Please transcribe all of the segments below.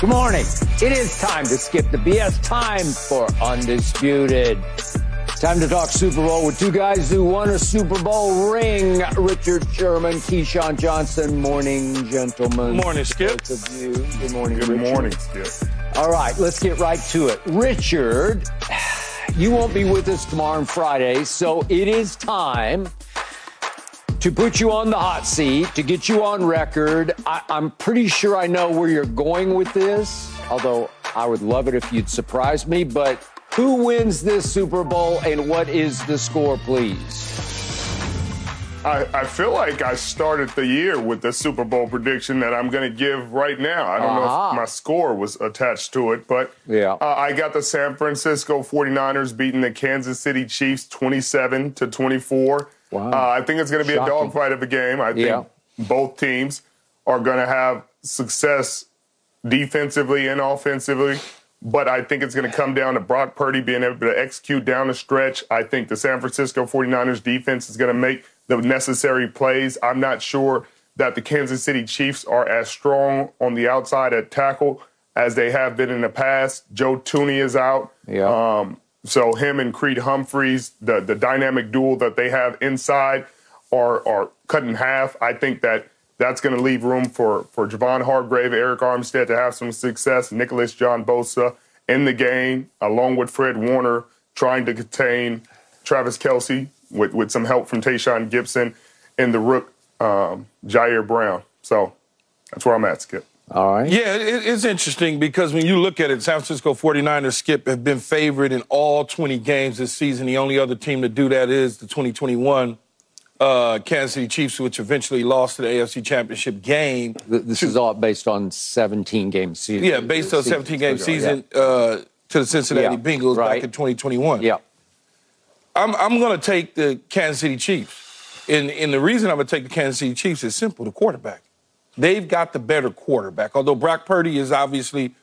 Good morning. It is time to skip the BS. Time for Undisputed. Time to talk Super Bowl with two guys who won a Super Bowl ring. Richard Sherman, Keyshawn Johnson. Morning, gentlemen. Good morning, Skip. Both of you. Good morning, Good Richard. morning, Skip. All right, let's get right to it. Richard, you won't be with us tomorrow and Friday, so it is time to put you on the hot seat, to get you on record. I, I'm pretty sure I know where you're going with this, although I would love it if you'd surprise me. But who wins this Super Bowl and what is the score, please? I, I feel like I started the year with the Super Bowl prediction that I'm going to give right now. I don't know Uh-huh. if my score was attached to it, but Yeah. uh, I got the San Francisco 49ers beating the Kansas City Chiefs 27 to 24. Wow. Uh, I think it's going to be Shocking. a dogfight of a game. I think Yeah. both teams are going to have success defensively and offensively. But I think it's going to come down to Brock Purdy being able to execute down the stretch. I think the San Francisco 49ers defense is going to make the necessary plays. I'm not sure that the Kansas City Chiefs are as strong on the outside at tackle as they have been in the past. Joe Thuney is out. Yeah. Um, so him and Creed Humphreys, the the dynamic duel that they have inside, are are cut in half. I think that that's going to leave room for for Javon Hargrave, Arik Armstead to have some success. Nicholas John Bosa in the game, along with Fred Warner, trying to contain Travis Kelce with with some help from Tashaun Gipson and the rook um, Ji'Ayir Brown. So that's where I'm at, Skip. All right. Yeah, it, it's interesting because when you look at it, San Francisco 49ers, Skip, have been favored in all 20 games this season. The only other team to do that is the 2021 uh, Kansas City Chiefs, which eventually lost to the AFC Championship game. This is all based on 17 game season. Yeah, based on 17 game Yeah. season uh, to the Cincinnati Yeah, Bengals right. back in 2021. Yeah. I'm, I'm going to take the Kansas City Chiefs. And, and the reason I'm going to take the Kansas City Chiefs is simple the quarterback. They've got the better quarterback. Although Brock Purdy is obviously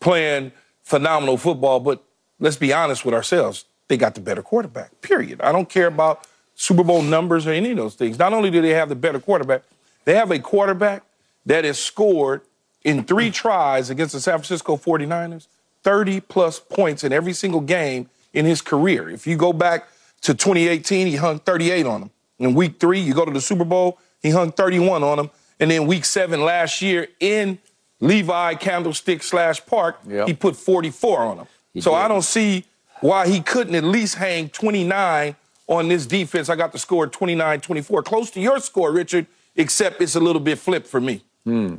playing phenomenal football, but let's be honest with ourselves. They got the better quarterback, period. I don't care about Super Bowl numbers or any of those things. Not only do they have the better quarterback, they have a quarterback that has scored in three tries against the San Francisco 49ers 30 plus points in every single game in his career. If you go back to 2018, he hung 38 on them. In week three, you go to the Super Bowl, he hung 31 on them. And then week seven last year in Levi Candlestick slash Park, Yep. he put 44 on them. so did. I don't see why he couldn't at least hang 29 on this defense. I got the score 29 24, close to your score, Richard, except it's a little bit flipped for me. Hmm.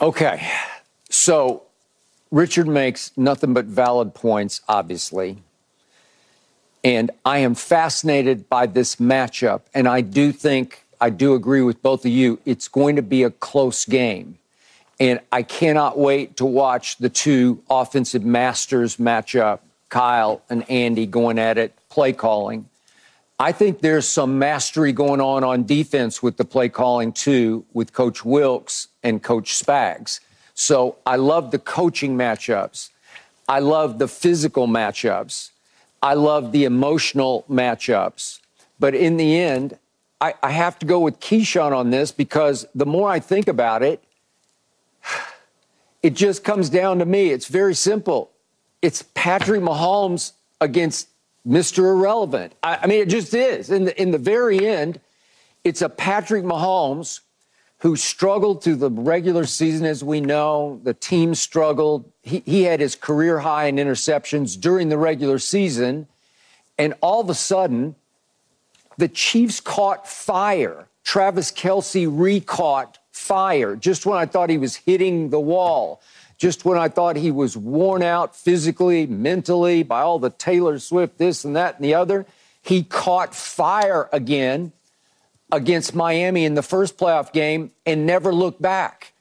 Okay. So Richard makes nothing but valid points, obviously. And I am fascinated by this matchup. And I do think, I do agree with both of you, it's going to be a close game. And I cannot wait to watch the two offensive masters match up, Kyle and Andy going at it, play calling. I think there's some mastery going on on defense with the play calling too, with Coach Wilks and Coach Spags. So I love the coaching matchups. I love the physical matchups. I love the emotional matchups. But in the end, I, I have to go with Keyshawn on this because the more I think about it, it just comes down to me. It's very simple. It's Patrick Mahomes against Mr. Irrelevant. I, I mean, it just is. In the, in the very end, it's a Patrick Mahomes who struggled through the regular season, as we know. The team struggled. He, he had his career high in interceptions during the regular season. And all of a sudden, the Chiefs caught fire. Travis Kelce recaught fire just when I thought he was hitting the wall, just when I thought he was worn out physically, mentally by all the Taylor Swift, this and that and the other. He caught fire again against Miami in the first playoff game and never looked back.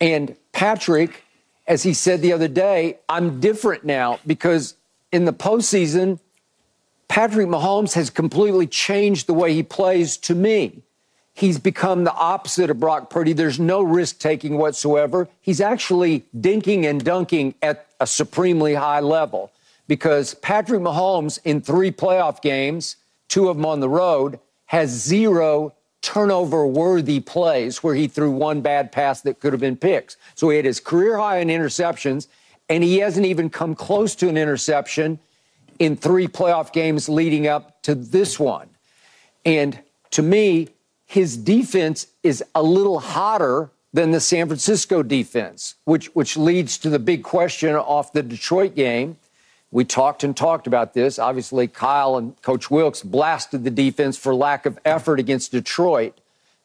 And Patrick, as he said the other day, I'm different now because in the postseason, Patrick Mahomes has completely changed the way he plays to me. He's become the opposite of Brock Purdy. There's no risk taking whatsoever. He's actually dinking and dunking at a supremely high level because Patrick Mahomes in three playoff games, two of them on the road, has zero turnover worthy plays where he threw one bad pass that could have been picks. So he had his career high in interceptions, and he hasn't even come close to an interception in three playoff games leading up to this one. And to me, his defense is a little hotter than the San Francisco defense, which, which leads to the big question off the Detroit game. We talked and talked about this. Obviously, Kyle and Coach Wilks blasted the defense for lack of effort against Detroit.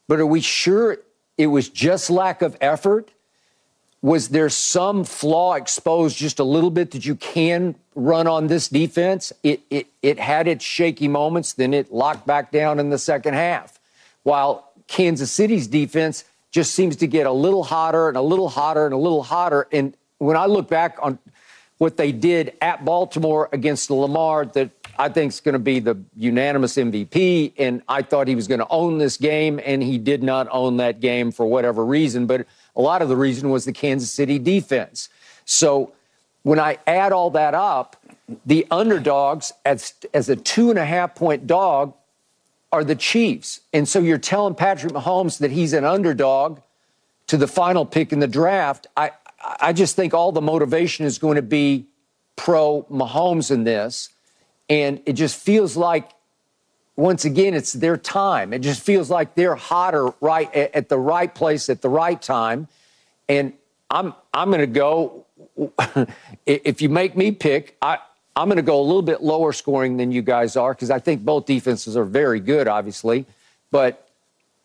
But are we sure it was just lack of effort? Was there some flaw exposed just a little bit that you can run on this defense? It, it, it had its shaky moments, then it locked back down in the second half while Kansas City's defense just seems to get a little hotter and a little hotter and a little hotter. And when I look back on what they did at Baltimore against Lamar, that I think is going to be the unanimous MVP. And I thought he was going to own this game, and he did not own that game for whatever reason. But a lot of the reason was the Kansas City defense. So when I add all that up, the underdogs as, as a two and a half point dog are the Chiefs. And so you're telling Patrick Mahomes that he's an underdog to the final pick in the draft. I, I just think all the motivation is going to be pro Mahomes in this. And it just feels like, once again, it's their time. It just feels like they're hotter right at the right place at the right time. And I'm I'm going to go. If you make me pick, I I'm going to go a little bit lower scoring than you guys are because I think both defenses are very good, obviously. But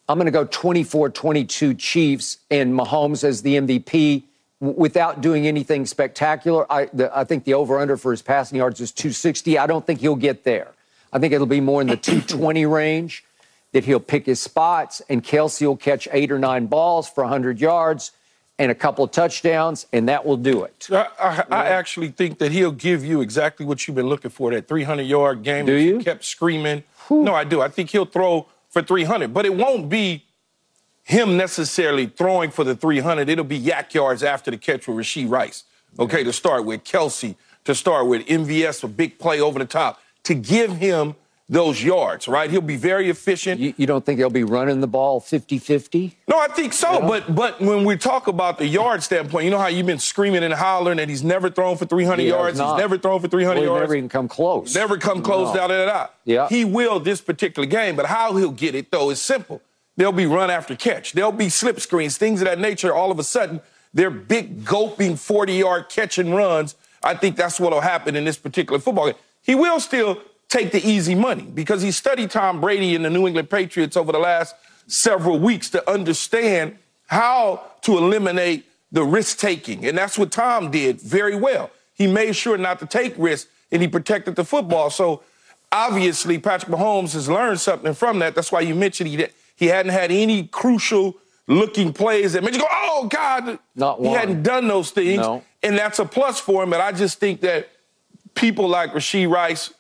I'm going to go 24 22 Chiefs and Mahomes as the MVP without doing anything spectacular. I, the, I think the over under for his passing yards is 260. I don't think he'll get there. I think it'll be more in the 220 range that he'll pick his spots, and Kelce will catch eight or nine balls for 100 yards and a couple of touchdowns, and that will do it. I, I, I, actually think that he'll give you exactly what you've been looking for that 300 yard game. Do you? kept screaming. Whew. No, I do. I think he'll throw for 300, but it won't be him necessarily throwing for the 300. It'll be YAC yards after the catch with Rashee Rice. Okay, to start with Kelce, to start with MVS, a big play over the top, to give him those yards, right? He'll be very efficient. You, you don't think he'll be running the ball 50-50? No, I think so. But but when we talk about the yard standpoint, you know how you've been screaming and hollering that he's never thrown for 300 he yards. He's never thrown for 300 well, yards. Never even come close. Never come close. No. Da, da, da, Yeah. He will this particular game, but how he'll get it though is simple. There'll be run after catch. There'll be slip screens, things of that nature. All of a sudden, they're big gulping 40 yard catch and runs. I think that's what'll happen in this particular football game. He will still take the easy money because he studied Tom Brady and the New England Patriots over the last several weeks to understand how to eliminate the risk taking. And that's what Tom did very well. He made sure not to take risks and he protected the football. So obviously, Patrick Mahomes has learned something from that. That's why you mentioned he, he hadn't had any crucial looking plays that made you go, oh, God. Not one. He hadn't done those things. No. And that's a plus for him. But I just think that people like Rashee Rice,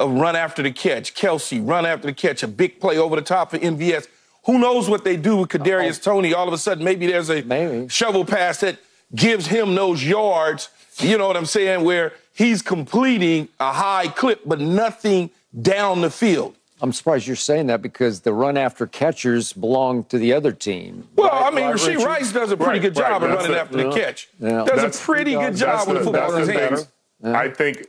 a run after the catch. Kelce run after the catch, a big play over the top for MVS. Who knows what they do with Kadarius oh. Toney? All of a sudden, maybe there's a maybe. shovel pass that gives him those yards. You know what I'm saying? Where he's completing a high clip, but nothing down the field. I'm surprised you're saying that because the run after catchers belong to the other team. Well, right, I mean, right, Rashee Rice does a pretty right, good job of running after the catch. Yeah. Does that's, a pretty good job with the football in his hands. Yeah. I think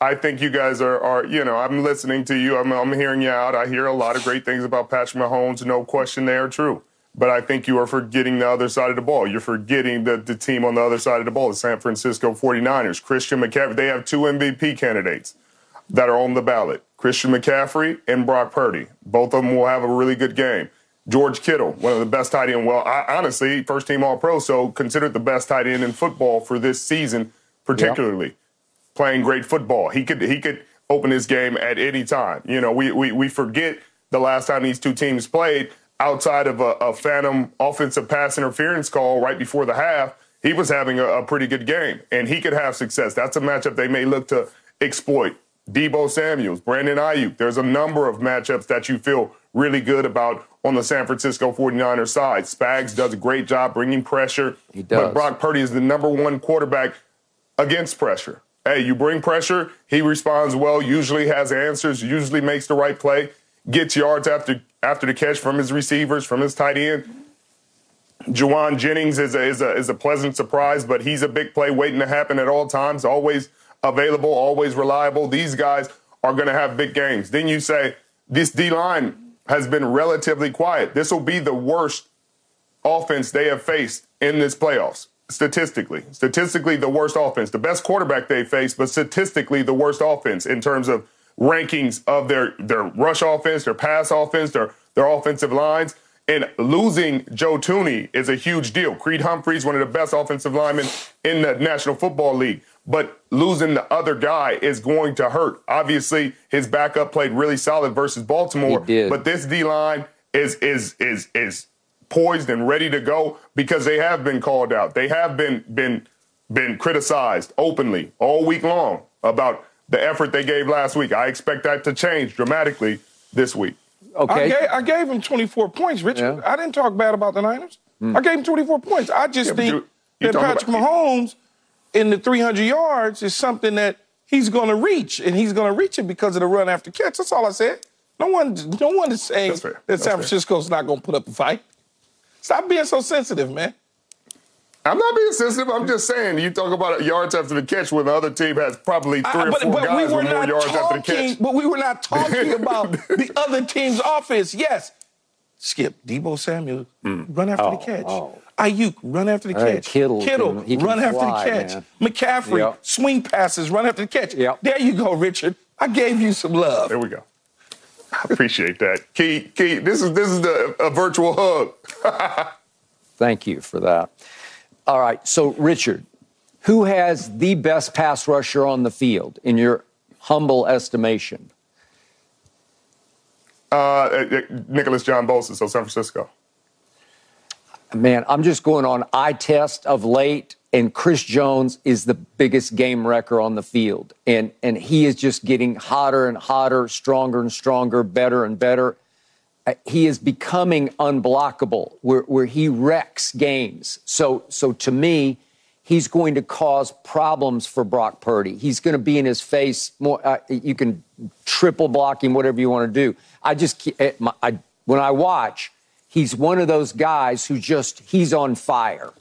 I think you guys are, are, you know, I'm listening to you. I'm, I'm hearing you out. I hear a lot of great things about Patrick Mahomes. No question they are true. but I think you are forgetting the other side of the ball. You're forgetting the, the team on the other side of the ball, the San Francisco 49ers. Christian McCaffrey, they have two MVP candidates that are on the ballot Christian McCaffrey and Brock Purdy. Both of them will have a really good game. George Kittle, one of the best tight end. Well, I, honestly, first team All Pro, so considered the best tight end in football for this season, particularly yep. Playing great football. He could he could open his game at any time. You know, we we, we forget the last time these two teams played outside of a, a phantom offensive pass interference call right before the half. He was having a, a pretty good game, and he could have success. That's a matchup they may look to exploit. Deebo Samuels, Brandon Aiyuk. There's a number of matchups that you feel really good about on the San Francisco 49ers side. Spags does a great job bringing pressure. He does. But Brock Purdy is the number one quarterback against pressure. Hey, you bring pressure, he responds well, usually has answers, usually makes the right play, gets yards after after the catch from his receivers, from his tight end. Jauan Jennings is a, is a, is a pleasant surprise, but he's a big play waiting to happen at all times, always available, always reliable. These guys are going to have big games. Then you say, this D line has been relatively quiet. This will be the worst offense they have faced in this playoffs. Statistically, statistically, the worst offense, the best quarterback they faced, but statistically, the worst offense in terms of rankings of their their rush offense, their pass offense, their their offensive lines. And losing Joe Thuney is a huge deal. Creed Humphreys, one of the best offensive linemen in the National Football League. But losing the other guy is going to hurt. Obviously, his backup played really solid versus Baltimore. But this D line is is is is poised and ready to go because they have been called out. They have been been been criticized openly all week long about the effort they gave last week. I expect that to change dramatically this week. Okay. I gave, I gave him 24 points, Richard. Yeah. I didn't talk bad about the Niners. Mm. I gave him 24 points. I just yeah, think you, you that Patrick about, Mahomes in the 300 yards is something that he's going to reach, and he's going to reach it because of the run after catch. That's all I said. No one, no one is saying that San Francisco's fair. not going to put up a fight. Stop being so sensitive, man. I'm not being sensitive. I'm just saying you talk about yards after the catch when the other team has probably three I, but, or four guys we with more yards talking, after the catch. But we were not talking about the other team's offense. Yes, Skip Deebo Samuel mm. run after oh, the catch. Oh. Aiyuk, run after the catch. Kittle, Kittle can, run fly, after the catch. Man. McCaffrey, yep. swing passes, run after the catch. Yep. There you go, Richard. I gave you some love. There we go. I appreciate that. Key, Key, this is this is the, a virtual hug. Thank you for that. All right, so Richard, who has the best pass rusher on the field in your humble estimation? Uh, uh, uh Nicholas John Bosa, so San Francisco. Man, I'm just going on eye test of late, and Chris Jones is the biggest game wrecker on the field. And, and he is just getting hotter and hotter, stronger and stronger, better and better. Uh, he is becoming unblockable where, where he wrecks games. So, so to me, he's going to cause problems for Brock Purdy. He's going to be in his face more. Uh, you can triple block him, whatever you want to do. I just, I, when I watch, he's one of those guys who just he's on fire.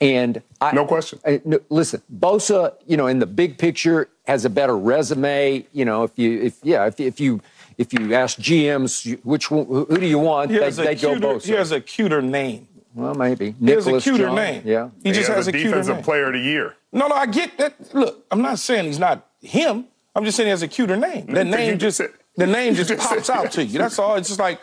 And I, no question. I, no, listen, Bosa, you know, in the big picture, has a better resume. You know, if you, if yeah, if, if you if you ask GMs which one, who do you want, they, they go Bosa. He has a cuter name. Well, maybe. He Nicholas has a cuter John. name. Yeah. He, he just has, has, a, a defensive player of the year. No, no, I get that. Look, I'm not saying he's not him. I'm just saying he has a cuter name. That name just, the name just pops out to you. That's all. It's just like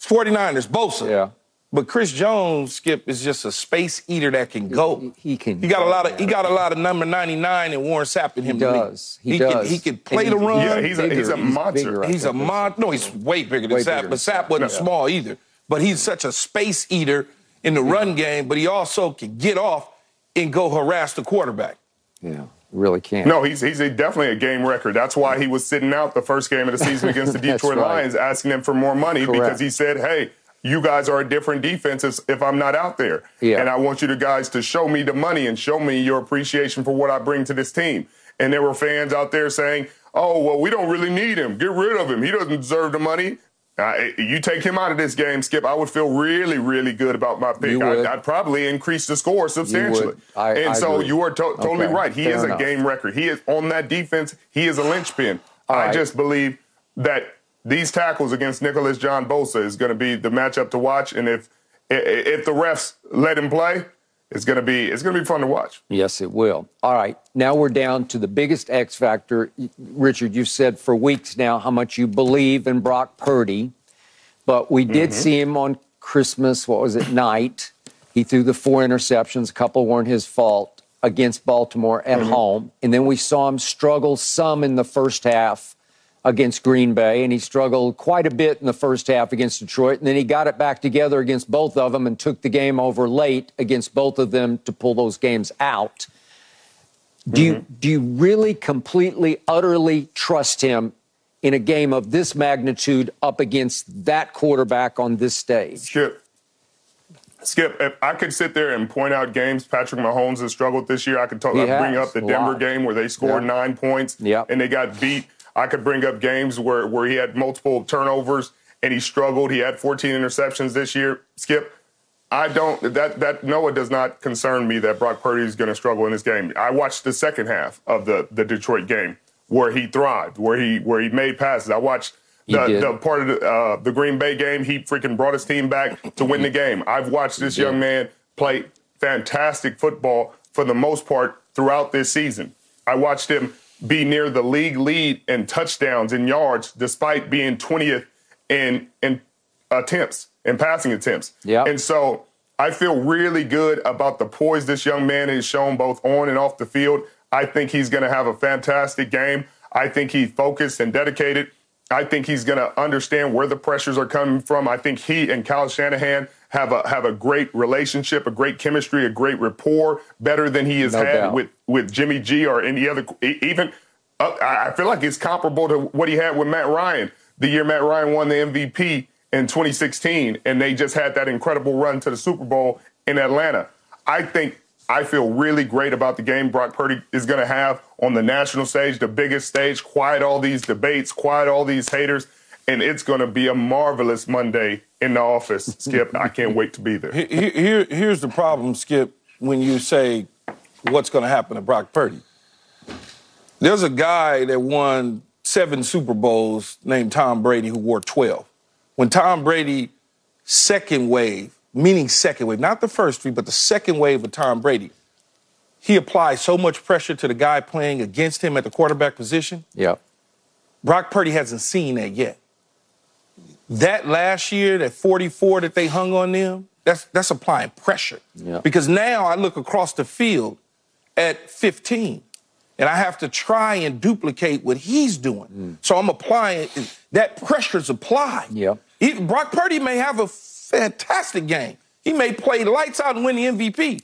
49ers, Bosa. Yeah. But Chris Jones, Skip, is just a space eater that can go. He, he can. He got a lot of. He got a lot of number ninety nine and Warren Sapp in him. He does. He, he does. Can, he can play the run. Yeah, he's a, he's a monster. He's a monster. No, he's way bigger than way Sapp. Bigger but Sapp wasn't yeah. small either. But he's such a space eater in the yeah. run game. But he also can get off and go harass the quarterback. Yeah really can. No, he's he's a, definitely a game record. That's why he was sitting out the first game of the season against the Detroit right. Lions, asking them for more money Correct. because he said, "Hey, you guys are a different defense if I'm not out there. Yeah. And I want you to guys to show me the money and show me your appreciation for what I bring to this team. And there were fans out there saying, oh, well, we don't really need him. Get rid of him. He doesn't deserve the money. Uh, you take him out of this game, Skip. I would feel really, really good about my pick. I'd, I'd, probably increase the score substantially. I, and I so agree. you are to- totally okay. right. He Fair is enough. a game record. He is on that defense. He is a linchpin. All I right. just believe that these tackles against Nicholas John Bosa is going to be the matchup to watch. And if if the refs let him play, it's gonna be it's gonna be fun to watch. Yes, it will. All right, now we're down to the biggest X factor. Richard, you've said for weeks now how much you believe in Brock Purdy, but we did mm-hmm. see him on Christmas. What was it night? He threw the four interceptions. A couple weren't his fault against Baltimore at mm-hmm. home, and then we saw him struggle some in the first half against Green Bay, and he struggled quite a bit in the first half against Detroit. And then he got it back together against both of them and took the game over late against both of them to pull those games out. Do you mm-hmm. do you really completely, utterly trust him in a game of this magnitude up against that quarterback on this stage? Skip, Skip, if I could sit there and point out games Patrick Mahomes has struggled this year, I could talk, bring up the Denver game where they scored yeah. nine points yep. and they got beat I could bring up games where, where he had multiple turnovers and he struggled. He had 14 interceptions this year. Skip, I don't that that Noah does not concern me that Brock Purdy is going to struggle in this game. I watched the second half of the the Detroit game where he thrived, where he where he made passes. I watched the, the part of the, uh, the Green Bay game. He freaking brought his team back to win the game. I've watched this young man play fantastic football for the most part throughout this season. I watched him be near the league lead in touchdowns and yards, despite being 20th in in attempts and passing attempts. Yeah. And so I feel really good about the poise this young man has shown both on and off the field. I think he's going to have a fantastic game. I think he's focused and dedicated. I think he's going to understand where the pressures are coming from. I think he and Kyle Shanahan have a have a great relationship, a great chemistry, a great rapport, better than he has no had doubt. with with Jimmy G or any other. Even uh, I feel like it's comparable to what he had with Matt Ryan the year Matt Ryan won the MVP in 2016, and they just had that incredible run to the Super Bowl in Atlanta. I think I feel really great about the game Brock Purdy is going to have on the national stage, the biggest stage. Quiet all these debates, quiet all these haters and it's going to be a marvelous Monday in the office. Skip, I can't wait to be there. Here, here, here's the problem, Skip, when you say what's going to happen to Brock Purdy. There's a guy that won seven Super Bowls named Tom Brady who wore 12. When Tom Brady, second wave, meaning second wave, not the first three, but the second wave of Tom Brady, he applied so much pressure to the guy playing against him at the quarterback position. Yeah. Brock Purdy hasn't seen that yet that last year, that 44 that they hung on them, that's that's applying pressure. Yeah. Because now I look across the field at 15 and I have to try and duplicate what he's doing. Mm. So I'm applying that pressure's applied. Yeah. He, Brock Purdy may have a fantastic game. He may play lights out and win the MVP.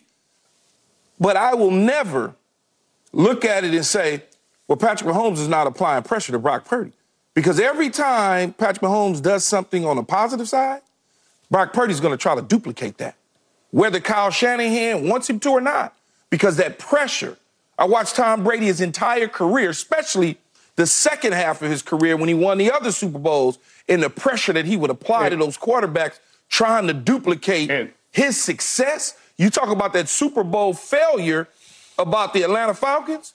But I will never look at it and say, well, Patrick Mahomes is not applying pressure to Brock Purdy. Because every time Patrick Mahomes does something on the positive side, Brock Purdy's going to try to duplicate that, whether Kyle Shanahan wants him to or not. Because that pressure, I watched Tom Brady his entire career, especially the second half of his career when he won the other Super Bowls, and the pressure that he would apply to those quarterbacks trying to duplicate his success. You talk about that Super Bowl failure about the Atlanta Falcons.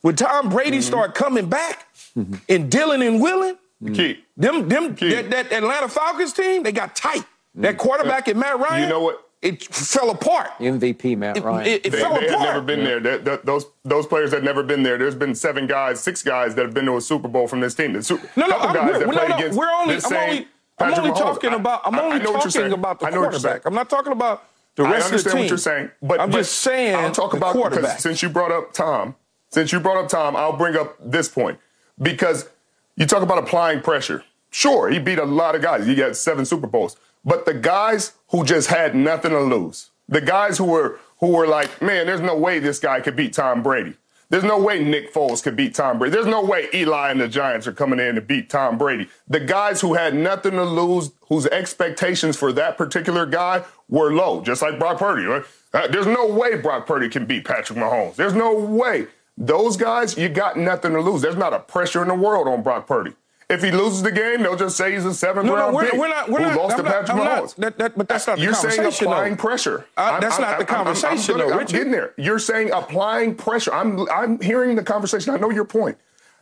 When Tom Brady mm-hmm. started coming back mm-hmm. and Dylan and Willen, Key. them, them, that, that, Atlanta Falcons team, they got tight. Mm-hmm. That quarterback uh, and Matt Ryan, you know what? It fell apart. MVP Matt Ryan. It, it, it they, fell they apart. Had never been yeah. there. They, those those players had never been there. There's been seven guys, six guys that have been to a Super Bowl from this team. The Super, no, no, couple guys that no, played no, against we're only, this I'm same only, I'm only talking about. I'm only talking about the quarterback. I'm not talking about the rest of the team. what you're saying, but I'm but just saying. I'll talk about quarterback. since you brought up Tom. Since you brought up Tom, I'll bring up this point because you talk about applying pressure. Sure, he beat a lot of guys. He got seven Super Bowls. But the guys who just had nothing to lose, the guys who were who were like, man, there's no way this guy could beat Tom Brady. There's no way Nick Foles could beat Tom Brady. There's no way Eli and the Giants are coming in to beat Tom Brady. The guys who had nothing to lose, whose expectations for that particular guy were low, just like Brock Purdy. Right? Uh, there's no way Brock Purdy can beat Patrick Mahomes. There's no way. Those guys, you got nothing to lose. There's not a pressure in the world on Brock Purdy. If he loses the game, they'll just say he's a seventh no, round no, we're, pick we're not, we're who not, lost I'm to Patrick not, Mahomes. That, that, but that's not the You're conversation. saying applying though. pressure. Uh, that's I'm, not the conversation, I'm, I'm, though, Richard. getting there. You're saying applying pressure. I'm I'm hearing the conversation. I know your point.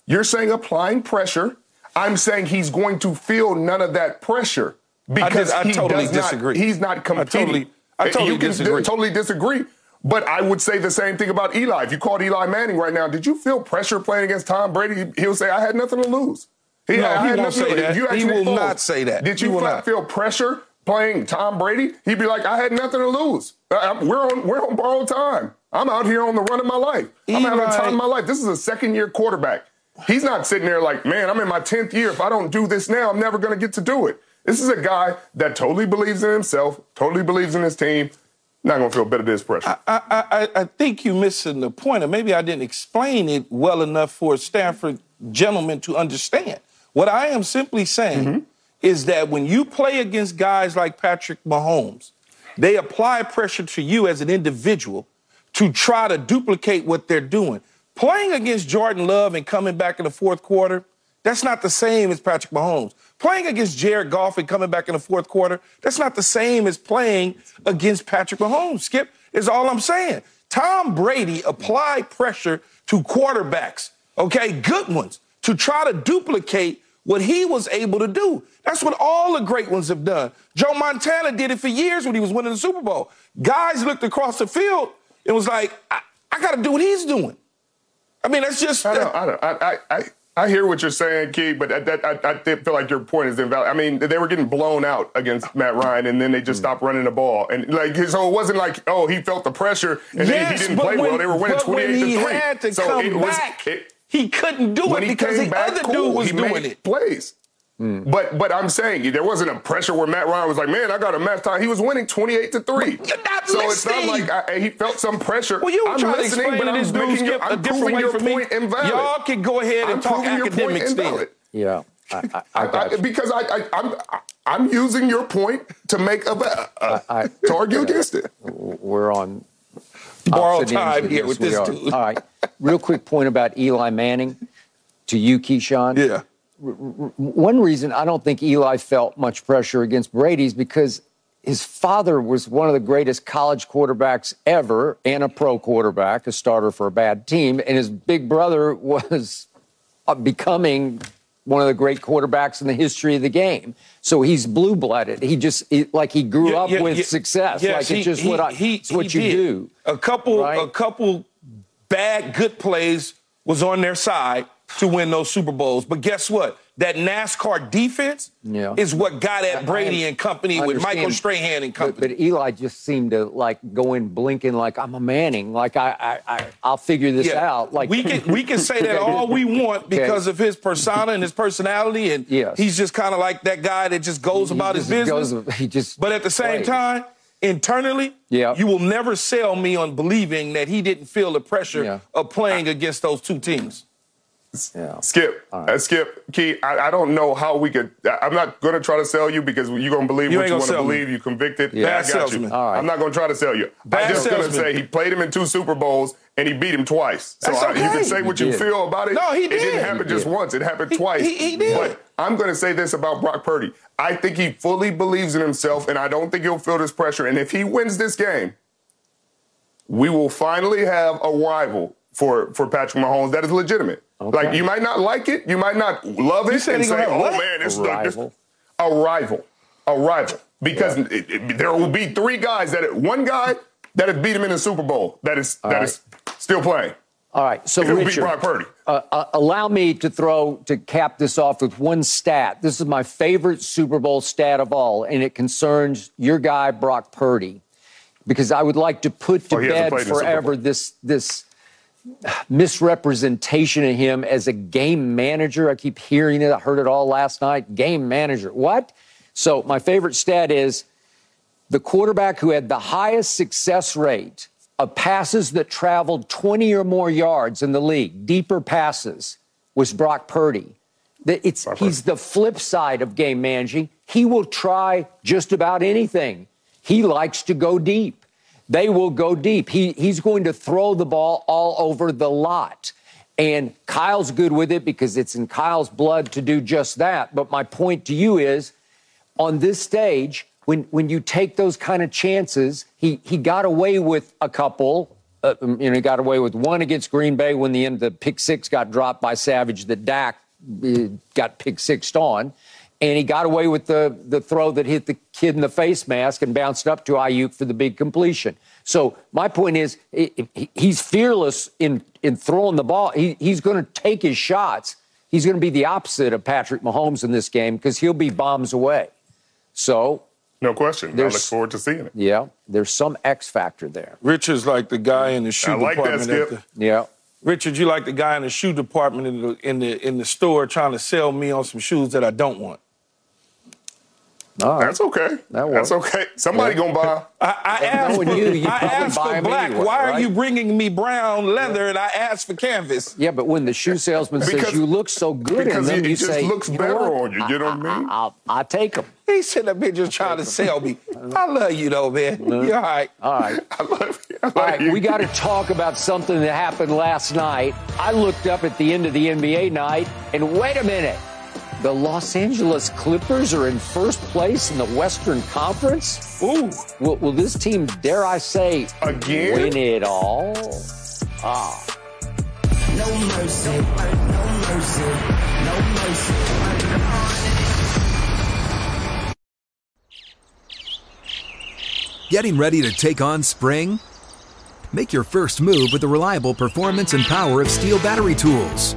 You're saying applying pressure. I'm saying he's going to feel none of that pressure because I, I he totally does disagree. Not, he's not competing. I totally, I totally you can disagree. totally disagree. But I would say the same thing about Eli. If you called Eli Manning right now, did you feel pressure playing against Tom Brady? He'll say, "I had nothing to lose." No, I he had won't say to- that. you He will not say that. Did you will fe- not. feel pressure playing Tom Brady? He'd be like, "I had nothing to lose. I- we're on we're on borrowed time. I'm out here on the run of my life. I'm having the Eli- time of my life. This is a second year quarterback. He's not sitting there like, man, I'm in my 10th year. If I don't do this now, I'm never going to get to do it. This is a guy that totally believes in himself, totally believes in his team. Not going to feel better of this pressure. I, I, I think you're missing the point, or maybe I didn't explain it well enough for a Stanford gentleman to understand. What I am simply saying Mm-hmm. is that when you play against guys like Patrick Mahomes, they apply pressure to you as an individual to try to duplicate what they're doing. Playing against Jordan Love and coming back in the fourth quarter, that's not the same as Patrick Mahomes. Playing against Jared Goff and coming back in the fourth quarter, that's not the same as playing against Patrick Mahomes. Skip is all I'm saying. Tom Brady applied pressure to quarterbacks, okay, good ones, to try to duplicate what he was able to do. That's what all the great ones have done. Joe Montana did it for years when he was winning the Super Bowl. Guys looked across the field and was like, I, I got to do what he's doing. I mean, that's just. I don't, I, don't, I, I, I, I hear what you're saying, Key, but that, that, I, I feel like your point is invalid. I mean, they were getting blown out against Matt Ryan, and then they just hmm. stopped running the ball, and like so it wasn't like oh he felt the pressure and then he didn't play when, well. They were winning 28 when he to three. had to so it was, back, it- he couldn't do it because the back, other cool, dude was he doing it. plays. Mm. But but I'm saying there wasn't a pressure where Matt Ryan was like, man, I got a match time. He was winning 28 to three. you're not so it's not like I, he felt some pressure. Well, you were I'm trying to listening, explain but to I'm this dude making your, Skip, a I'm different proving way your for me. point invalid. Y'all can go ahead and I'm talk proving your point academics then. Yeah, I, I, I I, got because I, I, I'm I'm using your point to make a, a, I- to argue against it. We're on Borrowed time here with this dude. All right, real quick point about Eli Manning to you, Keyshawn. Yeah. One reason I don't think Eli felt much pressure against Brady's because his father was one of the greatest college quarterbacks ever and a pro quarterback, a starter for a bad team, and his big brother was uh, becoming one of the great quarterbacks in the history of the game. So he's blue blooded. He just he, like he grew Yeah, up yeah, with yeah. success. Yes, like he- it's just he- what I, it's what you did. do. A couple, Right? a couple bad good plays was on their side to win those Super Bowls. But guess what? That NASCAR defense Yeah. is what got at Brady and company with Michael Strahan and company. But, but Eli just seemed to like go in blinking like I'm a Manning. Like I, I, I I'll figure this out. Like we can we can say that all we want because of his persona and his personality, and Yes. he's just kind of like that guy that just goes He about his business. goes- he just but at the same plays. time, internally, Yeah. you will never sell me on believing that he didn't feel the pressure Yeah. of playing against those two teams. Yeah. Skip, uh, Skip, Key. I, I don't know how we could. I- I'm not going to try to sell you because you're going to believe You what you want to sell me. believe. You convicted. Yeah. I Bad got salesman. you. All right. I'm not going to try to sell you. Bad I'm just going to say he played him in two Super Bowls and he beat him twice. So That's I- you can say what He you did. feel about it. No, he did. It did. didn't happen He just did. once. It happened He- twice. he- he did. But I'm going to say this about Brock Purdy. I think he fully believes in himself, and I don't think he'll feel this pressure. And if he wins this game, we will finally have a rival for, for Patrick Mahomes that is legitimate. Like you might not like it, you might not love it, and say, "Oh what? man, this A the- this- rival? a rival, a rival." Because it, it- there will be three guys that one guy that has beat him in the Super Bowl that is that right. is still playing. All right. So It will be Richard, Brock Purdy. uh, uh, allow me to throw to cap this off with one stat. This is my favorite Super Bowl stat of all, and it concerns your guy Brock Purdy, because I would like to put to Oh, bed played in the Super forever this this misrepresentation of him as a game manager. I keep hearing it. I heard it all last night. Game manager. What? So my favorite stat is the quarterback who had the highest success rate of passes that traveled 20 or more yards in the league, deeper passes, was Brock Purdy. It's, he's the flip side of game managing. He will try just about anything. He likes to go deep. They will go deep. He, he's going to throw the ball all over the lot. And Kyle's good with it because it's in Kyle's blood to do just that. But my point to you is on this stage, when when you take those kind of chances, he he got away with a couple. Uh, you know, he got away with one against Green Bay when the end the pick six got dropped by Savage that Dak uh, got pick sixed on, and he got away with the, the throw that hit the kid in the face mask and bounced up to Aiyuk for the big completion. So my point is, he's fearless in, in throwing the ball. He, he's going to take his shots. He's going to be the opposite of Patrick Mahomes in this game because he'll be bombs away. So no question. I look forward to seeing it. Yeah, there's some X factor there. Richard's like the guy in the shoe I like department. That, Skip. The, yeah. Richard, you like the guy in the shoe department in the in the in the store trying to sell me on some shoes that I don't want. Right. That's okay. That That's okay. Somebody yeah. gonna buy. I, I asked for, you, you I asked for black. Anyway, Why right? are you bringing me brown leather yeah. and I asked for canvas? Yeah, but when the shoe salesman because, says you look so good because in them, it, you just say, looks you better on you. You know what I mean? I, I, I take them. He sitting up here just trying to sell me. I love you though, man. You're all right. All right. I love you. I love all right. You. We got to talk about something that happened last night. I looked up at the end of the NBA night, and wait a minute. The Los Angeles Clippers are in first place in the Western Conference. Ooh. Will, will this team, dare I say, again win it all? Ah. No mercy, no mercy, no mercy. Getting ready to take on spring? Make your first move with the reliable performance and power of STIHL battery tools.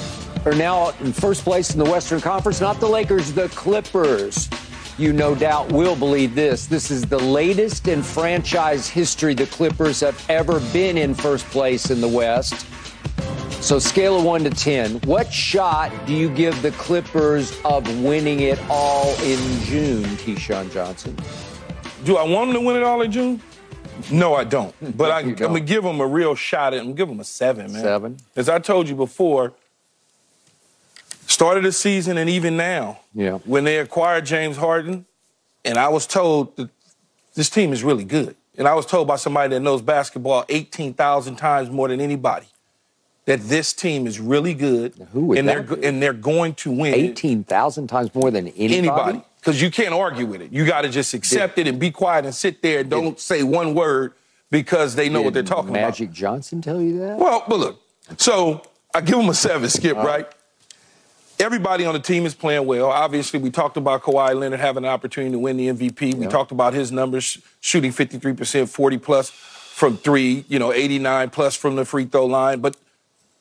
are now in first place in the Western Conference. Not the Lakers, the Clippers. You no doubt will believe this. This is the latest in franchise history the Clippers have ever been in first place in the West. So, scale of 1 to 10, what shot do you give the Clippers of winning it all in June, Keyshawn Johnson? Do I want them to win it all in June? No, I don't. But I, am going to give them a real shot at them. Give them a seven, man. Seven. As I told you before, started the season and even now, yeah. when they acquired James Harden, and I was told that this team is really good. And I was told by somebody that knows basketball 18,000 times more than anybody that this team is really good. Who would and that they're be? and they're going to win. 18,000 times more than anybody? Anybody. Because you can't argue with it. You got to just accept did, it and be quiet and sit there and don't did, say one word because they know what they're talking Magic about. Magic Johnson tell you that? Well, but look. So I give them a seven, Skip, uh, right? Everybody on the team is playing well. Obviously, we talked about Kawhi Leonard having an opportunity to win the MVP. We talked about his numbers, shooting 53%, 40 plus from three, you know, 89 plus from the free throw line. But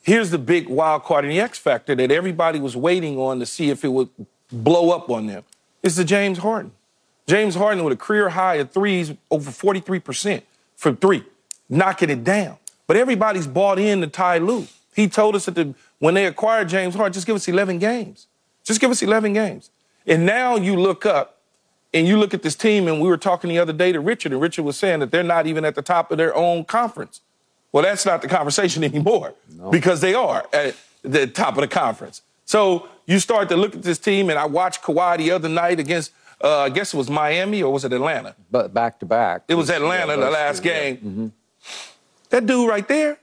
here's the big wild card and the X factor that everybody was waiting on to see if it would blow up on them. It's the James Harden. James Harden with a career high of threes, over 43% from three, knocking it down. But everybody's bought in to Ty Lue. He told us that the when they acquired James Harden, just give us 11 games. Just give us 11 games. And now you look up and you look at this team, and we were talking the other day to Richard, and Richard was saying that they're not even at the top of their own conference. Well, that's not the conversation anymore no. because they are at the top of the conference. So you start to look at this team, and I watched Kawhi the other night against, uh, I guess it was Miami or was it Atlanta? But back to back. It was Atlanta yeah, the last game. Yeah. Mm-hmm. That dude right there,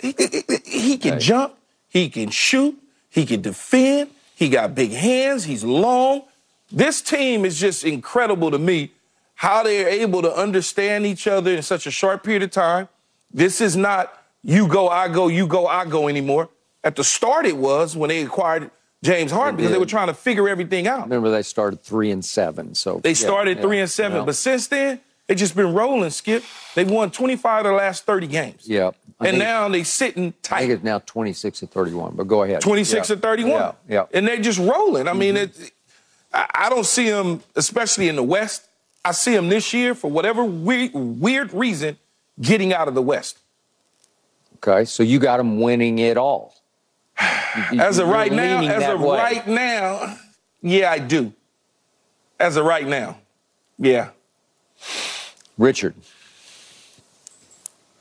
he, he, he can jump. He can shoot. He can defend. He got big hands. He's long. This team is just incredible to me how they're able to understand each other in such a short period of time. This is not you go, I go, you go, I go anymore. At the start, it was when they acquired James Harden because they were trying to figure everything out. Remember, they started three and seven. So they started yeah, three yeah, and seven, yeah. but since then they just been rolling. Skip, they've won 25 of the last 30 games. Yeah, and now they're sitting tight. I think it's now 26 to 31, but go ahead. 26 yeah. to 31. Yeah, yeah. And they're just rolling. I mm-hmm. mean, it, I don't see them, especially in the West. I see them this year, for whatever weird, weird reason, getting out of the West. Okay, so you got them winning it all. You, as of right now, as of way. right now, yeah, I do. As of right now, yeah. Richard.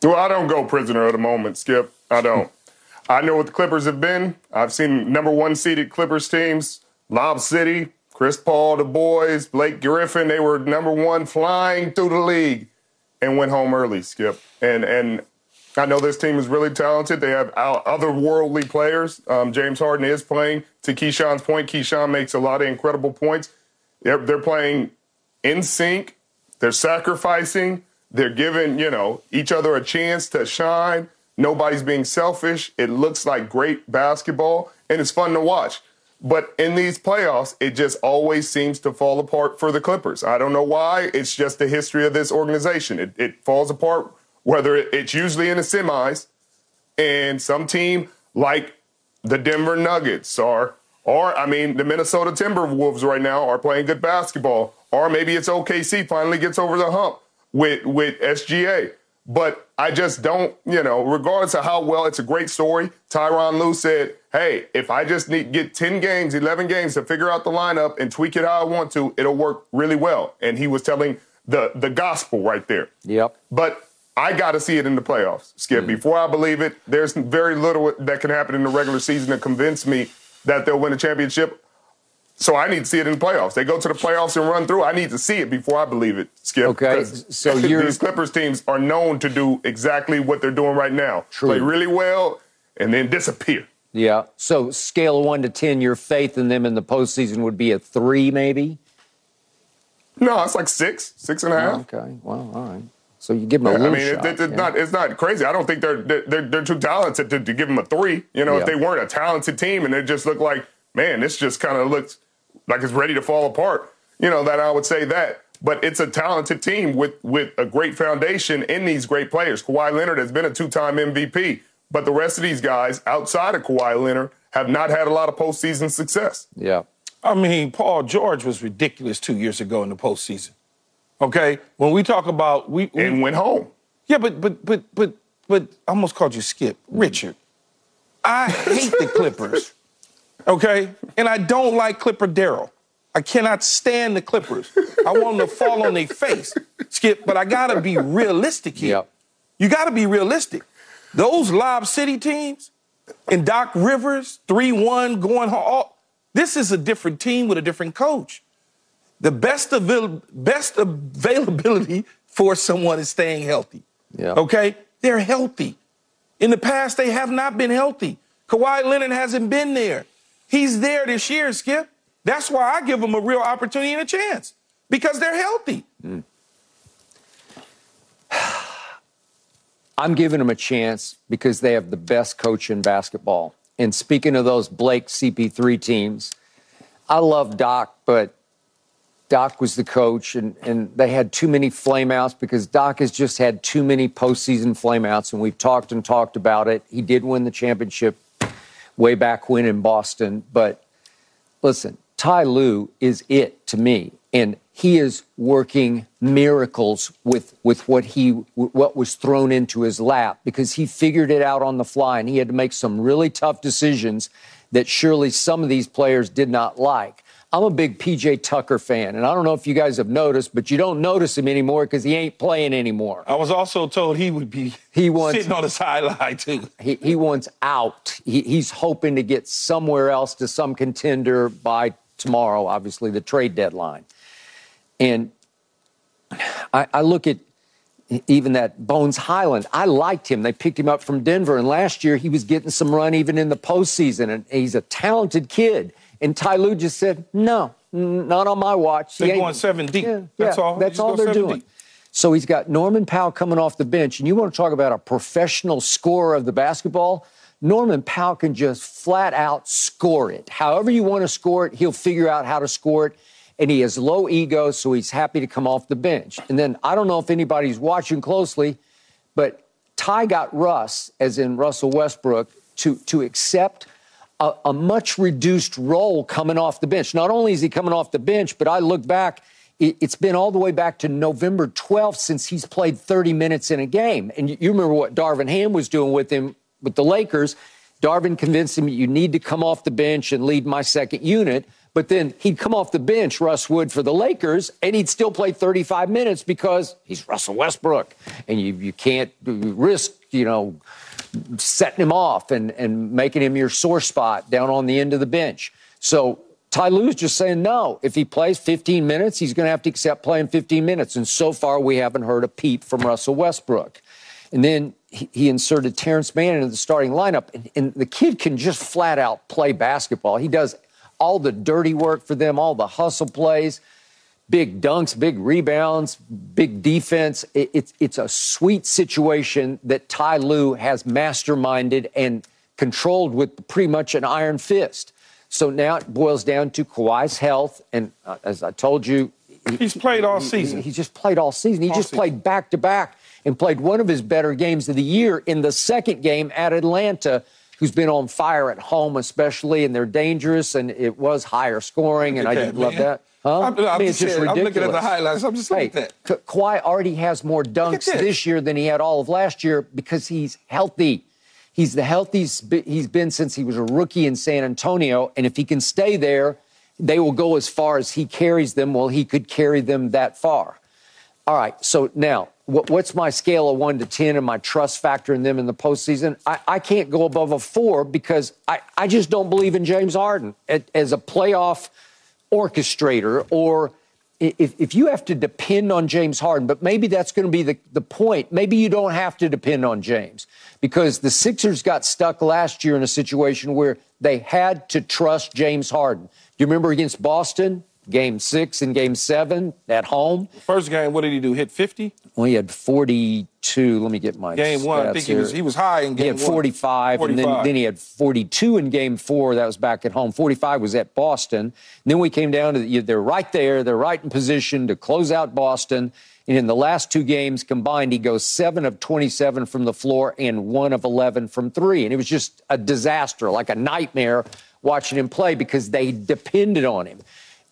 Well, I don't go prisoner of the moment, Skip. I don't. I know what the Clippers have been. I've seen number one seeded Clippers teams, Lob City, Chris Paul, the boys, Blake Griffin, they were number one flying through the league and went home early, Skip. And and I know this team is really talented. They have otherworldly players. Um, James Harden is playing. To Keyshawn's point, Keyshawn makes a lot of incredible points. They're, they're playing in sync. They're sacrificing. They're giving, you know, each other a chance to shine. Nobody's being selfish. It looks like great basketball, and it's fun to watch. But in these playoffs, it just always seems to fall apart for the Clippers. I don't know why. It's just the history of this organization. It, it falls apart, whether it's usually in the semis, and some team like the Denver Nuggets or, or I mean, the Minnesota Timberwolves right now are playing good basketball. Or maybe it's OKC finally gets over the hump with with SGA. But I just don't, you know, regardless of how well it's a great story. Tyronn Lue said, "Hey, if I just need get 10 games, 11 games to figure out the lineup and tweak it how I want to, it'll work really well." And he was telling the the gospel right there. Yep. But I got to see it in the playoffs, Skip. Mm. Before I believe it, there's very little that can happen in the regular season to convince me that they'll win a championship. So I need to see it in the playoffs. They go to the playoffs and run through. I need to see it before I believe it, Skip. Okay. So these Clippers teams are known to do exactly what they're doing right now. True. Play really well and then disappear. Yeah. So scale one to ten, your faith in them in the postseason would be a three, maybe. No, it's like six, six and a half. Okay. Well, all right. So you give them a little I mean, shot, it, it's yeah. not it's not crazy. I don't think they're they're they're too talented to, to give them a three. You know, yeah. if they weren't a talented team and they just look like, man, this just kind of looks like it's ready to fall apart. You know, that I would say that. But it's a talented team with with a great foundation in these great players. Kawhi Leonard has been a two-time MVP, but the rest of these guys outside of Kawhi Leonard have not had a lot of postseason success. Yeah. I mean, Paul George was ridiculous two years ago in the postseason. Okay, when we talk about we, we and went home. Yeah, but but but but but I almost called you Skip, Richard. I hate the Clippers. Okay? And I don't like Clipper Daryl. I cannot stand the Clippers. I want them to fall on their face, Skip, but I gotta be realistic here. Yep. You gotta be realistic. Those Lob City teams and Doc Rivers, 3 1 going home, this is a different team with a different coach. The best, avail- best availability for someone is staying healthy. Yep. Okay? They're healthy. In the past, they have not been healthy. Kawhi Leonard hasn't been there. He's there this year, Skip. That's why I give them a real opportunity and a chance because they're healthy. Mm. I'm giving them a chance because they have the best coach in basketball. And speaking of those Blake CP3 teams, I love Doc, but Doc was the coach, and, and they had too many flameouts because Doc has just had too many postseason flameouts, and we've talked and talked about it. He did win the championship way back when in Boston. But listen, Ty Lue is it to me, and he is working miracles with with what he what was thrown into his lap because he figured it out on the fly, and he had to make some really tough decisions that surely some of these players did not like. I'm a big PJ Tucker fan, and I don't know if you guys have noticed, but you don't notice him anymore because he ain't playing anymore. I was also told he would be he wants, sitting on the sideline too. He, he wants out. He, he's hoping to get somewhere else to some contender by tomorrow, obviously the trade deadline. And I, I look at even that Bones Hyland. I liked him. They picked him up from Denver, and last year he was getting some run even in the postseason. And he's a talented kid. And Ty Lue just said, no, not on my watch. They're going seven deep. Yeah, that's yeah, all. That's all they're doing. Deep. So he's got Norman Powell coming off the bench. And you want to talk about a professional scorer of the basketball? Norman Powell can just flat out score it. However you want to score it, he'll figure out how to score it. And he has low ego, so he's happy to come off the bench. And then I don't know if anybody's watching closely, but Ty got Russ, as in Russell Westbrook, to, to accept – a, a much reduced role coming off the bench. Not only is he coming off the bench, but I look back, it, it's been all the way back to November 12th since he's played 30 minutes in a game. And you, you remember what Darvin Ham was doing with him with the Lakers. Darvin convinced him you need to come off the bench and lead my second unit. But then he'd come off the bench, Russ Wood, for the Lakers, and he'd still play 35 minutes because he's Russell Westbrook. And you, you can't risk, you know, setting him off and, and making him your sore spot down on the end of the bench. So Ty Lue's just saying no. If he plays 15 minutes, he's going to have to accept playing 15 minutes. And so far, we haven't heard a peep from Russell Westbrook. And then he, he inserted Terance Mann into the starting lineup. And, and the kid can just flat out play basketball. He does all the dirty work for them, all the hustle plays big dunks, big rebounds, big defense. It, it's it's a sweet situation that Ty Lue has masterminded and controlled with pretty much an iron fist. So now it boils down to Kawhi's health, and uh, as I told you, he, he's played all season. He, he, just played all season. He all just season. played back to back and played one of his better games of the year in the second game at Atlanta who's been on fire at home, especially, and they're dangerous, and it was higher scoring, and I did love that. Huh? I'm, I'm, I mean, it's just ridiculous. I'm looking at the highlights. I'm just looking hey, at that. Kawhi already has more dunks this year than he had all of last year because he's healthy. He's the healthiest he's been since he was a rookie in San Antonio, and if he can stay there, they will go as far as he carries them. Well, he could carry them that far. All right. So now, what's my scale of one to 10 and my trust factor in them in the postseason? I, I can't go above a four because I, I just don't believe in James Harden as a playoff orchestrator or if, if you have to depend on James Harden, but maybe that's going to be the, the point. Maybe you don't have to depend on James because the Sixers got stuck last year in a situation where they had to trust James Harden. Do you remember against Boston? Game six and game seven at home. First game, what did he do? Hit 50? Well, he had 42. Let me get my game one. I think he was he was high in game He had 45, 45. and then, then he had 42 in game four. That was back at home. 45 was at Boston. And then we came down to the, they're right there. They're right in position to close out Boston. And in the last two games combined, he goes seven of 27 from the floor and one of 11 from three. And it was just a disaster, like a nightmare watching him play because they depended on him.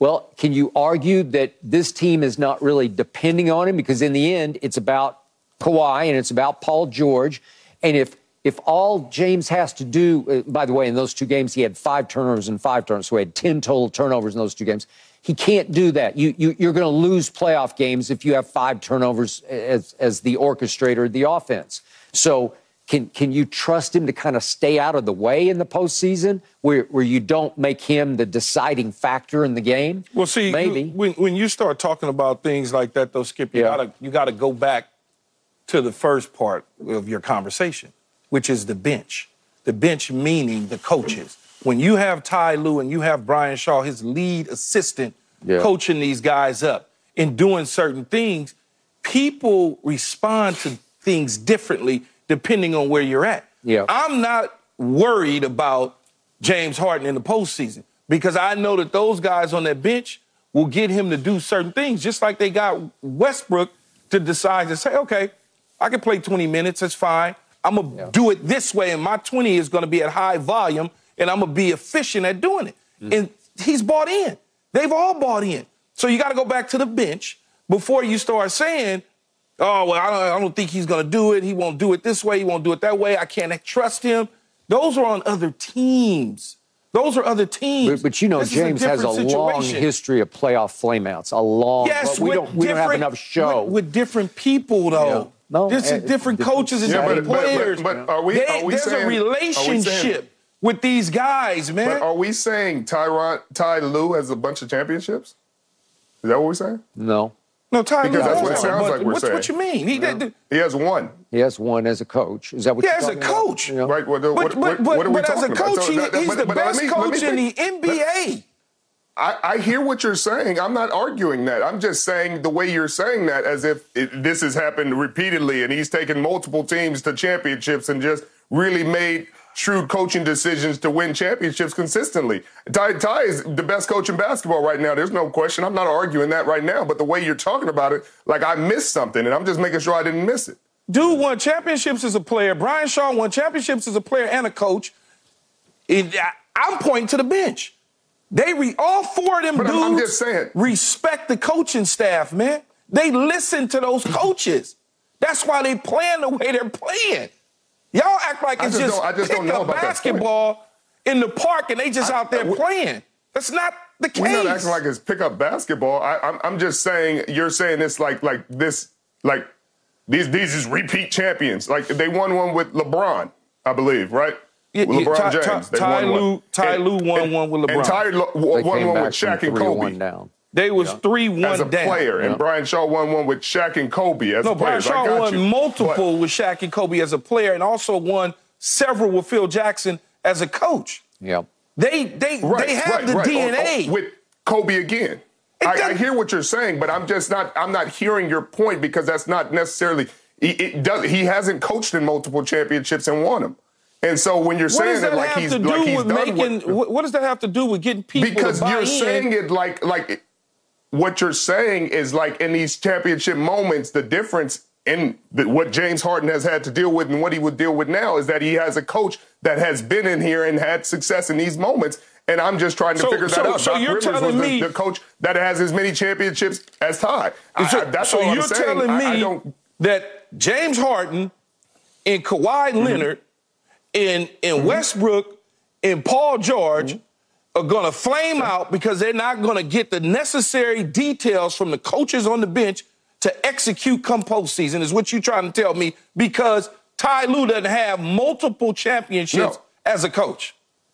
Well, can you argue that this team is not really depending on him because in the end it's about Kawhi and it's about Paul George, and if if all James has to do, uh, by the way, in those two games he had five turnovers and five turnovers, so he had ten total turnovers in those two games. He can't do that. You, you you're going to lose playoff games if you have five turnovers as as the orchestrator of the offense. So can can you trust him to kind of stay out of the way in the postseason, where where you don't make him the deciding factor in the game? Well, see, maybe when when you start talking about things like that, though, Skip, you yeah. gotta you gotta go back to the first part of your conversation, which is the bench. The bench meaning the coaches. When you have Ty Lue and you have Brian Shaw, his lead assistant, yeah. coaching these guys up and doing certain things, people respond to things differently depending on where you're at. Yeah. I'm not worried about James Harden in the postseason because I know that those guys on that bench will get him to do certain things, just like they got Westbrook to decide to say, okay, I can play 20 minutes, that's fine. I'm gonna yeah. do it this way, and my 20 is gonna be at high volume, and I'm gonna be efficient at doing it. Mm. And he's bought in. They've all bought in. So you gotta go back to the bench before you start saying, Oh, well, I don't, I don't think he's going to do it. He won't do it this way. He won't do it that way. I can't trust him. Those are on other teams. Those are other teams. But, but you know, this James a has a situation. long history of playoff flameouts. A long. Yes, we don't, we don't have enough show with, with different people though. Yeah. No, There's uh, different coaches and yeah, different players. But, but, but, are we? They, are we there's saying, a relationship with these guys, man. But are we saying Tyron Ty Lue has a bunch of championships? Is that what we're saying? No. No, Ty because that's what it sounds like we're what, saying. What you mean? He, yeah. he has one. He has one as a coach. Is that what? You mean? Yeah, as a coach. About? Right. Well, what, but, what, what, what, but as a coach, he, he's but, the but best me, coach in the NBA. I, I, hear what you're saying. I'm not arguing that. I'm just saying the way you're saying that, as if it, this has happened repeatedly, and he's taken multiple teams to championships and just really made shrewd coaching decisions to win championships consistently. Ty, Ty is the best coach in basketball right now. There's no question. I'm not arguing that right now. But the way you're talking about it, like I missed something, and I'm just making sure I didn't miss it. Dude won championships as a player. Brian Shaw won championships as a player and a coach. It, I, am pointing to the bench. They re, all four of them but dudes I'm just saying. respect the coaching staff, man. They listen to those coaches. That's why they playing the way they're playing. Y'all act like it's just, just, I just don't know about basketball in the park and they just I, out there I, playing. That's not the case. We're not acting like it's pick up basketball. I, I'm, I'm just saying you're saying this like like this like these these is repeat champions. Like they won one with LeBron, I believe, right? with yeah, LeBron Ty- James. Ty- They Ty won one. Lue- Ty And- Lue won and- one with And LeBron. Ty Lue They won one with Shaq and Kobe down. They was three one as a down. player, and Brian Shaw won one with Shaq and Kobe as a player. No, Brian players. I Shaw won you. multiple with Shaq and Kobe as a player, and also won several with Phil Jackson as a coach. Yeah, They they But- right, they have right, the right. DNA. Oh, oh, with Kobe again. I, I doesn't- hear what you're saying, but I'm just not. I'm not hearing your point because that's not necessarily. It, it does. He hasn't coached in multiple championships and won them. And so when you're what saying that that like have he's to do like he's with done making? what, What, what does that have to do with getting people because to buy you're in? saying it like like what you're saying is like in these championship moments the difference in the, what James Harden has had to deal with and what he would deal with now is that he has a coach that has been in here and had success in these moments and I'm just trying to So- figure that so- out. so Doc you're Rivers telling was the, me- the coach that has as many championships as Todd. I- So, I- that's so all I'm you're saying. telling me I that James Harden and Kawhi Mm-hmm. Leonard and, and Westbrook and Paul George Mm-hmm. Are going to flame out because they're not going to get the necessary details from the coaches on the bench to execute come postseason, is what you're trying to tell me because Ty Lue doesn't have multiple championships No. as a coach.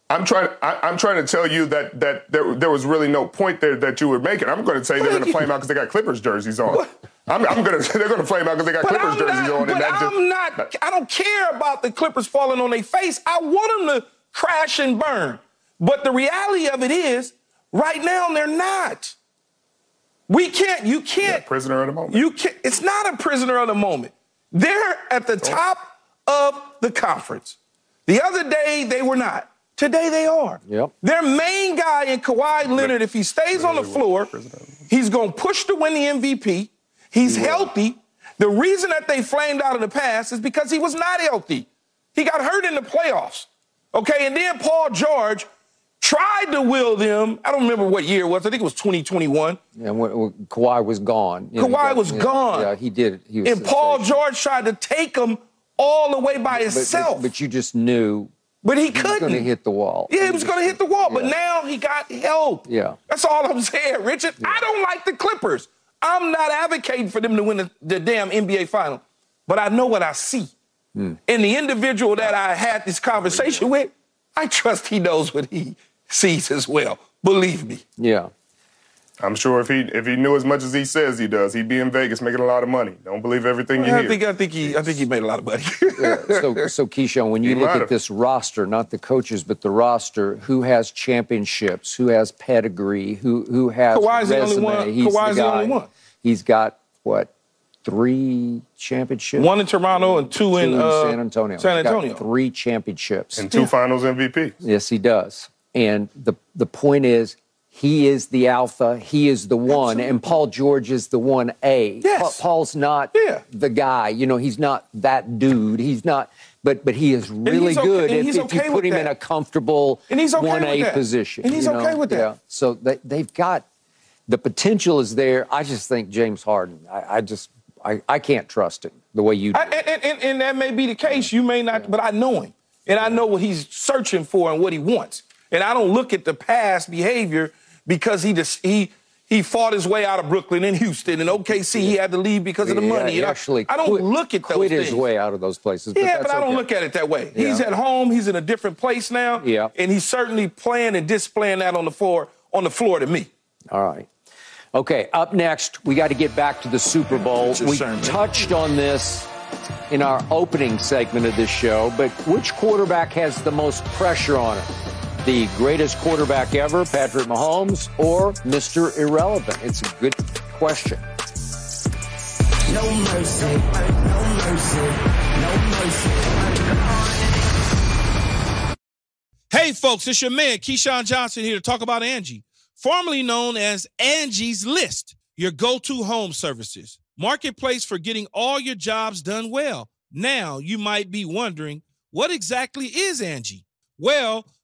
I'm trying. I, I'm trying to tell you that that there, there was really no point there that you were making. I'm going to say they're going to flame out because they got Clippers jerseys on. I'm, I'm going to. They're going to flame out because they got But Clippers I'm jerseys not, on. but I'm just, not. I don't care about the Clippers falling on their face. I want them to crash and burn. But the reality of it is, right now they're not. We can't. You can't. prisoner of the moment. You can't. It's not a prisoner of the moment. They're at the top of the conference. The other day they were not. Today they are. Yep. Their main guy in Kawhi Leonard, if he stays on the floor, he's going to push to win the MVP. He's healthy. The reason that they flamed out in the past is because he was not healthy. He got hurt in the playoffs. Okay, and then Paul George tried to will them. I don't remember what year it was. I think it was 2021. And when, when Kawhi was gone. you know, Kawhi got- was yeah, gone. Yeah, he did. He was And Paul. George tried to take him all the way by But- himself. But, but you just knew But he he couldn't. going to hit the wall. Yeah, he was going to hit the wall, but now he got help. Yeah. That's all I'm saying, Richard. I don't like the Clippers. I'm not advocating for them to win the, the damn NBA final, but I know what I see. Hmm. And the individual that I had this conversation with, I trust he knows what he sees as well. Believe me. Yeah. I'm sure if he if he knew as much as he says he does, he'd be in Vegas making a lot of money. Don't believe everything you I hear. think I think he I think he made a lot of money. Yeah. So, so Keyshawn, when you He look at have. this roster, not the coaches, but the roster, who has championships, who has pedigree, who who has Kawhi's the only one- He's Kawhi's the guy. only one. He's got what three championships? One in Toronto and two, Two in, uh, San Antonio. San He's got Antonio. three championships. and two Finals MVP. Yes, he does. And the the point is, he is the alpha. He is the one, and Paul George is the one A. Yes. Pa- Paul's not Yeah. the guy. You know, he's not that dude. He's not. But but he is really okay- good if, he's if you put him that. in a comfortable And he's okay 1A position. And he's you know? okay with that. Yeah. So they, they've got the potential is there. I just think James Harden. I, I just I, I can't trust him the way you do. I, and, and, and that may be the case. You may not, but I know him. And I know what he's searching for and what he wants. And I don't look at the past behavior because he just he he fought his way out of Brooklyn and Houston and OKC. He had to leave because of the money. He You know, actually I don't quit, look at those quit things. his way out of those places. Yeah, that's but I don't okay. look at it that way. He's at home. He's in a different place now. Yeah. And he's certainly playing and displaying that on the floor on the floor to me. All right. Okay, up next, we got to get back to the Super Bowl. We sermon. touched on this in our opening segment of this show, but which quarterback has the most pressure on him? The greatest quarterback ever, Patrick Mahomes, or Mr. Irrelevant? It's a good question. No mercy, no mercy, no mercy. Hey, folks, it's your man, Keyshawn Johnson, here to talk about Angie, formerly known as Angie's List, your go to home services. Marketplace for getting all your jobs done well. Now, you might be wondering, what exactly is Angie? Well,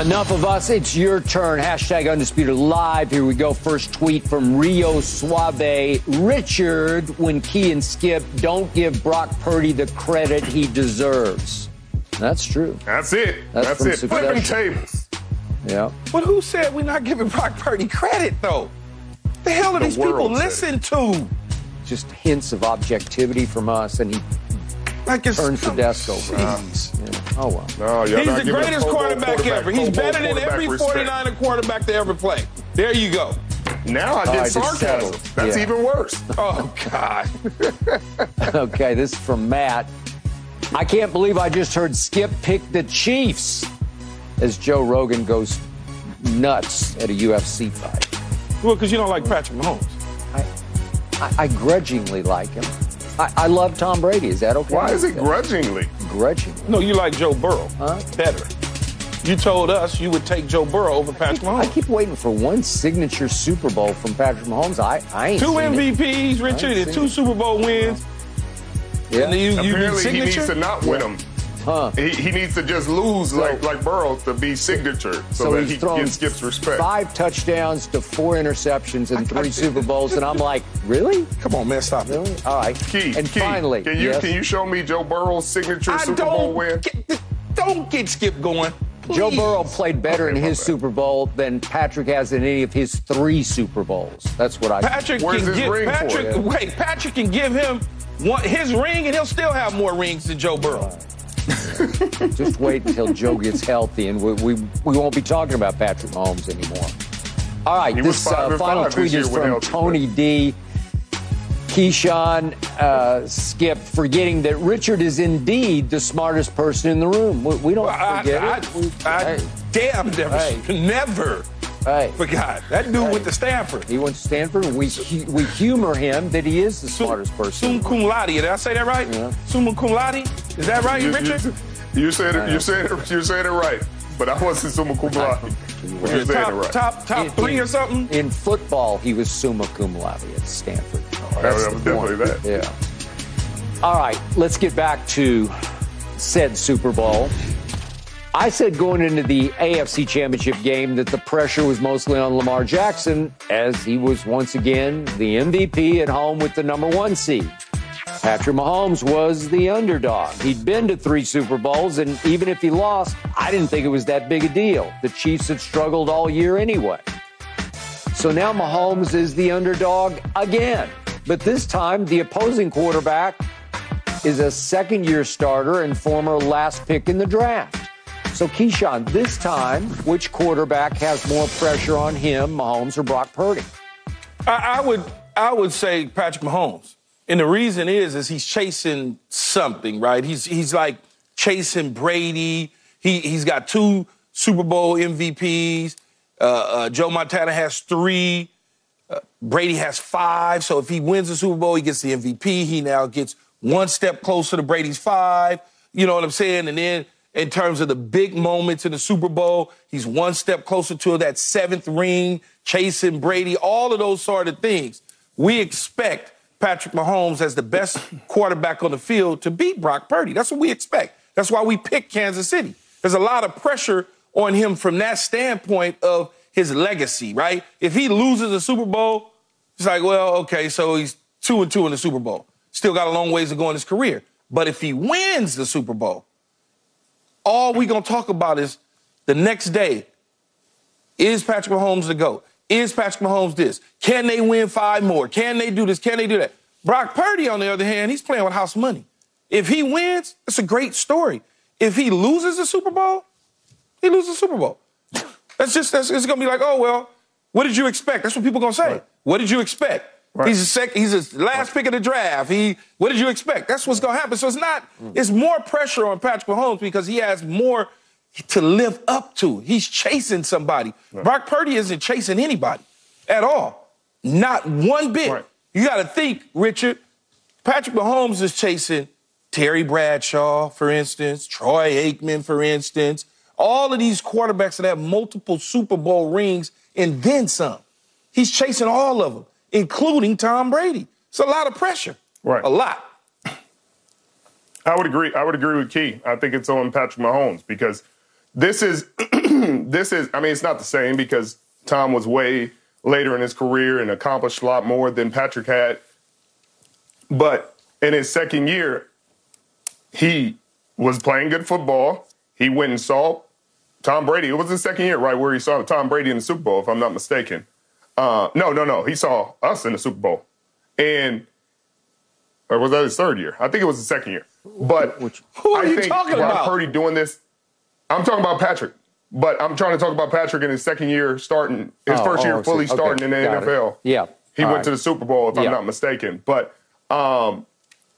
Enough of us. It's your turn. Hashtag Undisputed Live. Here we go. First tweet from Rio Suave. Richard, when Key and Skip don't give Brock Purdy the credit he deserves. That's true. That's it. That's That's, from it. Flipping tables. Yeah. But who said we're not giving Brock Purdy credit, though? The hell are The these people world said to? Just hints of objectivity from us, and he Like it's turns the desk over. Jeez. Yeah. Oh, well. No, y'all He's not the giving greatest Pro Bowl quarterback, ever. He's better than every respect. 49er quarterback to ever play. There you go. Now I All get right, sarcasm. settled. That's Yeah. even worse. Oh, God. Okay, this is from Matt. I can't believe I just heard Skip pick the Chiefs as Joe Rogan goes nuts at a UFC fight. Well, because you don't like Patrick Mahomes. I, I, I grudgingly like him. I, I love Tom Brady. Is that okay? Why is it grudgingly? grudgingly? No, you like Joe Burrow Huh? better. You told us you would take Joe Burrow over Patrick Mahomes. I keep waiting for one signature Super Bowl from Patrick Mahomes. I, I ain't Two seen it. MVPs, Richard, and two Super Bowl wins. Yeah. And then you, you need Apparently, he needs to not win them. Huh. He, he needs to just lose like like Burrow to be signature, so, So that he thrown gets Skip's respect. five touchdowns to four interceptions and three Super Bowls, and I'm like, really? Come on, man, stop Really? it. All right. Key, and Key, finally, can you yes, can you show me Joe Burrow's signature I Super Bowl don't win? get, don't get Skip going. Joe Please. Burrow played better in Okay, my his bad. Super Bowl than Patrick has in any of his three Super Bowls. That's what I. Patrick Where's can give ring for? Patrick. Yeah. Wait, Patrick can give him one, his ring, and he'll still have more rings than Joe Burrow. Just wait until Joe gets healthy, and we, we we won't be talking about Patrick Mahomes anymore. All right, He this uh, final tweet is from Tony D. Keyshawn uh, Skip, forgetting that Richard is indeed the smartest person in the room. We, we don't I, forget I, it. We- I, hey, damn never, Hey. never hey. forgot. That dude went to Stanford. He went to Stanford. and We hu- we humor him that he is the smartest person. in Sum cum laude. Did I say that right? Yeah. Summa cum laude. Is that right, You, Richard? you, you said it. You uh-huh. said it. You said it right. But I wasn't summa cum uh-huh. laude. You're saying it top, right. top, top In- three in- or something. In football, he was summa cum laude at Stanford. Oh, that That's was the definitely point. that. Yeah. All right, let's get back to said Super Bowl. I said going into the AFC Championship game that the pressure was mostly on Lamar Jackson, as he was once again the MVP at home with the number one seed. Patrick Mahomes was the underdog. He'd been to three Super Bowls, and even if he lost, I didn't think it was that big a deal. The Chiefs had struggled all year anyway. So now Mahomes is the underdog again. But this time, the opposing quarterback is a second year starter and former last pick in the draft. So, Keyshawn, this time, which quarterback has more pressure on him, Mahomes or Brock Purdy? I, I would I would say Patrick Mahomes. And the reason is is he's chasing something, right? He's he's like chasing Brady. He he's got two Super Bowl MVPs. Uh, uh, Joe Montana has three. Uh, Brady has five. So if he wins the Super Bowl, he gets the MVP. He now gets one step closer to Brady's five. You know what I'm saying? And then in terms of the big moments in the Super Bowl, he's one step closer to that seventh ring, chasing Brady, all of those sort of things. We expect Patrick Mahomes as the best quarterback on the field to beat Brock Purdy. That's what we expect. That's why we picked Kansas City. There's a lot of pressure on him from that standpoint of his legacy, right? If he loses the Super Bowl, it's like, well, okay, so he's two and two in the Super Bowl. Still got a long ways to go in his career. But if he wins the Super Bowl, all we're gonna talk about is the next day. Is Patrick Mahomes the GOAT? Is Patrick Mahomes this? Can they win five more? Can they do this? Can they do that? Brock Purdy, on the other hand, he's playing with house money. If he wins, it's a great story. If he loses the Super Bowl, he loses the Super Bowl. That's just that's it's gonna be like, oh well, what did you expect? That's what people are gonna say. Right. What did you expect? Right. He's a sec, he's a last pick of the draft. He what did you expect? That's what's gonna happen. So it's not mm. it's more pressure on Patrick Mahomes because he has more to live up to. He's chasing somebody. Brock Purdy isn't chasing anybody at all. Not one bit. Right. You gotta think, Richard. Patrick Mahomes is chasing Terry Bradshaw, for instance, Troy Aikman, for instance, all of these quarterbacks that have multiple Super Bowl rings and then some. He's chasing all of them, including Tom Brady. It's a lot of pressure. Right. A lot. I would agree. I would agree with Key. I think it's on Patrick Mahomes because this is this is. I mean, it's not the same because Tom was way later in his career and accomplished a lot more than Patrick had. But in his second year, he was playing good football. He went and saw Tom Brady. It was his second year, right, where he saw Tom Brady in the Super Bowl, if I'm not mistaken. Uh, no, no, no. He saw us in the Super Bowl, and or was that his third year? I think it was the second year. But Who are I you think talking Brock about? Purdy doing this. I'm talking about Patrick, but I'm trying to talk about Patrick in his second year starting, his Oh, first oh, year I see. fully Okay, starting in the got it. NFL. Yeah. He All went right. to the Super Bowl, if Yeah. I'm not mistaken. But um,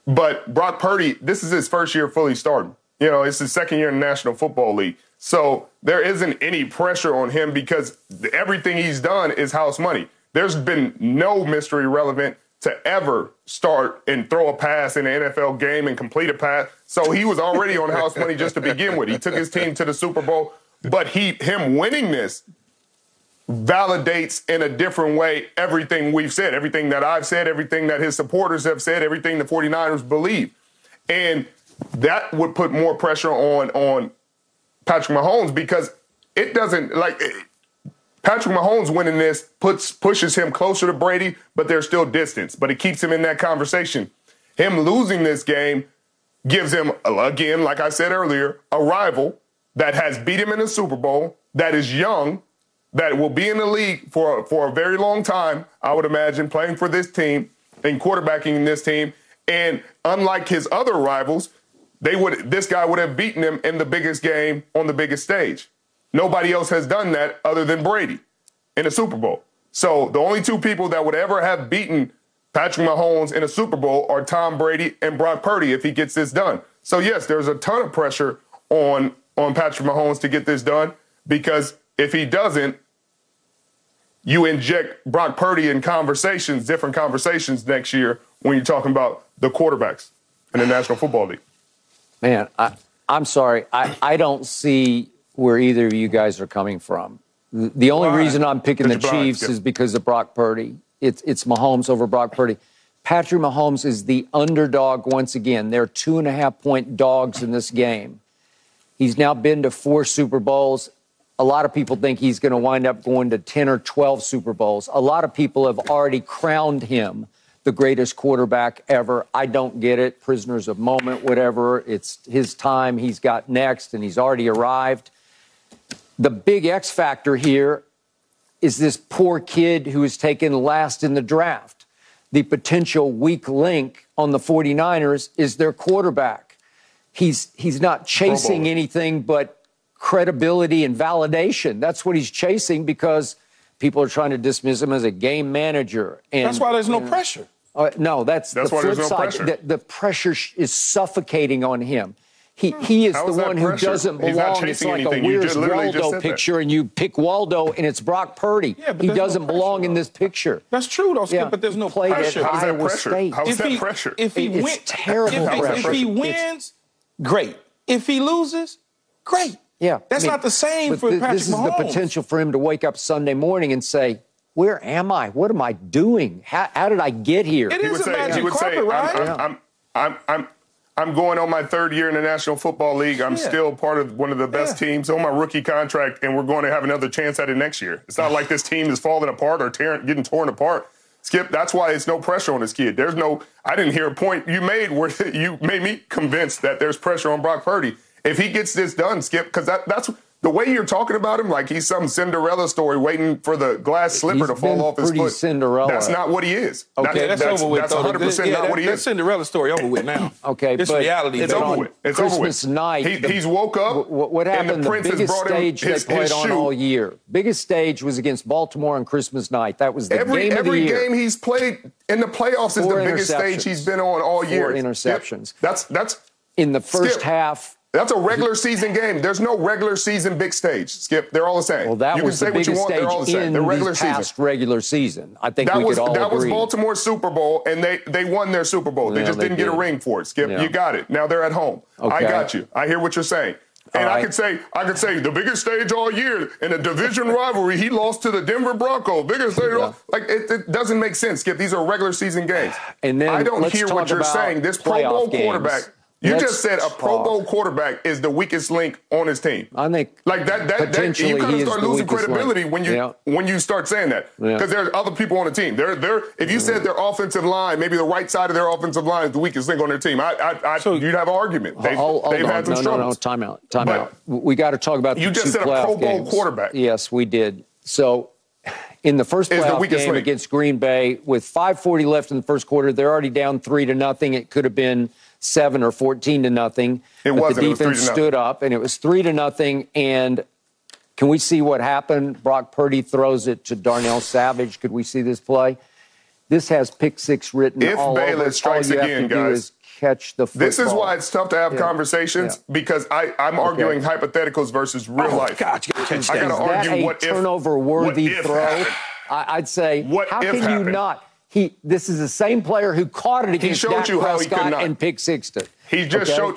but Brock Purdy, this is his first year fully starting. You know, it's his second year in the National Football League. So there isn't any pressure on him because everything he's done is house money. There's been no mystery relevant to ever start and throw a pass in an NFL game and complete a pass. So he was already on house money just to begin with. He took his team to the Super Bowl, but he him winning this validates in a different way everything we've said, everything that I've said, everything that his supporters have said, everything the 49ers believe. And that would put more pressure on on Patrick Mahomes because it doesn't like Patrick Mahomes winning this puts pushes him closer to Brady, but there's still distance. But it keeps him in that conversation. Him losing this game gives him again, like I said earlier, a rival that has beat him in the Super Bowl, that is young, that will be in the league for for a very long time. I would imagine playing for this team and quarterbacking this team. And unlike his other rivals, they would this guy would have beaten him in the biggest game on the biggest stage. Nobody else has done that other than Brady in a Super Bowl. So the only two people that would ever have beaten Patrick Mahomes in a Super Bowl are Tom Brady and Brock Purdy if he gets this done. So yes, there's a ton of pressure on on Patrick Mahomes to get this done because if he doesn't, you inject Brock Purdy in conversations, different conversations next year when you're talking about the quarterbacks in the National Football League. Man, I, I'm sorry. I, I don't see where either of you guys are coming from. The only Why? reason I'm picking the. Chiefs is because of Brock Purdy. It's, it's Mahomes over Brock Purdy. Patrick Mahomes is the underdog once again. They're two and a half point dogs in this game. He's now been to four Super Bowls. A lot of people think he's going to wind up going to 10 or 12 Super Bowls. A lot of people have already crowned him the greatest quarterback ever. I don't get it. Prisoners of moment, whatever. It's his time. He's got next, and he's already arrived. The big X factor here is this poor kid who was taken last in the draft. The potential weak link on the 49ers is their quarterback. He's he's not chasing anything but credibility and validation. That's what he's chasing because people are trying to dismiss him as a game manager. And That's why there's no pressure. uh, no, that's, That's the why flip there's no side. pressure. The, the pressure is suffocating on him. He, he is How the is that one who doesn't He's not belong. It's chasing like anything. a You Where's just literally just Waldo said that. picture, and you pick Waldo, and it's Brock Purdy. Yeah, but he doesn't pressure, belong in this picture. That's true, though, Skip, Yeah, but there's no played pressure. How is that pressure? State. How is that pressure? If he It's win- terrible if, he- pressure. If he It's- wins, great. If he loses, great. Yeah, That's I mean, not the same for th- Patrick This is Mahomes. the potential for him to wake up Sunday morning and say, "Where am I? What am I doing? How, how did I get here?" It he is would a say, magic he would carpet, say, right? I'm, I'm, I'm, I'm, I'm, I'm going on my third year in the National Football League. I'm Yeah. still part of one of the best Yeah. teams on my rookie contract, and we're going to have another chance at it next year. It's not like this team is falling apart or tearing, getting torn apart. Skip, that's why it's no pressure on this kid. There's no, I didn't hear a point you made where you made me convinced that there's pressure on Brock Purdy. If he gets this done, Skip, because that, that's the way you're talking about him, like he's some Cinderella story waiting for the glass slipper He's to fall been off his pretty foot. Cinderella. That's not what he is. Okay, That- that's, over with. That's 100 percent Yeah, not that, what he is. that is. Cinderella story over with now. Okay, it's but reality. It's But over on with. It's Christmas over with. night, He, the- he's woke up. What, what happened? And the prince has biggest brought stage his, they played on all year. Biggest stage was against Baltimore on Christmas night. That was the Every game of every the year. game he's played in the playoffs is the biggest stage he's been on all year. Four year. interceptions. Yep. That's that's in the first Skip. half. That's a regular season game. There's no regular season big stage. Skip, they're all the same. Well, that you was can say the what you biggest want. They're all the stage same. in They're regular this season. past regular season. I think That we was that was agree. Baltimore's Super Bowl, and they they won their Super Bowl. They just they didn't get a ring for it. Skip, Yeah. you got it. Now they're at home. I got you. I hear what you're saying. And All I could say, I could say the biggest stage all year in a division rivalry. He lost to the Denver Broncos. Biggest stage, all- like it, it doesn't make sense. Skip, these are regular season games. And then I don't hear what you're saying. This Pro Bowl games. quarterback. You Let's just said a Pro talk. Bowl quarterback is the weakest link on his team. I think Like that, that, that you kind of start losing credibility link. when you Yeah. when you start saying that Yeah. because there's other people on the team. They're they're if you said their offensive line, maybe the right side of their offensive line is the weakest link on their team. I, I, I So- you'd have an argument. They've, Hold, hold they've on. had some no, struggles. no, no. Time out. Time But- out. We got to talk about You the just two said a Pro Bowl games. quarterback. Yes, we did. So, in the first Is the weakest game link. against Green Bay, with 5:40 left in the first quarter, they're already down three to nothing. It could have been seven or 14 to nothing. It wasn't. The It was defense stood up, and it was three to nothing. And can we see what happened? Brock Purdy throws it to Darnell Savage. Could we see this play? This has pick six written If all Bayless over strikes all you again, have to do guys, is catch the football. This is why it's tough to have Yeah. conversations Yeah. because I, I'm arguing hypotheticals versus real Oh, life. God, you gotta catch I that. got to that argue a what if turnover-worthy what if throw? happened. I, I'd say, What how can you not? He, this is the same player who caught it against showed Dak you how he could Prescott not. and pick six to. He just Okay? showed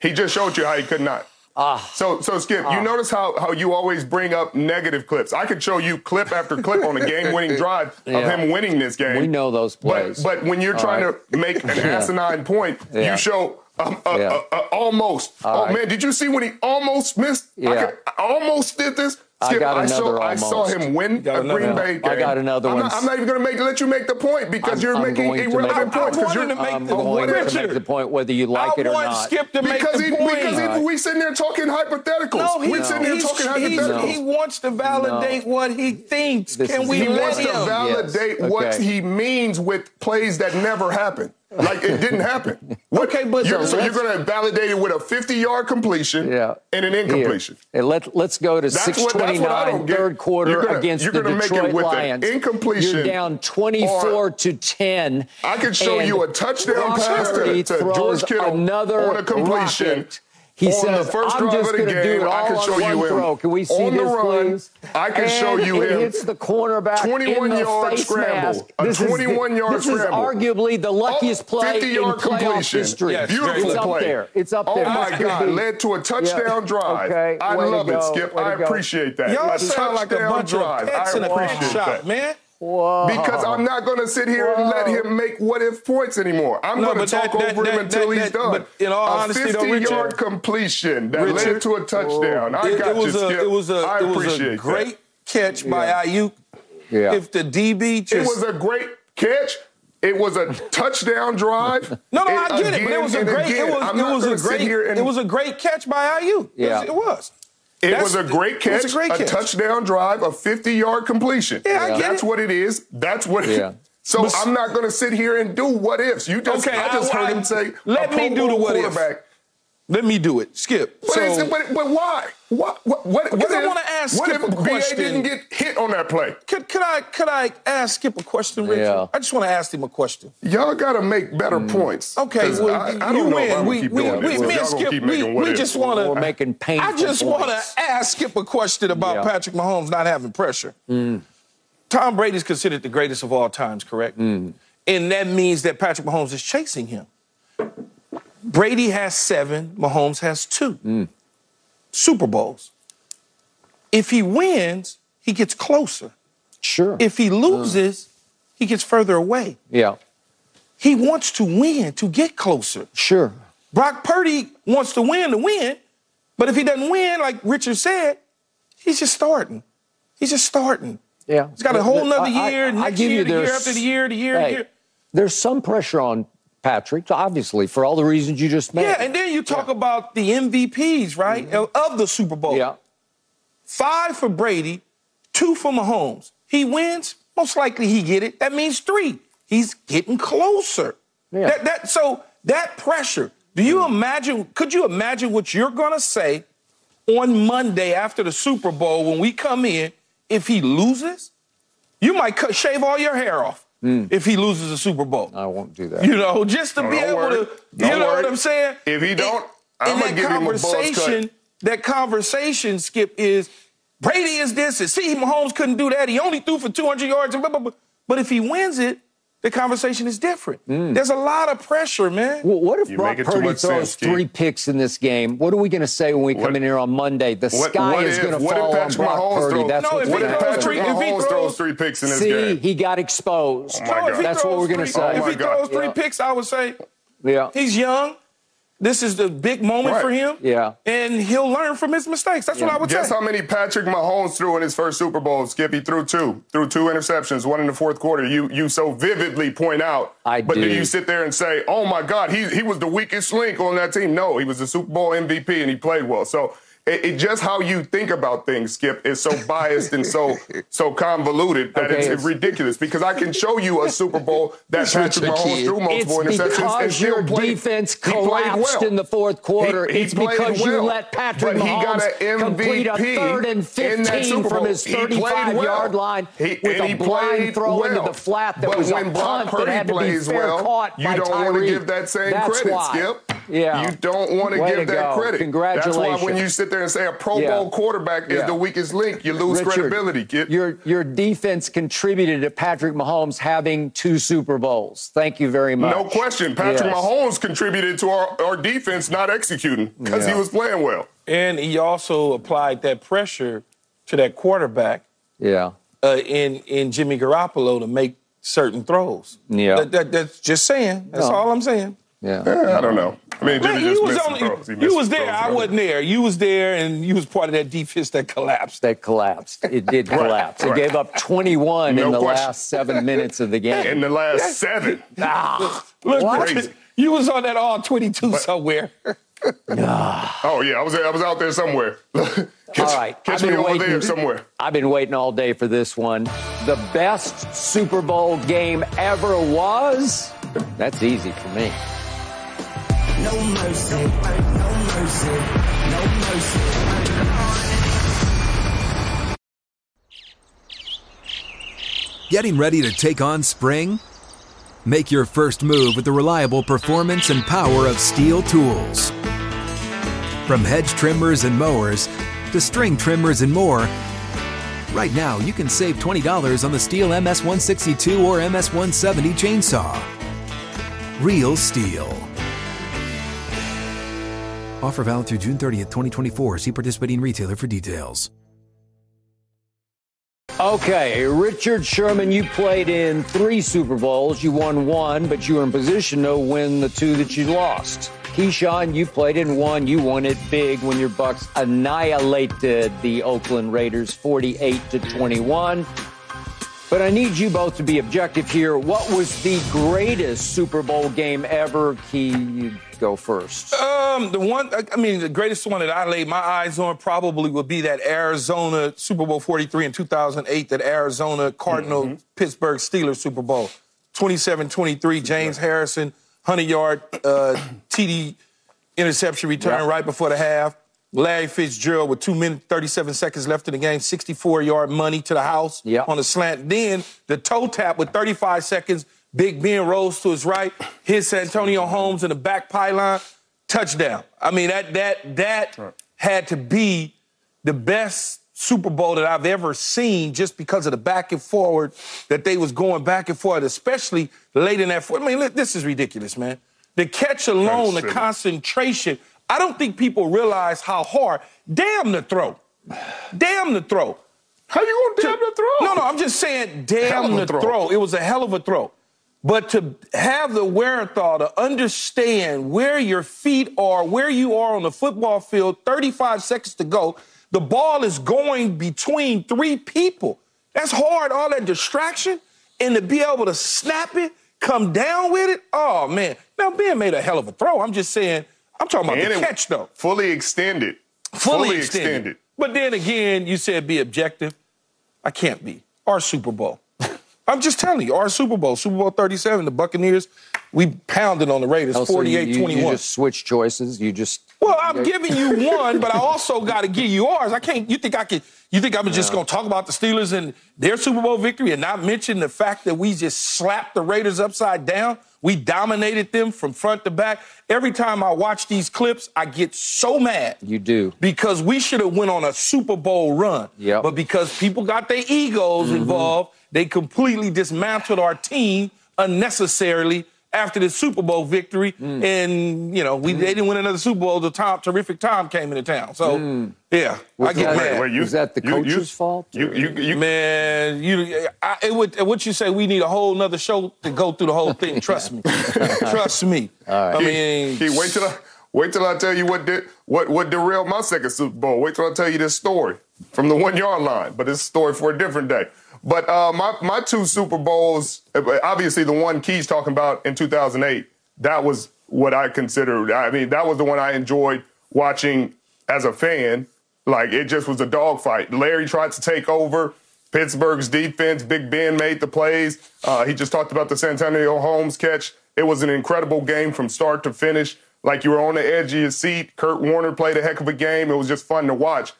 he just showed you how he could not. Ah. So so Skip, you notice how how you always bring up negative clips. I could show you clip after clip on a game-winning drive of Yeah. him winning this game. We know those plays. But but when you're All trying right. to make an asinine point, Yeah. you show um, uh, Yeah. uh, uh, almost. All oh right. man, did you see when he almost missed? I, Yeah. could, I almost did this. I got saw, another I saw almost. him win got a another Green. Bay game. I got another I'm one. Not, I'm not even going to make let you make the point because I'm- you're I'm making going to make irrelevant points. I Because you're to make I'm the going what to make the point whether you like I it or want not. Skip to make because the he, point. because he, we sitting there talking hypotheticals. No, we he's, sitting there talking he's- hypotheticals. he wants to validate what he thinks. This Can is- we he wants to validate Yes, what okay. he means with plays that never happen. Like it didn't happen. What- Okay, but you're, so you're going to validate it with a 50 yard completion Yeah. and an Here. incompletion. Hey, let, let's go to That's what- that's what I 629, don't get. third quarter You're gonna- against you're the gonna make it Detroit with an Lions. incompletion You're down 24 to 10. I could show you a touchdown pass to- to George Kittle another on a completion. rocket. He on says, the first I'm drive just of the going to do game, it all I can on show one you him throw. Can we see on the this, run. please? I can show And you it him. hits the cornerback 21 in the yard face scramble. mask. A This is the- 21 yard This scramble. is arguably the luckiest Oh, play 50 in yard playoff completion. history. Yes, Beautiful it's up there. It's up Oh my This God! be- Led to a touchdown Yeah. drive. Okay, I love it, Skip. I appreciate that. Y'all sound like a bunch of pets in a pet shop, man. Whoa. Because I'm not going to sit here and let him make what if points anymore. I'm No, going to talk that- that- over him that- until that- he's done. but in all a honesty, though, 50 Richard- yard completion that Richard- led to a touchdown. I It, got it was you, a Skip. it was a I it was appreciate a that. great catch by Aiyuk. Yeah. If the DB just It was a great catch. It was a touchdown drive. no, no, And I get it, but it was a great again, it was I'm it not was gonna a sit great here and- it was a great catch by Aiyuk. It Yeah. was- It was. It That's- was a great catch, a great catch. touchdown drive, a 50 yard completion. Yeah, I get That's it. what it is. That's what it Yeah. So But- I'm not going to sit here and do what ifs. You just, Okay, I just I- heard I- him say, let a me do the Bowl what if. quarterback. Let me do it. Skip. But, so, but, but why? What? What? What? Because what I if- wanna ask What Skip if a BA didn't get hit on that play? could, could I could I ask Skip a question, Richard? Yeah. I just want to ask him a question. Y'all got to make better hmm. points. Mm. Okay, 'Cause well, I, I you don't know if I'm win. gonna We, keep we, doing we, this. me Y'all and Skip, keep we, making what we just want to. We're making painful I just want to ask Skip a question about Yeah. Patrick Mahomes not having pressure. Hmm. Tom Brady's considered the greatest of all times, correct? Hmm. And that means that Patrick Mahomes is chasing him. Brady has seven, Mahomes has two Super Bowls. If he wins, he gets closer. Sure. If he loses, he gets further away. yeah. He wants to win to get closer. Sure. Brock Purdy wants to win to win, but if he doesn't win, like Richard said, he's just starting. He's just starting. Yeah. He's got a whole nother I- I- year, I give year, you the year after the year, the year, the year. There's some pressure on Patrick, obviously, for all the reasons you just made. Yeah, and then you talk about the MVPs, right, of- of the Super Bowl. Mm-hmm. Yeah. five for Brady, two for Mahomes. He wins, most likely he get it. That means three. He's getting closer. Yeah. That, that, so that pressure, do you imagine, could you imagine what you're going to say on Monday after the Super Bowl when we come in if he loses? You might cut, shave all your hair off Mm. if he loses the Super Bowl. I won't do that. You know, just to No, be able worry. to, you Don't know worry. what I'm saying? If he don't, In- I'ma in give him a buzz cut. conversation, that conversation, Skip, is Brady is this, and see, Mahomes couldn't do that. He only threw for 200 yards. And blah, blah, blah. But if he wins it, the conversation is different. Mm. There's a lot of pressure, man. Well, what if You Brock make it Purdy throws sense, Keith. three picks in this game? What are we going to say when we come What- in here on Monday? The What- sky what is going to what if fall on Brock Mahomes Purdy. throws- That's No, what if we're What if gonna throws. Patrick three- if he throws- throws three picks in this See, game? he got exposed. Oh my God. That's what we're going to say. If Oh my he God. throws three Yeah. picks, I would say Yeah. he's young. This is the big moment Right. for him. Yeah. And he'll learn from his mistakes. That's what I would Guess say. how many Patrick Mahomes threw in his first Super Bowl? Skippy threw two. Threw two interceptions, one in the fourth quarter. You you so vividly point out. I but do. then you sit there and say, oh my God, he, he was the weakest link on that team. No, he was the Super Bowl MVP and he played well. So it, it just how you think about things, Skip, is so biased and so so convoluted that Okay, it's, it's- ridiculous. Because I can show you a Super Bowl that Patrick Mahomes threw multiple It's interceptions and still your played. defense collapsed well. in the fourth quarter. He- he it's because you let Patrick But he got Mahomes complete a third and 15 from his 35 well. yard line He- with a blind throw into the flat that But was when a Brock punt that had to be fair well, caught you by don't want to give that same That's credit, why. Skip. Yeah. You don't want to give that credit. Congratulations. That's why when you sit there and say a Pro Yeah. Bowl quarterback is the weakest link, you lose Richard, credibility, kid. Your your defense contributed to Patrick Mahomes having two Super Bowls. Thank you very much. No question. Patrick Yes. Mahomes contributed to our, our defense not executing because Yeah. he was playing well. And he also applied that pressure to that quarterback Yeah. uh, in in Jimmy Garoppolo to make certain throws. Yeah. That, that- that's just saying. That's No. all I'm saying. Yeah. Eh, I don't know. I mean, Jimmy Man, just you was missed on, some throws. He you was there. throws I early. wasn't there. You was there, and you was part of that defense that collapsed. That collapsed. It did collapse. It gave up 21 No in the question. last seven minutes of the game. In the last seven. ah, Look, What? Crazy. you was on that all 22 somewhere. Oh yeah, I was I was out there somewhere. catch All right, catch me been over waiting. there somewhere. I've been waiting all day for this one. The best Super Bowl game ever was. That's easy for me. No mercy, no mercy, no mercy. Getting ready to take on spring? Make your first move with the reliable performance and power of STIHL tools. From hedge trimmers and mowers to string trimmers and more, right now you can save $20 on the STIHL MS162 or MS170 chainsaw. Real STIHL. Offer valid through June 30th, 2024. See participating retailer for details. Okay, Richard Sherman, you played in three Super Bowls. You won one, but you were in position to win the two that you lost. Keyshawn, you played in one. You won it big when your Bucks annihilated the Oakland Raiders 48 to 21. But I need you both to be objective here. What was the greatest Super Bowl game ever? Key, you go first. Um, the one, I mean, the greatest one that I laid my eyes on probably would be that Arizona Super Bowl 43 in 2008, that Arizona Cardinal Pittsburgh Steelers Super Bowl. 27 23, James Harrison, 100 yard uh, TD interception return Yeah. right before the half. Larry Fitzgerald with two minutes, 37 seconds left in the game, 64 yard money to the house Yeah. on a slant. Then the toe tap with 35 seconds. Big Ben rolls to his right, hits Santonio Holmes in the back pylon, touchdown. I mean, that that that had to be the best Super Bowl that I've ever seen just because of the back and forward that they was going back and forth, especially late in that. I mean, look, this is ridiculous, man. The catch alone, the concentration. I don't think people realize how hard. Damn the throw. Damn the throw. How you gonna damn the throw? No, no, I'm just saying, damn the throw. throw. It was a hell of a throw. But to have the wherewithal to understand where your feet are, where you are on the football field, 35 seconds to go, the ball is going between three people. That's hard, all that distraction, and to be able to snap it, come down with it. Oh, man. Now, Ben made a hell of a throw. I'm just saying, I'm talking about And the it catch, though. Fully extended. Fully, extended. But then again, you said be objective. I can't be. Our Super Bowl. I'm just telling you, our Super Bowl, Super Bowl 37, the Buccaneers, we pounded on the Raiders Also, 48 you, you, 21. you just switch choices. You just Well, I'm giving you one, but I also got to give you ours. I can't. You think I could? You think I'm just going to talk about the Steelers and their Super Bowl victory and not mention the fact that we just slapped the Raiders upside down? We dominated them from front to back. Every time I watch these clips, I get so mad. you do. Because we should have went on a Super Bowl run. Yep. But because people got their egos Mm-hmm. involved, they completely dismantled our team unnecessarily after the Super Bowl victory. Mm. And, you know, we they didn't win another Super Bowl. The Tom, terrific Tom came into town. So, yeah, I get that- mad. Wait, wait, you, Is that the you- you- coach's fault, You, or- you, you, Man, you, I, it would, what you say, we need a whole nother show to go through the whole thing. Trust me. Trust me. I mean, Key, wait till I wait till I tell you what did what what derailed my second Super Bowl. Wait till I tell you this story from the one yard line. But it's a story for a different day. But uh, my my two Super Bowls, obviously the one Key's talking about in 2008, that was what I considered. I mean, that was the one I enjoyed watching as a fan. Like it just was a dogfight. Larry tried to take over. Pittsburgh's defense, Big Ben made the plays. Uh, he just talked about the Santonio Holmes catch. It was an incredible game from start to finish. Like you were on the edge of your seat. Kurt Warner played a heck of a game. It was just fun to watch.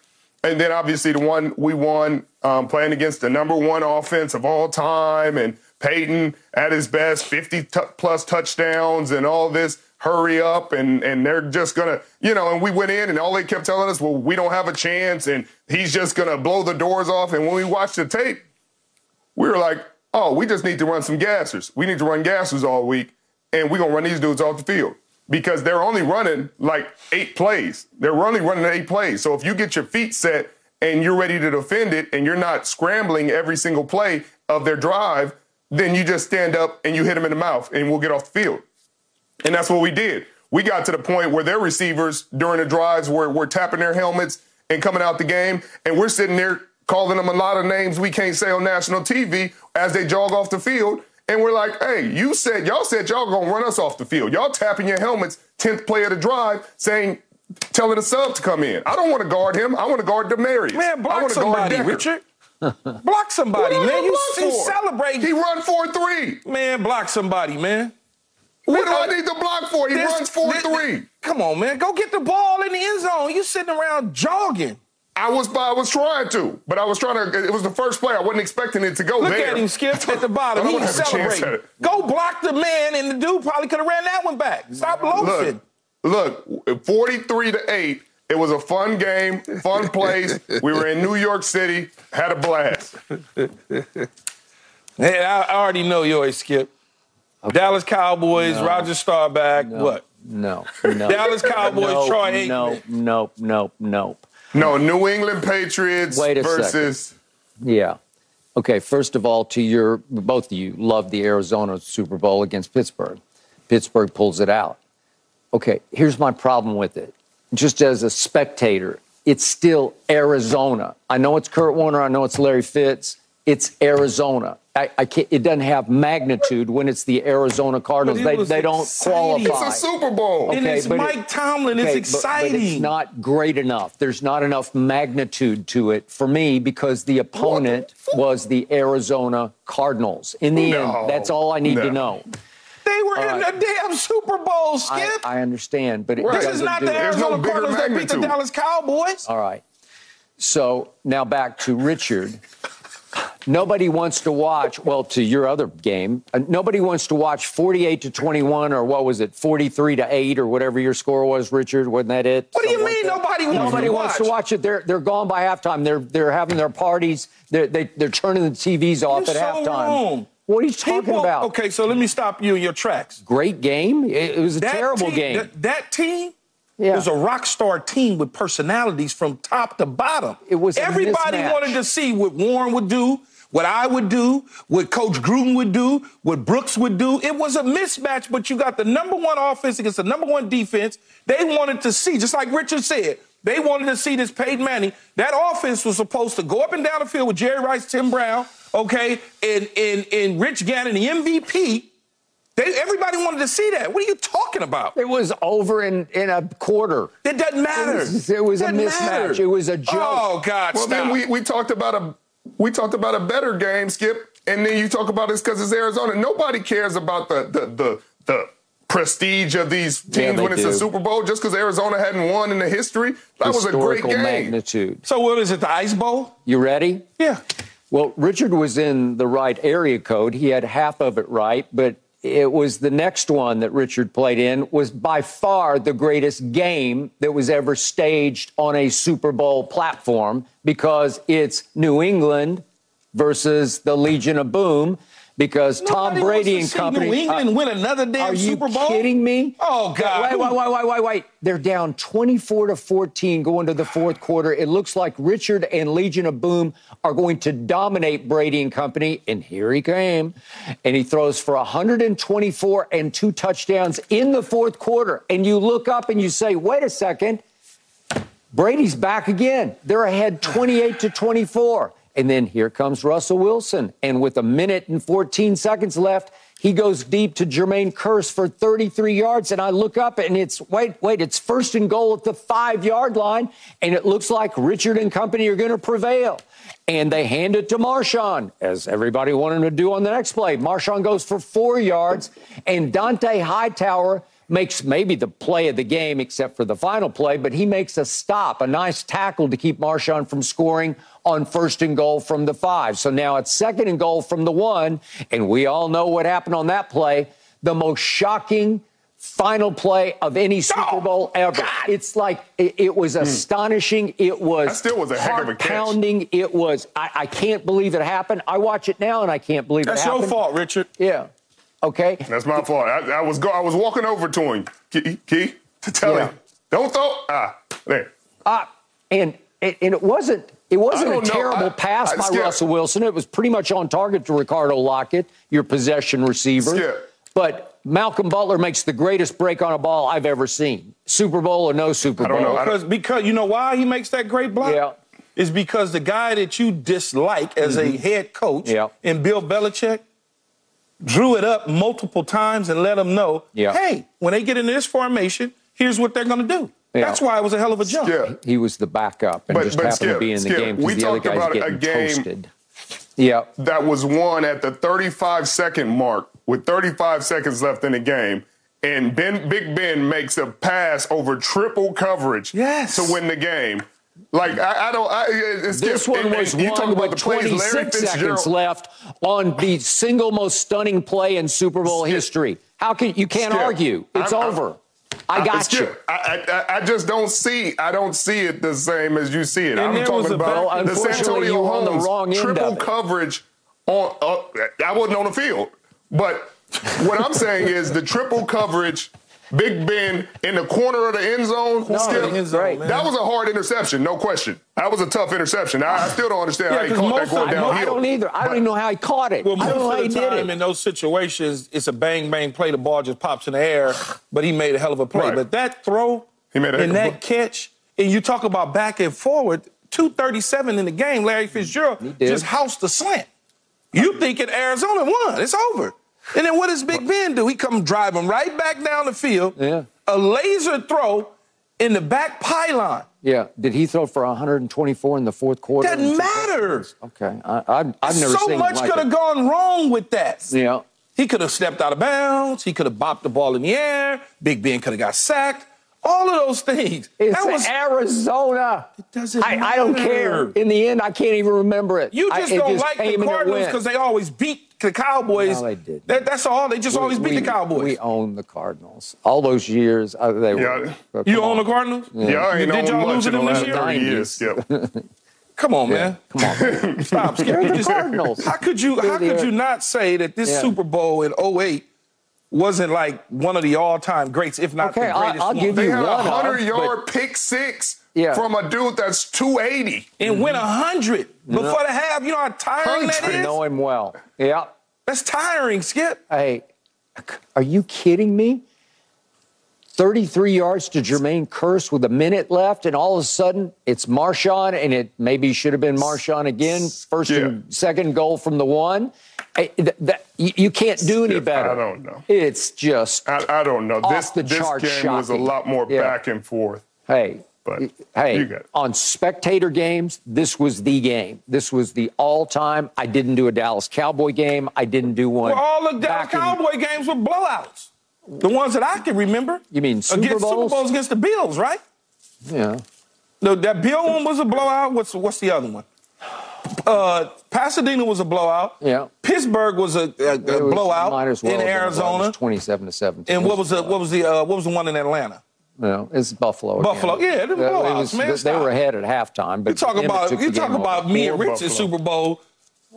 And then obviously the one we won um, playing against the number one offense of all time and Peyton at his best, 50 t- plus touchdowns and all this hurry up and and they're just gonna you know and we went in and all they kept telling us well we don't have a chance and he's just gonna blow the doors off. And when we watched the tape we were like oh we just need to run some gassers. We need to run gassers all week and we're gonna run these dudes off the field because they're only running like eight plays. They're only running eight plays. So if you get your feet set and you're ready to defend it and you're not scrambling every single play of their drive then you just stand up and you hit them in the mouth and we'll get off the field and that's what we did. We got to the point where their receivers during the drives were, were tapping their helmets and coming out the game. And we're sitting there calling them a lot of names we can't say on national TV as they jog off the field. And we're like, hey, you said, y'all said y'all gonna run us off the field. Y'all tapping your helmets, 10th play of the drive, saying, telling the sub to come in. I don't want to guard him. I want to guard Demaryius. man, I block guard somebody, Decker. Richard. block somebody, man. You for? celebrate. He run 4-3. man, block somebody, man. What do I need to block for? He This- runs 4-3. this- Come on, man. Go get the ball in the end zone. You sitting around jogging. I was I was trying to, but I was trying to. It was the first play. I wasn't expecting it to go Look there. at him, Skip, at the bottom. He's have a chance at celebrating. Go block the man, and the dude probably could have ran that one back. Stop loafing. Look, look, 43 to 8. It was a fun game, fun place. We were in New York City, had a blast. Hey, I I already know yours, Skip. Dallas Cowboys, No. Roger Staubach, No. What? No. No. Dallas Cowboys, no, Troy Aikman. No, no, no, no. No, New England Patriots Wait a versus. Yeah. Okay, first of all, to your both of you love the Arizona Super Bowl against Pittsburgh. Pittsburgh pulls it out. Okay, here's my problem with it. Just as a spectator, it's still Arizona. I know it's Kurt Warner, I know it's Larry Fitz. It's Arizona. I, I can't, it doesn't have magnitude when it's the Arizona Cardinals. They, they don't exciting. qualify. It's a Super Bowl. And it's but it- Mike Tomlin. It's Okay, but- But, exciting. it's not great enough. There's not enough magnitude to it for me because the opponent was the Arizona Cardinals. In the No, end, that's all I need no. to know. They were in right. the damn Super Bowl, Skip. I, I understand, but it this is not the it. There's no Arizona Cardinals that beat the. Dallas Cowboys. All right. So now back to Richard. Nobody wants to watch, well, to your other game, uh, nobody wants to watch 48 to 21 or what was it, 43 to 8 or whatever your score was, Richard. Wasn't that it? What do you mean that? nobody wants Nobody to wants to watch? watch it. They're, they're gone by halftime. They're, they're having their parties. They're, they, they're turning the TVs off You're at so halftime. wrong. What are you talking People- about? Okay, so let me stop you in your tracks. Great game. It, it was a That terrible team- game. That, that team Yeah. was a rock star team with personalities from top to bottom. It was everybody wanted to see what Warren would do, what I would do, what Coach Gruden would do, what Brooks would do. It was a mismatch, but you got the number one offense against the number one defense. They wanted to see, just like Richard said, they wanted to see this Peyton Manning. That offense was supposed to go up and down the field with Jerry Rice, Tim Brown, okay, and and, and Rich Gannon, the MVP. They, everybody wanted to see that. What are you talking about? It was over in, in a quarter. It doesn't matter. It was, it was a mismatch. matter. It was a joke. Oh God! Well, stop. then we, we talked about a we talked about a better game, Skip, and then you talk about it's because it's Arizona. Nobody cares about the the the, the prestige of these teams Yeah, when it's a. Super Bowl. Just because Arizona hadn't won in the history, that was a great Historical game. magnitude. so what is it? The Ice Bowl? You ready? Yeah. Well, Richard was in the right area code. He had half of it right, but it was the next one that Richard played in was by far the greatest game that was ever staged on a Super Bowl platform because it's New England versus the Legion of Boom because Tom Brady and company New England uh, win another damn Super Bowl? are you kidding me? Oh God! Wait, wait, wait, wait, wait, wait. They're down 24 to 14 going to the fourth quarter. It looks like Richard and Legion of Boom are going to dominate Brady and company. And here he came. And he throws for 124 and two touchdowns in the fourth quarter. And you look up and you say, wait a second. Brady's back again. They're ahead 28 to 24. And then here comes Russell Wilson. And with a minute and 14 seconds left, he goes deep to Jermaine Kearse for 33 yards. And I look up and it's, wait, wait, it's first and goal at the five yard line. And it looks like Richard and company are going to prevail. And they hand it to Marshawn, as everybody wanted to do on the next play. Marshawn goes for four yards, and Dont'a Hightower makes maybe the play of the game, except for the final play, but he makes a stop, a nice tackle to keep Marshawn from scoring on first and goal from the five. So now it's second and goal from the one, and we all know what happened on that play. The most shocking final play of any Super Oh, Bowl ever. It's like it, it was hmm. astonishing. It was That still was a heck of a catch. pounding. It was. I, I can't believe it happened. I watch it now and I can't believe That's it your happened. fault, Richard. Yeah. Okay. That's my fault. I, I was go, I was walking over to him, Key, Key to tell Yeah. him, don't throw. Ah, there. Uh, and and and it wasn't it wasn't a terrible I- pass I by skip. Russell Wilson. It was pretty much on target to Ricardo Lockette, your possession receiver. Skip. But Malcolm Butler makes the greatest break on a ball I've ever seen. Super Bowl or no Super Bowl? I don't Bowl. know. Because because you know why he makes that great block? Yeah. Is because the guy that you dislike as a head coach Mm-hmm. Yeah. in Bill Belichick drew it up multiple times and let them know, Yeah. hey, when they get in this formation, here's what they're going to do. Yeah. That's why it was a hell of a jump. Yeah. He was the backup and But- just but happened to be in the game because the other guy's about a getting game- toasted. Yeah. that was won at the 35 second mark with 35 seconds left in the game. And Ben, Big Ben makes a pass over triple coverage Yes. to win the game. Like I, I don't. I, it's This just, one and- was and about with the plays, 26 seconds left on the single most stunning play in Super Bowl Skip. history. How can you can't Skip. argue? It's I'm- I'm- over. I got Skip, you. I, I, I just don't see. I don't see it the same as you see it. And I'm talking about bad- the Santonio on the Holmes wrong triple coverage. On uh, I wasn't on the field, but what I'm saying is the triple coverage. Big Ben in the corner of the end zone. No, Skip, the end zone, Right. that was a hard interception, no question. That was a tough interception. I, I still don't understand Yeah, how he 'cause caught that most going of- I, don't either. I don't even know how he caught it. Well, I most don't know how he of the did time it. in those situations, it's a bang bang play. The ball just pops in the air, but he made a hell of a play. Right. But that throw He made a and heck of that catch, and you talk about back and forward, 237 in the game, Larry Fitzgerald just housed the slant. You thinking Arizona won. It's over. And then what does Big Ben do? He come driving right back down the field. Yeah. A laser throw in the back pylon. Yeah. Did he throw for 124 in the fourth quarter? Doesn't matter. Okay. I, I've, I've never so seen much like could have gone wrong with that. Yeah. He could have stepped out of bounds. He could have bopped the ball in the air. Big Ben could have got sacked. All of those things. It's that was Arizona. It doesn't I, I don't care. In the end, I can't even remember it. you just it don't like the Cardinals because they always beat the Cowboys. No, they didn't. That- that's all. They just always beat we, the Cowboys. We own the Cardinals. All those years, uh, they Yeah. were. uh, you own on. the Cardinals? Yeah, I ain't Did known y'all much lose in to the this last year? 30 years. Skip. Come on, Yeah, man. come on. Stop, Skip. They're the just- Cardinals. How could you? How could you not say that this Yeah. Super Bowl in 08 wasn't like one of the all-time greats, if not Okay, the I'll- greatest? I'll one? give They you had a one of, 100 yard pick six Yeah. from a dude that's 280. and win mm-hmm. a hundred before the half. You know how tiring that Hundred. I know him well. Yeah. That's tiring, Skip. Hey, are you kidding me? 33 yards to Jermaine Kearse with a minute left, and all of a sudden it's Marshawn, and it maybe should have been Marshawn again. First and second goal from the one. I, th- that, you, you can't do any better. I don't know. It's just I, I don't know. Off This the this chart game was a lot more Yeah. back and forth. hey, But hey, you got it. on spectator games, this was the game. This was the all-time. I didn't do a Dallas Cowboy game. I didn't do one. Well, all the Dallas back in- Cowboy games were blowouts. The ones that I can remember. You mean Super against Bowls? Super Bowls against the Bills, right? Yeah. No, that Bill one was a blowout. What's what's the other one? Uh, Pasadena was a blowout. Yeah. Pittsburgh was a, a, a was- blowout might as well in have been. It Arizona. was 27 to 17. And what was the what was the uh, what was the one in Atlanta? No, it's Buffalo. again. Buffalo, yeah, them It blowouts, was- man, They stop. were ahead at halftime, but You talk about you talk about over. me and Poor Rich's Buffalo. Super Bowl.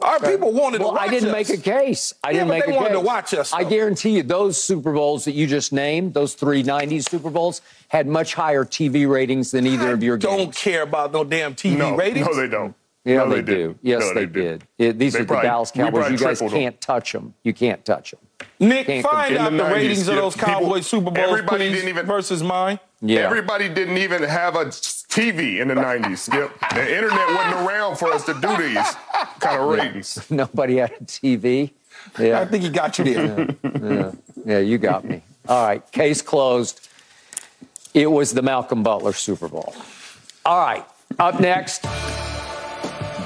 Our people wanted Well, to watch I didn't us. make a case. I Yeah, didn't but make they a wanted case. to watch us, I guarantee you, those Super Bowls that you just named, those three '90s Super Bowls, had much higher TV ratings than either of your games. don't care about no damn TV No, ratings. no, they don't. Yeah, no, they, didn't. do. Yes, No, they, do. did. It- these They are probably- the Dallas Cowboys. You guys can't touch them. You can't touch them. Nick, Can't find out the, the 90s, ratings of yeah, those people- Cowboy Super Bowls, everybody please, didn't even- versus mine. Yeah. Everybody didn't even have a TV in the 90s. Yep. The internet wasn't around for us to do these kind of ratings. Nobody had a TV. Yeah. I think he got you there. Yeah, you got me. All right, case closed. It was the Malcolm Butler Super Bowl. All right, up next,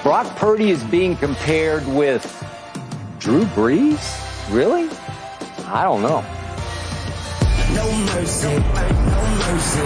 Brock Purdy is being compared with Drew Brees? Really? I don't know. No mercy, no mercy.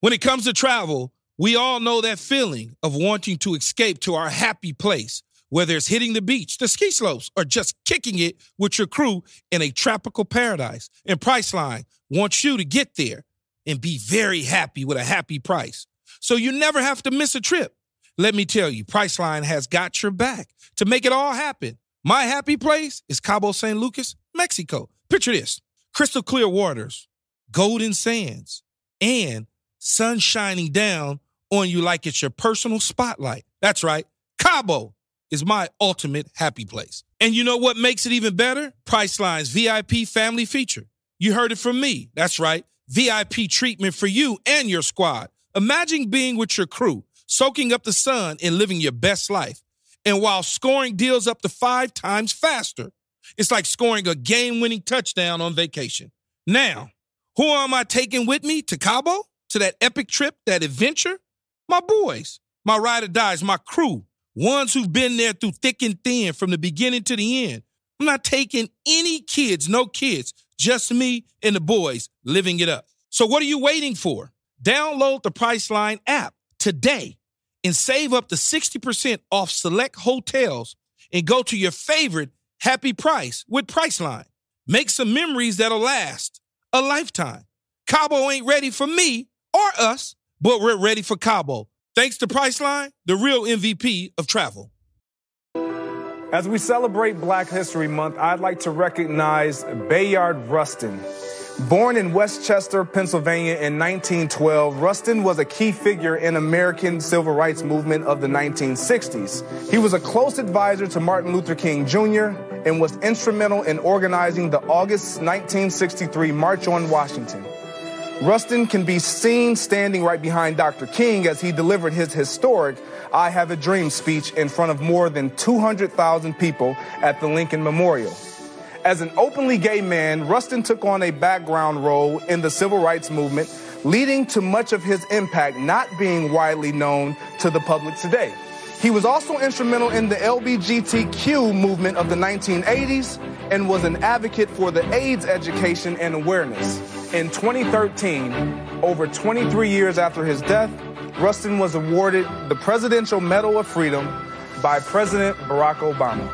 When it comes to travel, we all know that feeling of wanting to escape to our happy place, whether it's hitting the beach, the ski slopes, or just kicking it with your crew in a tropical paradise. And Priceline wants you to get there and be very happy with a happy price. So you never have to miss a trip. Let me tell you, Priceline has got your back to make it all happen. My happy place is Cabo San Lucas, Mexico. Picture this crystal clear waters, golden sands, and sun shining down on you like it's your personal spotlight. That's right. Cabo is my ultimate happy place. And you know what makes it even better? Priceline's VIP family feature. You heard it from me. That's right. VIP treatment for you and your squad. Imagine being with your crew, soaking up the sun and living your best life. And while scoring deals up to five times faster, it's like scoring a game winning touchdown on vacation. Now, who am I taking with me to Cabo? To that epic trip, that adventure? My boys, my ride or dies, my crew, ones who've been there through thick and thin from the beginning to the end. I'm not taking any kids, no kids, just me and the boys living it up. So what are you waiting for? Download the Priceline app today and save up to 60% off select hotels and go to your favorite happy price with Priceline. Make some memories that'll last a lifetime. Cabo ain't ready for me or us, but we're ready for Cabo. Thanks to Priceline, the real MVP of travel. As we celebrate Black History Month, I'd like to recognize Bayard Rustin. Born in West Chester, Pennsylvania in 1912, Rustin was a key figure in American civil rights movement of the 1960s. He was a close advisor to Martin Luther King Jr. and was instrumental in organizing the August 1963 March on Washington. Rustin can be seen standing right behind Dr. King as he delivered his historic I Have a Dream speech in front of more than 200,000 people at the Lincoln Memorial. As an openly gay man, Rustin took on a background role in the civil rights movement, leading to much of his impact not being widely known to the public today. He was also instrumental in the LBGTQ movement of the 1980s and was an advocate for the AIDS education and awareness. In 2013, over 23 years after his death, Rustin was awarded the Presidential Medal of Freedom by President Barack Obama.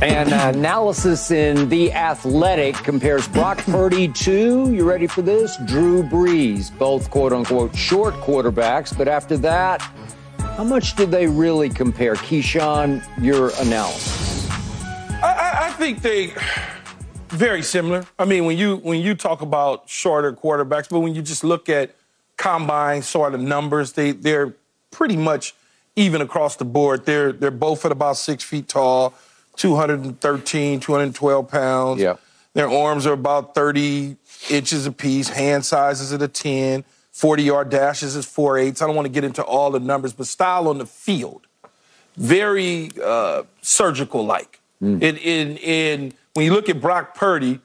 An uh, analysis in The Athletic compares Brock Purdy to, you ready for this? Drew Brees, both quote unquote short quarterbacks. But after that, how much do they really compare? Keyshawn, your analysis. I, I, I think they very similar. I mean, when you when you talk about shorter quarterbacks, but when you just look at combine sort of numbers, they they're pretty much even across the board. They're they're both at about six feet tall, 213, 212 pounds. Yeah. Their arms are about 30 inches apiece, hand sizes at a 10, 40 yard dashes is 4 eighths. I don't want to get into all the numbers, but style on the field, very uh, surgical like. In, in, in, when you look at Brock Purdy,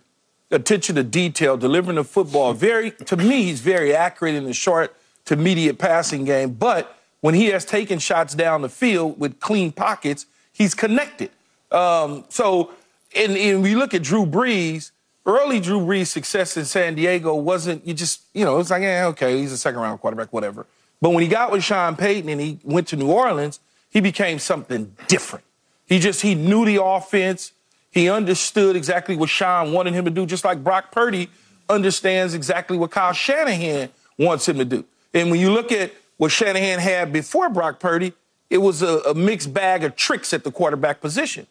attention to detail, delivering the football, very, to me, he's very accurate in the short to immediate passing game. But when he has taken shots down the field with clean pockets, he's connected. Um, so, and, and we look at Drew Brees, early Drew Brees' success in San Diego wasn't, you just, you know, it's like, yeah, okay, he's a second round quarterback, whatever. But when he got with Sean Payton and he went to New Orleans, he became something different. He just, he knew the offense. He understood exactly what Sean wanted him to do, just like Brock Purdy understands exactly what Kyle Shanahan wants him to do. And when you look at what Shanahan had before Brock Purdy, it was a, a mixed bag of tricks at the quarterback position.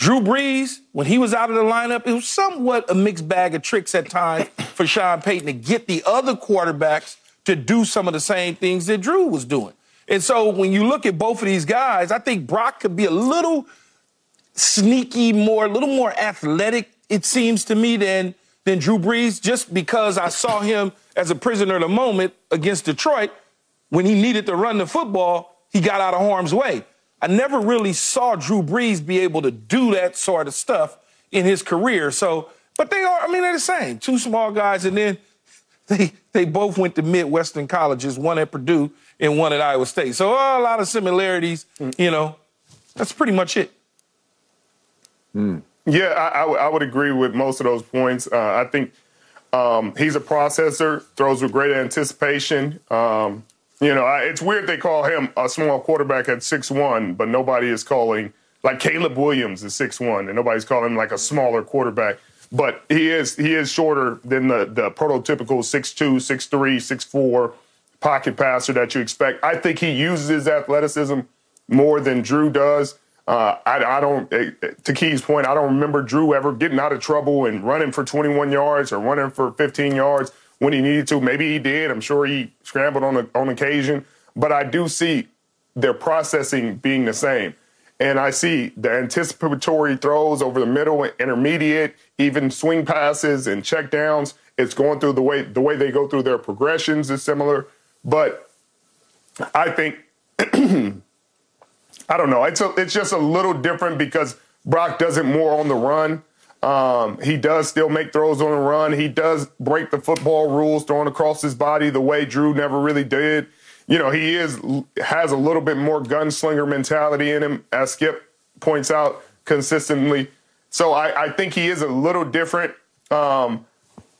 Drew Brees, when he was out of the lineup, it was somewhat a mixed bag of tricks at times for Sean Payton to get the other quarterbacks to do some of the same things that Drew was doing. And so when you look at both of these guys, I think Brock could be a little sneaky, more, a little more athletic, it seems to me, than than Drew Brees, just because I saw him as a prisoner of the moment against Detroit. When he needed to run the football, he got out of harm's way. I never really saw Drew Brees be able to do that sort of stuff in his career. So, but they are, I mean, they're the same. Two small guys, and then they they both went to Midwestern colleges, one at Purdue and one at Iowa State. So uh, a lot of similarities, you know. That's pretty much it. Yeah, I, I would- I would agree with most of those points. Uh, I think um, he's a processor, throws with great anticipation. Um, you know, I, it's weird they call him a small quarterback at six one, but nobody is calling like Caleb Williams is six one, and nobody's calling him like a smaller quarterback. But he is he is shorter than the the prototypical 6'2", 6'3", 6'4", pocket passer that you expect. I think he uses his athleticism more than Drew does. Uh, I, I don't, eh, eh, to Key's point, I don't remember Drew ever getting out of trouble and running for 21 yards or running for 15 yards when he needed to. Maybe he did. I'm sure he scrambled on, a, on occasion. But I do see their processing being the same. And I see the anticipatory throws over the middle and intermediate, even swing passes and check downs. It's going through the way the way they go through their progressions is similar. But I think I don't know. It's a, it's just a little different because Brock does it more on the run. Um, he does still make throws on the run. He does break the football rules, throwing across his body the way Drew never really did. You know, he is has a little bit more gunslinger mentality in him, as Skip points out consistently. So I, I think he is a little different. Um,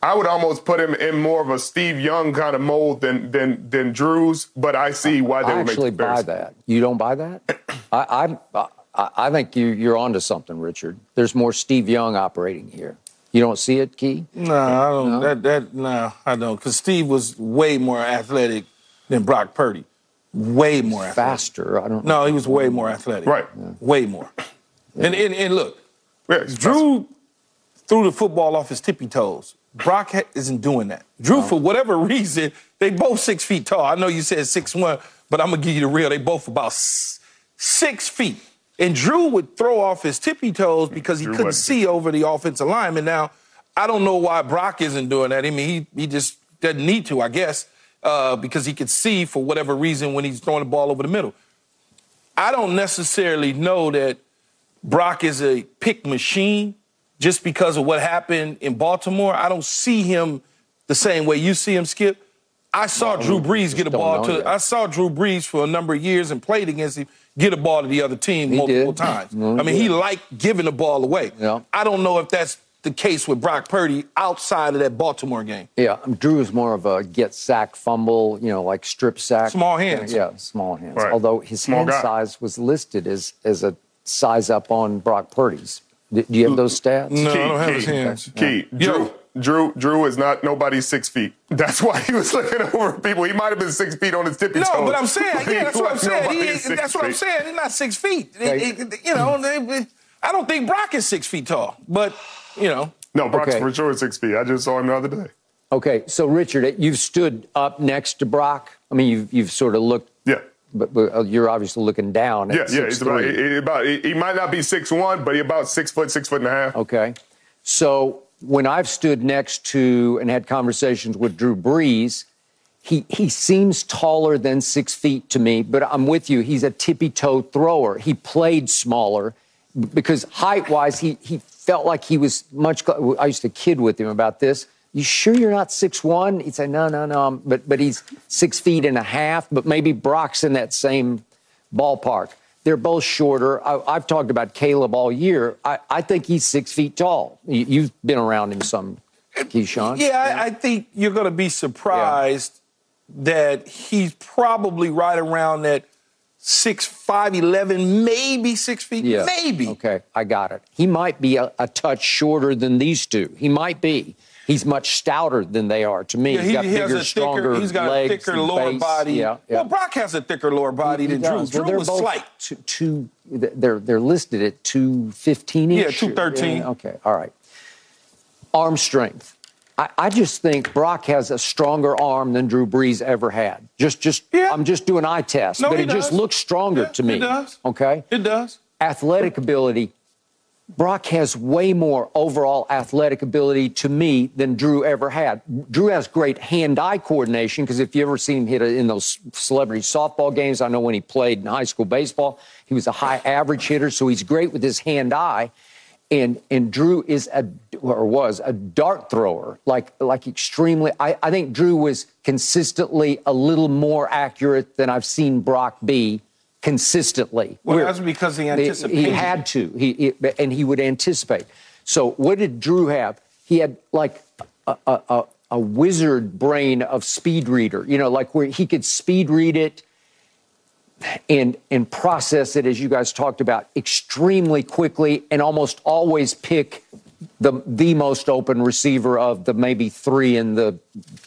I would almost put him in more of a Steve Young kind of mold than than than Drew's, but I see why they I would make actually buy that. You don't buy that? I, I, I I think you, you're onto something, Richard. There's more Steve Young operating here. You don't see it, Key? No, I don't. That that no, I don't. Because Steve was way more athletic than Brock Purdy. Way more athletic. Faster. I don't No, he was way more athletic. Right. Way more. And, and and look, Yeah, he's Drew threw the football off his tippy toes. Brock isn't doing that. Drew, for whatever reason, they both six feet tall. I know you said six one, but I'm gonna give you the real. They both about six feet. And Drew would throw off his tippy toes because he Drew couldn't wasn't. see over the offensive lineman. Now, I don't know why Brock isn't doing that. I mean, he he just doesn't need to, I guess, uh, because he could see for whatever reason when he's throwing the ball over the middle. I don't necessarily know that Brock is a pick machine just because of what happened in Baltimore. I don't see him the same way you see him, Skip. I saw Drew Brees get a ball to. yet. I saw Drew Brees for a number of years and played against him get a ball to the other team He multiple did. times. No, he I mean, he liked giving the ball away. Yeah. I don't know if that's the case with Brock Purdy outside of that Baltimore game. Yeah, Drew is more of a get sack fumble, you know, like strip sack. Small hands. Yeah, small hands. Right. Although his Small hand guy. size was listed as as a size up on Brock Purdy's. Do do you have those stats? No, Key, I don't have key, his hands. Key. Yo. Drew, Drew, Drew is not nobody's six feet. That's why he was looking over people. He might have been six feet on his tippy No, toes. but I'm saying, He yeah, that's what I'm saying. He nobody's ain't- six that's what I'm feet. saying. He's not six feet. It- it- you know, they- I don't think Brock is six feet tall, but you know, No, Brock's Okay. for sure six feet. I just saw him the other day. Okay, so Richard, you've stood up next to Brock. I mean, you've you've sort of looked, Yeah. but, but uh, you're obviously looking down. At Yeah, yeah. He's about, he, he about he, he might not be six one, but he about six foot, six foot and a half. Okay. So when I've stood next to and had conversations with Drew Brees, he he seems taller than six feet to me. But I'm with you. He's a tippy toe thrower. He played smaller because height wise, he he felt like he was much. I used to kid with him about this. You sure you're not six one? He'd say, no, no, no. But but he's six feet and a half. But maybe Brock's in that same ballpark. They're both shorter. I, have talked about Caleb all year. I, I, think he's six feet tall. You, have been around him some, Keyshawn. Yeah, yeah. I, I, think you're going to be surprised yeah. that he's probably right around that six five eleven, maybe six feet, yeah. maybe. Okay, I got it. He might be a, a touch shorter than these two. He might be he's much stouter than they are. To me, yeah, he's got he bigger, stronger He's got legs a thicker lower base. body. Yeah, yeah, Well, Brock has a thicker lower body he, he than does. Drew. Well, Drew was slight. Two, two, they're they're listed at two fifteen Yeah, two thirteen. Yeah, okay, all right. Arm strength. I, I, just think Brock has a stronger arm than Drew Brees ever had. Just, just, yeah. I'm just doing eye test, no, but it does. just looks stronger to me. It does. Okay. It does. Athletic ability Brock has way more overall athletic ability to me than Drew ever had. Drew has great hand-eye coordination because if you ever seen him hit in those celebrity softball games, I know when he played in high school baseball, he was a high average hitter, so he's great with his hand-eye. And and Drew is a or was a dart thrower, like like extremely. I, I think Drew was consistently a little more accurate than I've seen Brock be consistently. Well, that's because he anticipated. He had to, he, he, and he would anticipate. So what did Drew have? He had like a, a, a wizard brain of speed reader. You know, like where he could speed read it and and process it as you guys talked about extremely quickly and almost always pick the the most open receiver of the maybe three in the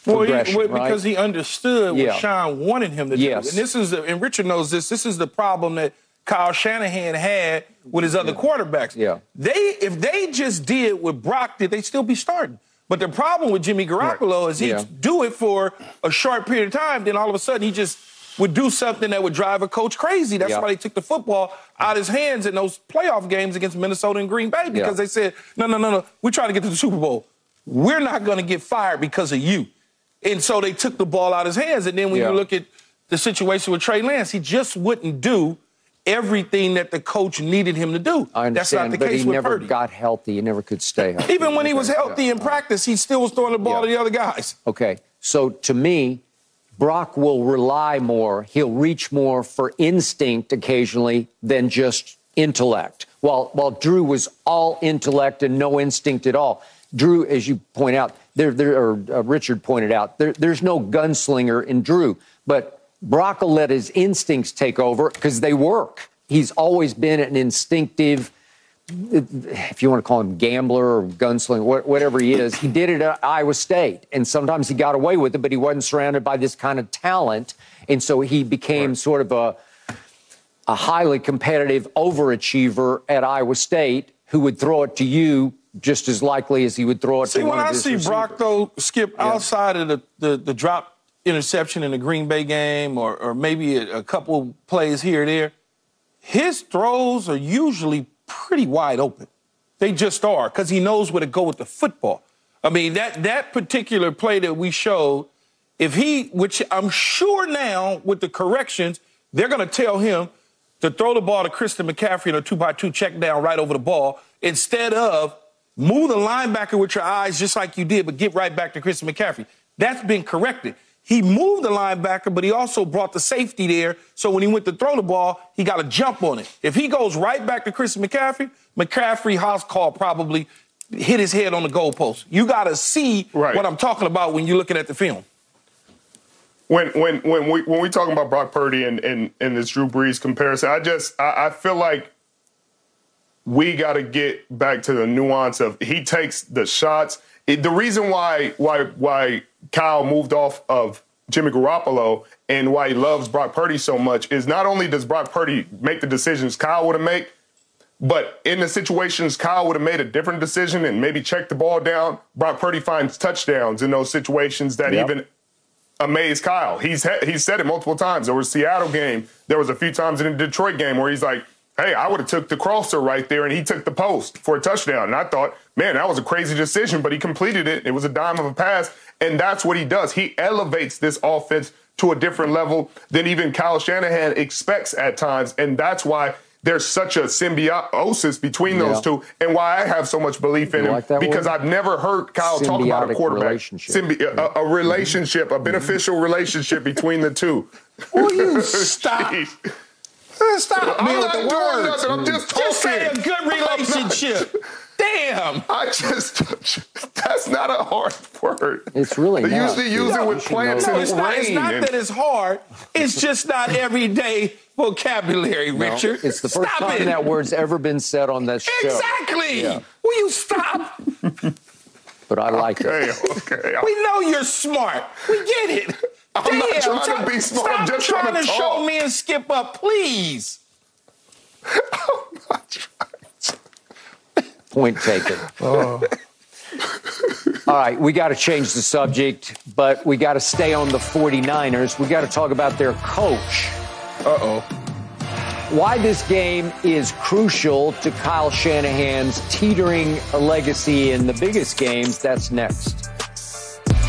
well, progression, he, well, because he understood yeah. what Sean wanted him to yes. do. And this is the, and Richard knows this. This is the problem that Kyle Shanahan had with his other yeah. quarterbacks. Yeah. They if they just did what Brock did, they'd still be starting. But the problem with Jimmy Garoppolo right. is he'd yeah. do it for a short period of time, then all of a sudden he just would do something that would drive a coach crazy. That's why they took the football out his hands in those playoff games against Minnesota and Green Bay because they said, no, no, no, no, we're trying to get to the Super Bowl. We're not going to get fired because of you. And so they took the ball out of his hands. And then when you look at the situation with Trey Lance, he just wouldn't do everything that the coach needed him to do. I understand, That's not the but case he with never Purdy. got healthy. He never could stay healthy. Even when he was healthy yeah. in practice, he still was throwing the ball Yeah. to the other guys. Okay, so to me, Brock will rely more. He'll reach more for instinct occasionally than just intellect. While while Drew was all intellect and no instinct at all. Drew, as you point out, there, there or uh, Richard pointed out, there, there's no gunslinger in Drew, but Brock will let his instincts take over because they work. He's always been an instinctive if you want to call him gambler or gunslinger, whatever he is, he did it at Iowa State. And sometimes he got away with it, but he wasn't surrounded by this kind of talent. And so he became right. sort of a, a highly competitive overachiever at Iowa State who would throw it to you just as likely as he would throw it see, to when of I see. Brock, though, skip Yeah. outside of the, the, the drop interception in the Green Bay game or, or maybe a, a couple plays here or there, his throws are usually pretty wide open. They just are because he knows where to go with the football. I mean, that, that particular play that we showed, if he, which I'm sure now with the corrections, they're going to tell him to throw the ball to Christian McCaffrey in a two by two check down right over the ball instead of move the linebacker with your eyes just like you did, but get right back to Christian McCaffrey. That's been corrected. He moved the linebacker, but he also brought the safety there. So when he went to throw the ball, he got a jump on it. If he goes right back to Chris McCaffrey, McCaffrey house call probably hit his head on the goalpost. You got to see Right. what I'm talking about when you're looking at the film. when when when we when we talking about Brock Purdy and and, and this Drew Brees comparison, I just I, I feel like we got to get back to the nuance of he takes the shots. It, the reason why why why Kyle moved off of Jimmy Garoppolo and why he loves Brock Purdy so much is not only does Brock Purdy make the decisions Kyle would have made, but in the situations Kyle would have made a different decision and maybe checked the ball down, Brock Purdy finds touchdowns in those situations that Yep. even amaze Kyle. He's he's said it multiple times. There was a Seattle game. There was a few times in the Detroit game where he's like, hey, I would have took the crosser right there, and he took the post for a touchdown. And I thought, man, that was a crazy decision, but he completed it. It was a dime of a pass, and that's what he does. He elevates this offense to a different level than even Kyle Shanahan expects at times, and that's why there's such a symbiosis between those Yeah. two, and why I have so much belief in You him like because word? I've never heard Kyle talk about a quarterback. relationship. Symbi- a, a mm-hmm. relationship, a beneficial relationship between the two. Will you stop? Jeez. Stop me I'm not the doing words. nothing. I'm just talking. Just say a good relationship. Damn. I just, that's not a hard word. It's really hard. They not. usually use You it with plants that. No, and it's not, it's not and- that it's hard. It's just not everyday vocabulary, No, Richard. It's the first Stop time it. that word's ever been said on this show. Exactly. Yeah. Will you stop? But I like it. Okay, okay. We know you're smart. We get it. I'm not Damn, trying to stop- be smart. Stop I'm just trying, trying to show talk. me and skip up, please. Point taken. Oh. All right, we got to change the subject, but we got to stay on the 49ers. We got to talk about their coach. Uh oh. Why this game is crucial to Kyle Shanahan's teetering legacy in the biggest games, that's next.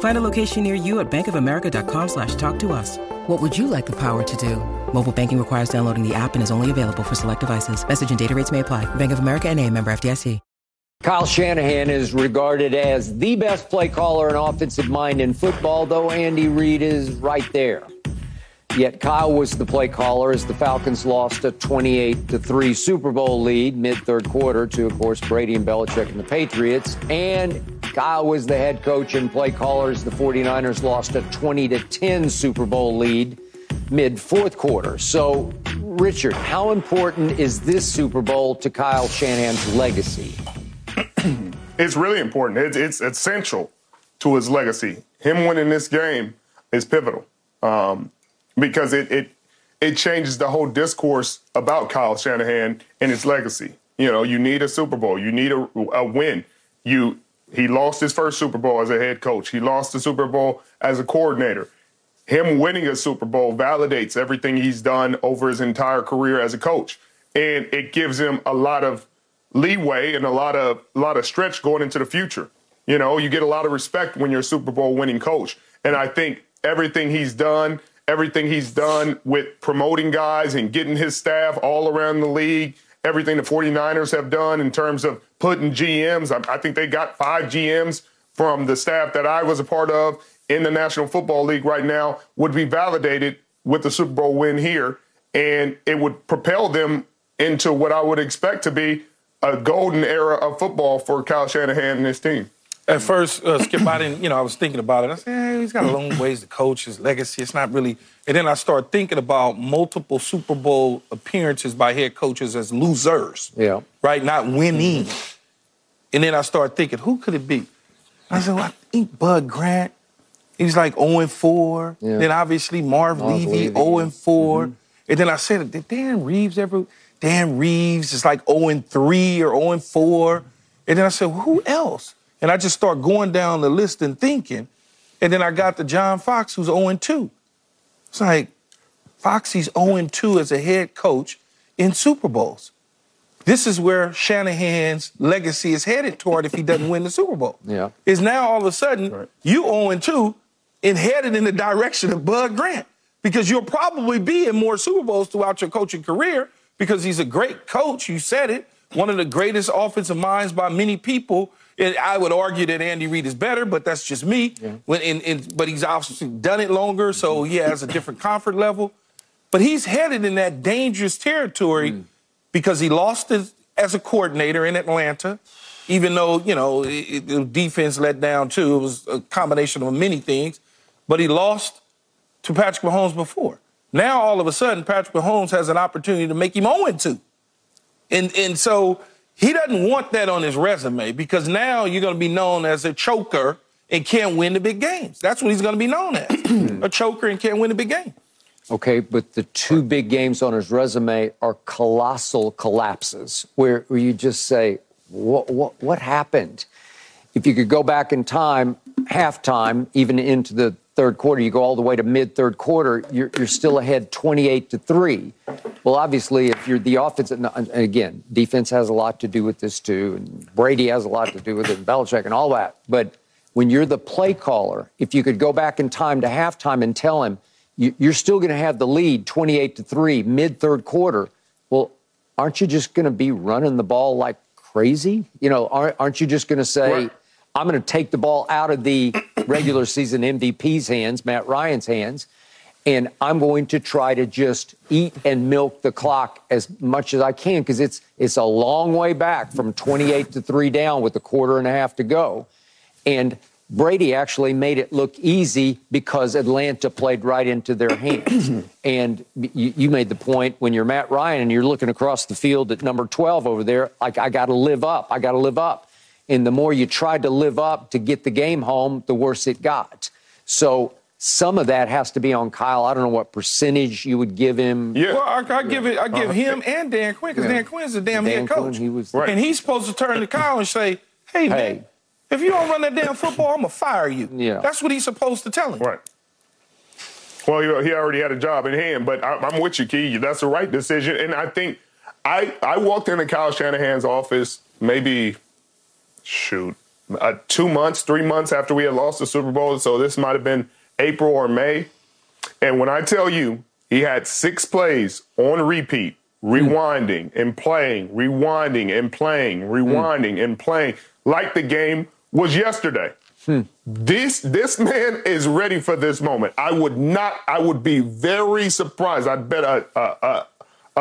Find a location near you at bankofamerica.com slash talk to us. What would you like the power to do? Mobile banking requires downloading the app and is only available for select devices. Message and data rates may apply. Bank of America and a member FDIC. Kyle Shanahan is regarded as the best play caller and offensive mind in football, though Andy Reid is right there. Yet Kyle was the play caller as the Falcons lost a 28 to 3 Super Bowl lead mid third quarter to, of course, Brady and Belichick and the Patriots. And Kyle was the head coach and play caller as the 49ers lost a 20 to 10 Super Bowl lead mid fourth quarter. So, Richard, how important is this Super Bowl to Kyle Shanahan's legacy? It's really important. It's, it's essential to his legacy. Him winning this game is pivotal um, because it, it it changes the whole discourse about Kyle Shanahan and his legacy. You know, you need a Super Bowl. You need a, a win. You he lost his first Super Bowl as a head coach. He lost the Super Bowl as a coordinator. Him winning a Super Bowl validates everything he's done over his entire career as a coach, and it gives him a lot of leeway and a lot of a lot of stretch going into the future. You know, you get a lot of respect when you're a Super Bowl winning coach. And I think everything he's done, everything he's done with promoting guys and getting his staff all around the league, everything the 49ers have done in terms of putting GMs, I, I think they got five GMs from the staff that I was a part of in the National Football League right now would be validated with the Super Bowl win here. And it would propel them into what I would expect to be a golden era of football for Kyle Shanahan and his team. At first, uh, Skip, I didn't, you know, I was thinking about it. I said, hey, he's got a long ways to coach, his legacy. It's not really. And then I started thinking about multiple Super Bowl appearances by head coaches as losers, Yeah. right? Not winning. And then I started thinking, who could it be? I said, well, I think Bud Grant. He's like 0 and 4. Yeah. Then obviously Marv, Marv Levy, Levy, 0 4. And then I said, did Dan Reeves ever? Dan Reeves is like 0 and 3 or 0 and 4. And then I said, who else? And I just start going down the list and thinking. And then I got to John Fox, who's 0 2. It's like, Foxy's 0 2 as a head coach in Super Bowls. This is where Shanahan's legacy is headed toward if he doesn't win the Super Bowl. Yeah. Is now all of a sudden you 0 2 and headed in the direction of Bud Grant because you'll probably be in more Super Bowls throughout your coaching career because he's a great coach. You said it. One of the greatest offensive minds by many people. And I would argue that Andy Reid is better, but that's just me. When, and, and, but he's obviously done it longer, so he has a different comfort level. But he's headed in that dangerous territory mm. because he lost it as a coordinator in Atlanta, even though, you know, it, it- the defense let down too. It was a combination of many things. But he lost to Patrick Mahomes before. Now, all of a sudden, Patrick Mahomes has an opportunity to make him 0 2. And, and so He doesn't want that on his resume because now you're going to be known as a choker and can't win the big games. That's what he's going to be known as a choker and can't win the big game. Okay, but the two big games on his resume are colossal collapses where, where you just say, what, what, what happened? If you could go back in time, halftime, even into the third quarter, you go all the way to mid third quarter, you're, you're still ahead 28 to 3. Well, obviously, if you're the offense, and again, defense has a lot to do with this too, and Brady has a lot to do with it, and Belichick and all that. But when you're the play caller, if you could go back in time to halftime and tell him, you're still going to have the lead 28 to 3 mid third quarter. Well, aren't you just going to be running the ball like crazy? You know, aren't you just going to say, right. I'm going to take the ball out of the regular season MVP's hands, Matt Ryan's hands, and I'm going to try to just eat and milk the clock as much as I can because it's it's a long way back from 28 to 3 down with a quarter and a half to go. And Brady actually made it look easy because Atlanta played right into their hands. and you, you, made the point when you're Matt Ryan and you're looking across the field at number 12 over there, like, I got to live up. I got to live up. And the more you tried to live up to get the game home, the worse it got. So some of that has to be on Kyle. I don't know what percentage you would give him. Yeah, well, I, I give it. I give uh, him and Dan Quinn because yeah. Dan Quinn's a damn Dan head coach. Quinn, he was, right. and he's supposed to turn to Kyle and say, "Hey, hey. man, if you don't run that damn football, I'm gonna fire you. Yeah. That's what he's supposed to tell him. Right. Well, he already had a job in hand, but I'm with you, Key. That's the right decision, and I think I I walked into Kyle Shanahan's office maybe shoot uh, two months, three months after we had lost the Super Bowl, so this might have been April or May. And when I tell you, he had six plays on repeat, rewinding mm. and playing, rewinding and playing, rewinding mm. and playing, like the game was yesterday. Hmm. This this man is ready for this moment. I would not. I would be very surprised. I'd bet a, a, a,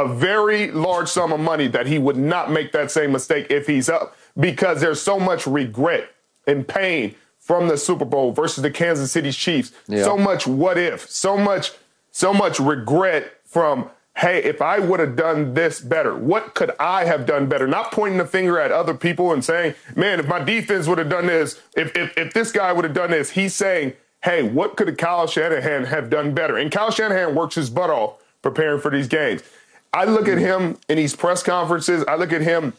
a very large sum of money that he would not make that same mistake if he's up because there's so much regret and pain from the Super Bowl versus the Kansas City Chiefs. Yeah. So much what if. So much so much regret from hey, if I would have done this better, what could I have done better? Not pointing the finger at other people and saying, man, if my defense would have done this, if, if, if this guy would have done this, he's saying, hey, what could Kyle Shanahan have done better? And Kyle Shanahan works his butt off preparing for these games. I look at him in these press conferences, I look at him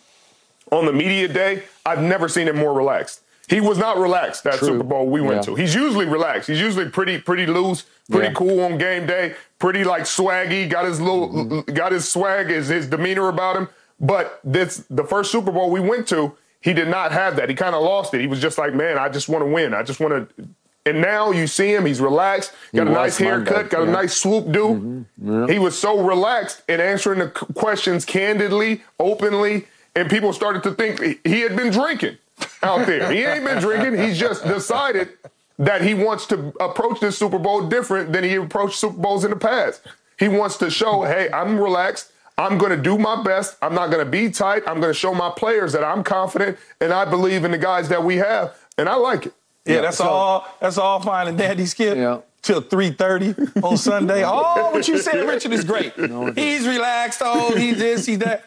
on the media day, I've never seen him more relaxed. He was not relaxed that True. Super Bowl we went yeah. to. He's usually relaxed. He's usually pretty pretty loose, pretty yeah. cool on game day, pretty like swaggy, got his little mm-hmm. got his swag, his his demeanor about him. But this the first Super Bowl we went to, he did not have that. He kind of lost it. He was just like, man, I just want to win. I just want to. And now you see him, he's relaxed, got he a nice haircut, got yeah. a nice swoop do. Mm-hmm. He was so relaxed in answering the questions candidly, openly, and people started to think he had been drinking out there. He ain't been drinking. He's just decided that he wants to approach this Super Bowl different than he approached Super Bowls in the past. He wants to show, hey, I'm relaxed. I'm going to do my best. I'm not going to be tight. I'm going to show my players that I'm confident and I believe in the guys that we have, and I like it. Yeah, yeah that's so, all. That's all fine and dandy, Skip. Yeah. Till 3:30 on Sunday. oh, what you said, Richard, is great. he's relaxed. Oh, he's this, he's that.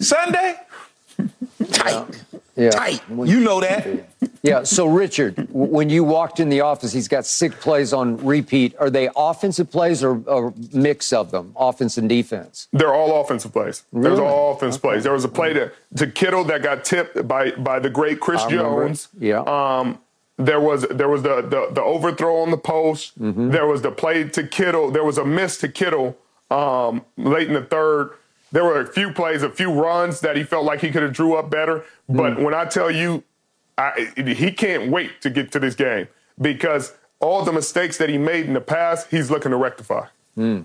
Sunday, tight. Yeah. Tight. You know that. Yeah. So, Richard, when you walked in the office, he's got six plays on repeat. Are they offensive plays or a mix of them, offense and defense? They're all offensive plays. Really? There's all offensive okay. plays. There was a play to, to Kittle that got tipped by by the great Chris Jones. Yeah. Um, there was there was the the, the overthrow on the post. Mm-hmm. There was the play to Kittle. There was a miss to Kittle um, late in the third. There were a few plays, a few runs that he felt like he could have drew up better. But mm. when I tell you, I, he can't wait to get to this game because all the mistakes that he made in the past, he's looking to rectify. Mm.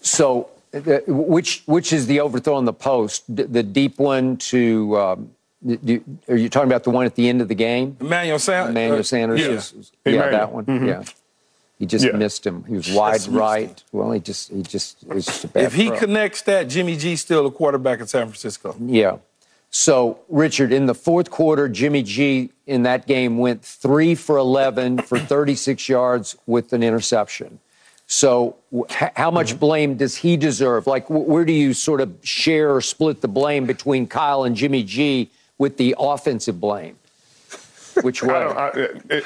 So, uh, which which is the overthrow on the post? The deep one to. Um, do, are you talking about the one at the end of the game? Emmanuel Sanders. Emmanuel Sanders. Yeah, is, yeah that one. Mm-hmm. Yeah. He just yeah. missed him. He was wide right. Well, he just he just it was just a bad. If he throw. connects that, Jimmy G still a quarterback in San Francisco. Yeah. So, Richard, in the fourth quarter, Jimmy G in that game went three for 11 for 36 yards with an interception. So, how much Mm-hmm. blame does he deserve? Like, where do you sort of share or split the blame between Kyle and Jimmy G with the offensive blame? Which way? I don't, I, it,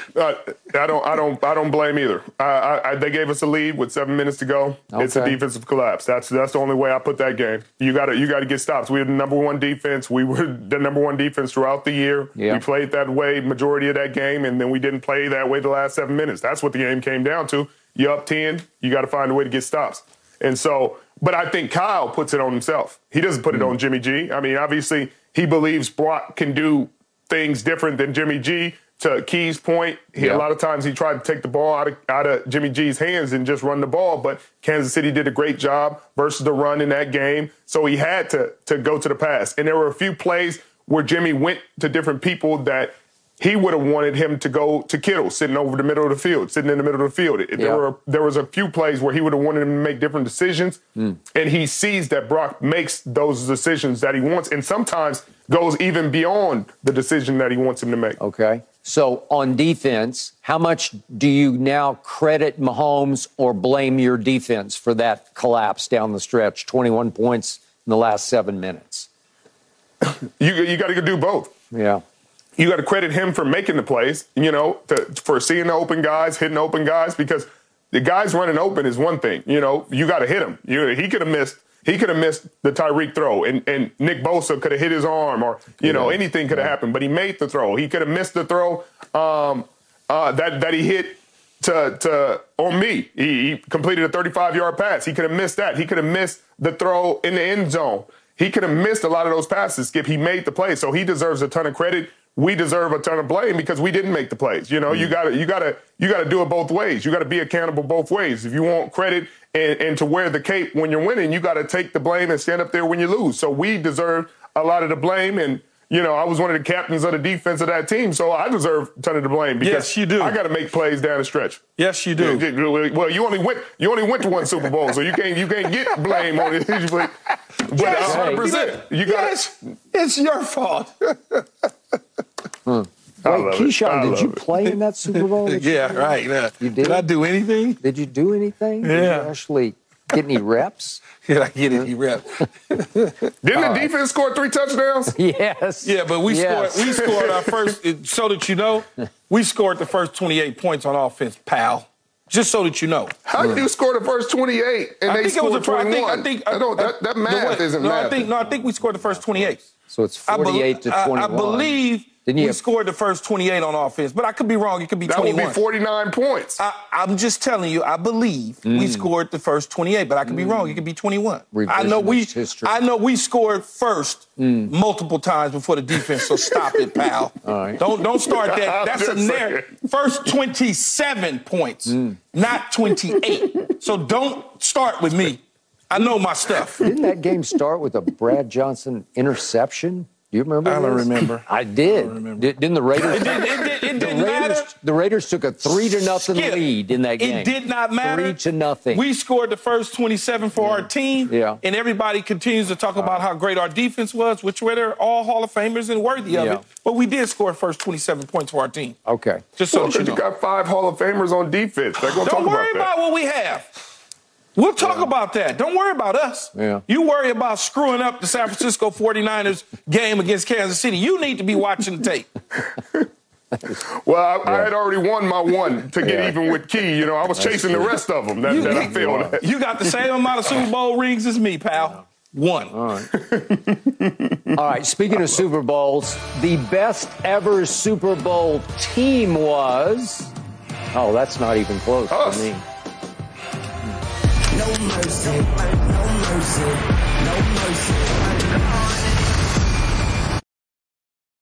I don't, I don't, I don't blame either. I, I, I, they gave us a lead with seven minutes to go. It's a defensive collapse. That's that's the only way I put that game. You got to you got to get stops. We were the number one defense. We were the number one defense throughout the year. Yeah. We played that way majority of that game, and then we didn't play that way the last seven minutes. That's what the game came down to. You up ten, you got to find a way to get stops. And so, but I think Kyle puts it on himself. He doesn't put it hmm. on Jimmy G. I mean, obviously, he believes Brock can do things different than Jimmy G. To Key's point, he, Yeah. a lot of times he tried to take the ball out of, out of Jimmy G's hands and just run the ball, but Kansas City did a great job versus the run in that game. So he had to to go to the pass. And there were a few plays where Jimmy went to different people that he would have wanted him to go to Kittle, sitting over the middle of the field, sitting in the middle of the field. There Yeah. were there was a few plays where he would have wanted him to make different decisions, hmm. and he sees that Brock makes those decisions that he wants, and sometimes goes even beyond the decision that he wants him to make. Okay. So on defense, how much do you now credit Mahomes or blame your defense for that collapse down the stretch? 21 points in the last seven minutes. You you got to do both. Yeah. You got to credit him for making the plays, you know, to, for seeing the open guys, hitting open guys, because the guys running open is one thing. You know, you got to hit him. You, he could have missed. He could have missed the Tyreek throw, and, and Nick Bosa could have hit his arm, or you know, anything could have happened. But he made the throw. He could have missed the throw um, uh, that that he hit to to on me. He, he completed a 35 yard pass. He could have missed that. He could have missed the throw in the end zone. He could have missed a lot of those passes. Skip. He made the play, so he deserves a ton of credit. We deserve a ton of blame because we didn't make the plays. You know, you mm. got to you got to you got to do it both ways. You got to be accountable both ways. If you want credit and, and to wear the cape when you're winning, you got to take the blame and stand up there when you lose. So we deserve a lot of the blame and. You know, I was one of the captains of the defense of that team, so I deserve a ton of the blame because Yes, you do. I got to make plays down the stretch. Yes, you do. Well, you only went you only went to one Super Bowl, so you can't you can't get blame on it. But, but Yes, 100%. You got yes, it's your fault. Wait, love. Keyshawn, did love you it. play in that Super Bowl? that yeah, played? right. yeah. You did? Did I do anything? Did you do anything? Did Yeah. you actually get any reps? Did I get any reps? Didn't the defense score three touchdowns? yes. Yeah, but we Yes. scored. We scored our first. So that you know, we scored the first 28 points on offense, pal. Just so that you know. How did you score the first 28 and I they think it was scored a. I 21? think. I think. I don't, that, that math way- isn't no, math. I think. No, I think we scored the first 28. So it's I bel- 48 to I- 21. I, believe Didn't you we have- scored the first 28 on offense, but I could be wrong. It could be that would be 49 points. I, I'm just telling you, I believe we mm. scored the first 28, but I could be wrong. It could be 21. I know we history. I know we scored first mm. multiple times before the defense, so stop it, pal. right. Don't don't start that. That's a just narrative. First 27 points, mm. not 28. So don't start with me. I know my stuff. Didn't that game start with a Brad Johnson interception? Do you remember? I don't this? remember. I did. remember. Did, didn't the Raiders? It, did, it, did, it the didn't Raiders, matter. the Raiders took a three to nothing Skip. lead in that game. It did not matter. Three to nothing. We scored the first 27 for our team. Yeah. And everybody continues to talk about how great our defense was, which were they're all Hall of Famers and worthy of Yeah. it. But we did score the first 27 points for our team. okay. Just so Well, that you 'cause you got five Hall of Famers on defense. They're going to Don't worry about about, what we have. We'll talk about that. Don't worry about us. Yeah. You worry about screwing up the San Francisco 49ers game against Kansas City. You need to be watching the tape. Well, I, I had already won my one to get Yeah. even with Key. You know, I was chasing the rest of them that, that I failed at. You got the same amount of Super Bowl rings as me, pal. One. All right. Speaking of Super Bowls, the best ever Super Bowl team was. Oh, that's not even close Us. to me. No mercy, no mercy, no mercy.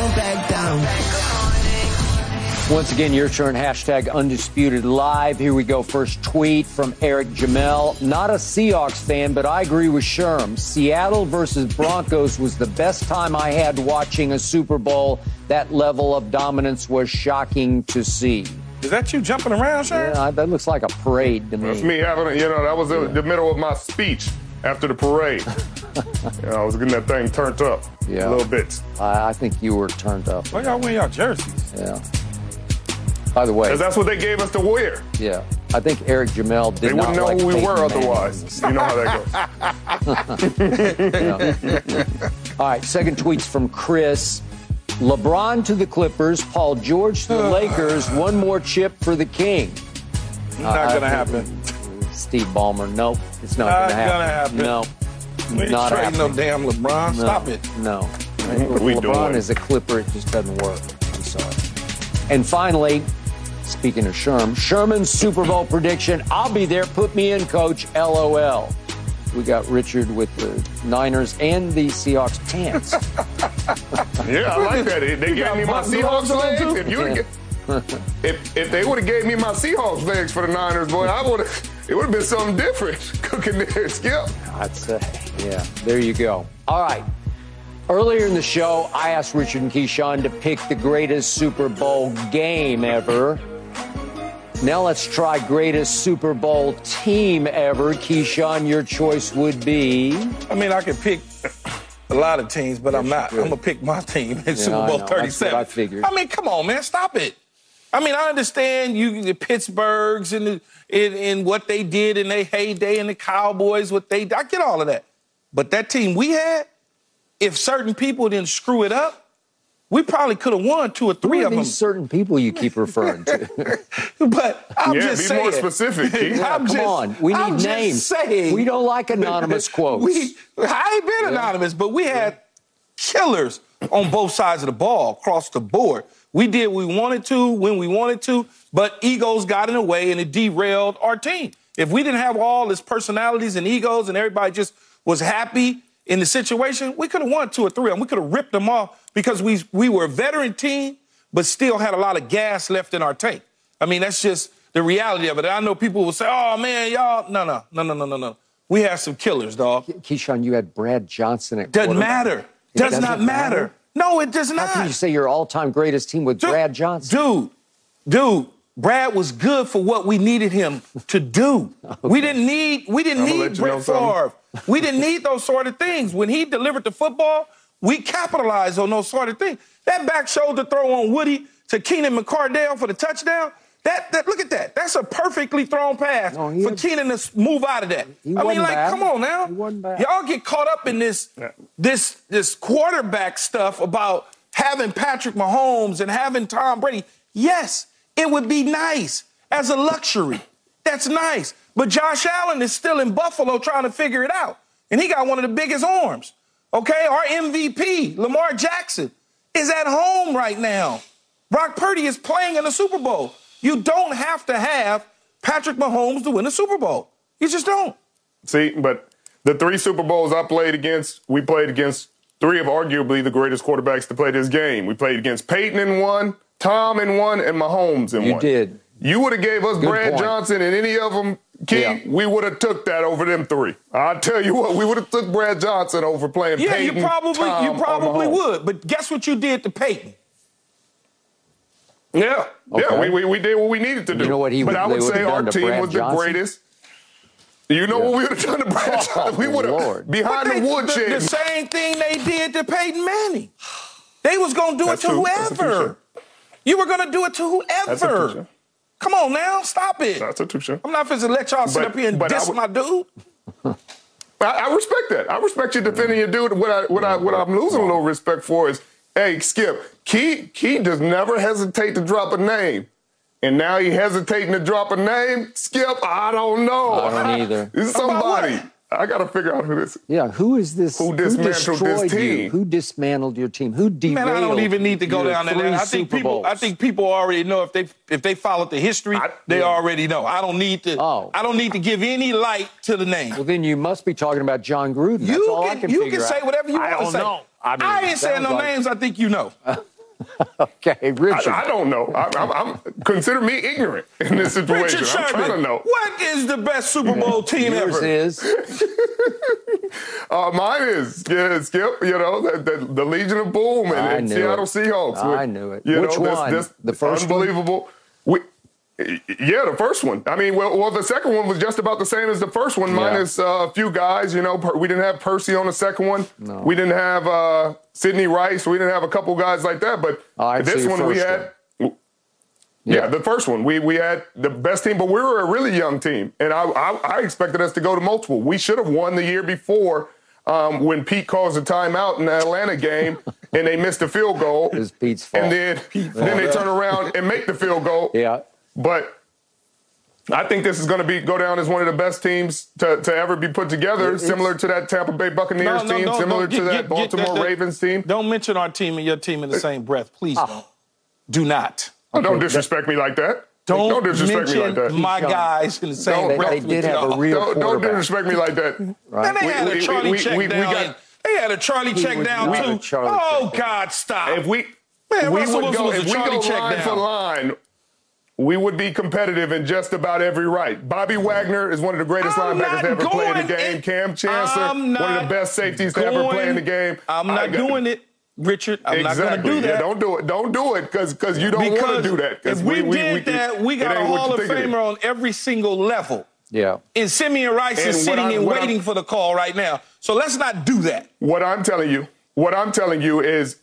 Won't back down. Once again, your turn. Hashtag undisputed live. Here we go. First tweet from Eric Jamel. Not a Seahawks fan, but I agree with Sherm. Seattle versus Broncos was the best time I had watching a Super Bowl. That level of dominance was shocking to see. Is that you jumping around, Sherm? Yeah, that looks like a parade to me. That's me having, a, you know, that was in the middle of my speech after the parade. you know, I was getting that thing turned up Yeah. a little bit. I, I think you were turned up. Why y'all wearing y'all jerseys? Yeah. By the way, Because that's what they gave us to wear. yeah, I think Eric Jamel did They not wouldn't know like who we Peyton were Manning. otherwise. You know how that goes. All right, second tweets from Chris. LeBron to the Clippers, Paul George to the Lakers, one more chip for the King. Not I gonna think- happen. Steve Ballmer, nope, it's not, Not gonna happen. gonna happen. No, We not trading no damn LeBron. No, Stop it. No. We LeBron doing? is a Clipper. It just doesn't work. I'm sorry. And finally, speaking of Sherm, Sherman's Super Bowl prediction. I'll be there. Put me in, coach. LOL. We got Richard with the Niners and the Seahawks pants. Yeah, I like that. They they gave me my buttons Seahawks on legs. too? If you would've if if they would have gave me my Seahawks legs for the Niners, boy, I would have. It would have been something different cooking there, Skip. I'd say, yeah, there you go. All right. Earlier in the show, I asked Richard and Keyshawn to pick the greatest Super Bowl game ever. Now let's try greatest Super Bowl team ever. Keyshawn, your choice would be. I mean, I could pick a lot of teams, but I'm not. I'm gonna pick my team in Super I Bowl know. That's what 37. I figured. I mean, come on, man, stop it. I mean, I understand you, the Pittsburghs and the, in, in what they did in their heyday, and the Cowboys, what they. I get all of that, but that team we had, if certain people didn't screw it up, we probably could have won two or Who three are of them. certain people you keep referring to? But I'm Yeah, just be saying. more specific, Keith. Yeah, come just- on. We need I'm just names. saying. We don't like anonymous quotes. We, I ain't been anonymous, but we had killers on both sides of the ball across the board. We did what we wanted to when we wanted to, but egos got in the way and it derailed our team. If we didn't have all this personalities and egos and everybody just was happy in the situation, we could have won two or three of them. We could have ripped them off because we we were a veteran team, but still had a lot of gas left in our tank. I mean, that's just the reality of it. I know people will say, "Oh man, y'all, no, no, no, no, no, no, no." We had some killers, dog. Keyshawn, you had Brad Johnson at Doesn't matter. It Does doesn't not matter. No, it does not. How can you say your all-time greatest team with Dude, Brad Johnson? Dude, dude, Brad was good for what we needed him to do. We didn't need we didn't I'ma need you know Brett. Favre. We didn't need those sort of things. When he delivered the football, we capitalized on those sort of things. That back shoulder throw on Woody to Keenan McCardell for the touchdown. That, that look at that. That's a perfectly thrown pass No, for had- Keenan to move out of that. I mean, like, bad. come on now. He wasn't bad. Y'all get caught up in this this this quarterback stuff about having Patrick Mahomes and having Tom Brady. Yes, it would be nice as a luxury. That's nice. But Josh Allen is still in Buffalo trying to figure it out. And he got one of the biggest arms. Okay? Our MVP, Lamar Jackson, is at home right now. Brock Purdy is playing in the Super Bowl. You don't have to have Patrick Mahomes to win the Super Bowl. You just don't. See, but the three Super Bowls I played against, we played against three of arguably the greatest quarterbacks to play this game. We played against Peyton in one, Tom in one, and Mahomes in You one. You did. You would have gave us Good Brad point. Johnson and any of them, Key, Yeah. we would have took that over them three. I tell you what, we would have took Brad Johnson over playing Yeah, Peyton, you probably Tom, you probably would. But guess what you did to Peyton? Yeah, yeah, we, we, we did what we needed to do. You know what he but would- I would would say our team Brad was the greatest. You know what we would have done to Brad Oh, Johnson? We would Lord. have behind they- the woodshed. The, the same thing they did to Peyton Manning. They was gonna do That's it to true. Whoever. You were gonna do it to whoever. touche. Come on now, stop it. That's a touche. I'm not finna let y'all sit But- up here and but I diss would- my dude. I, I respect that. I respect you defending your dude. What I what I what I'm losing a little respect for is, hey, Skip, Key Key does never hesitate to drop a name. And now he hesitating to drop a name. Skip, I don't know. I don't either. It's About somebody. What? I gotta figure out who this. Yeah, who is this? Who dismantled this destroyed you? team? Who dismantled your team? Who derailed? Man, I don't even need to go down to that. I think Super people. I think people already know if they if they followed the history, I- they yeah. already know. I don't need to. Oh. I don't need to give any light to the name. Well, then you must be talking about Jon Gruden. That's you all can, I can you figure can say out. whatever you I want to don't say. know. I, mean, ain't saying no like- names. I think you know. Okay, Richard. I, I don't know. I, I'm, I'm consider me ignorant in this situation. Richard I'm Sherman, trying to know. what is the best Super Bowl team Yours ever? is. Uh, mine is yeah, Skip. You know the, the, the Legion of Boom and, and Seattle it. Seahawks. I with, knew it. You Which know, this, one? This, The first one? unbelievable. We, yeah, the first one. I mean, well, well, the second one was just about the same as the first one, Yeah. minus uh, a few guys. You know, Per- we didn't have Percy on the second one. We didn't have uh, Sidney Rice. We didn't have a couple guys like that. But so this one we had. Yeah, the first one. We we had the best team, but we were a really young team, and I I, I expected us to go to multiple. We should have won the year before um, when Pete calls a timeout in the Atlanta game, and they missed the field goal. It's Pete's fault. And then then they turn around and make the field goal. Yeah. But I think this is going to be go down as one of the best teams to, to ever be put together, It's- similar to that Tampa Bay Buccaneers team, don't- similar don't- to get- that get- get Baltimore that- Ravens team. Don't mention our team and your team in the same breath, please. Ah. Don't. Do not. Oh, don't disrespect me like that. Don't, disrespect me like mention that. my guys in the same They- breath. they did have a y'all. real Don't, don't disrespect me like that. And they had a Charlie we- check we- we down. got- they had a Charlie He oh, check down too. oh. God, stop! If we Man, we Russell would Wilson go was a if we Charlie go check line down. for line, we would be competitive in just about every right. Bobby Wagner is one of the greatest I'm linebackers to ever play in the game. in- Kam Chancellor, I'm one of the best safeties to ever play in the game. I'm not got- doing it, Richard. I'm exactly. not going to do that. Yeah, don't do it. Don't do it because because you don't want to do that. 'cause if we, did that, we got a Hall of think it is. Famer on every single level. Yeah. And Simeon Rice And is sitting I- and what I- waiting for the call right now. So let's not do that. What I'm telling you, what I'm telling you is,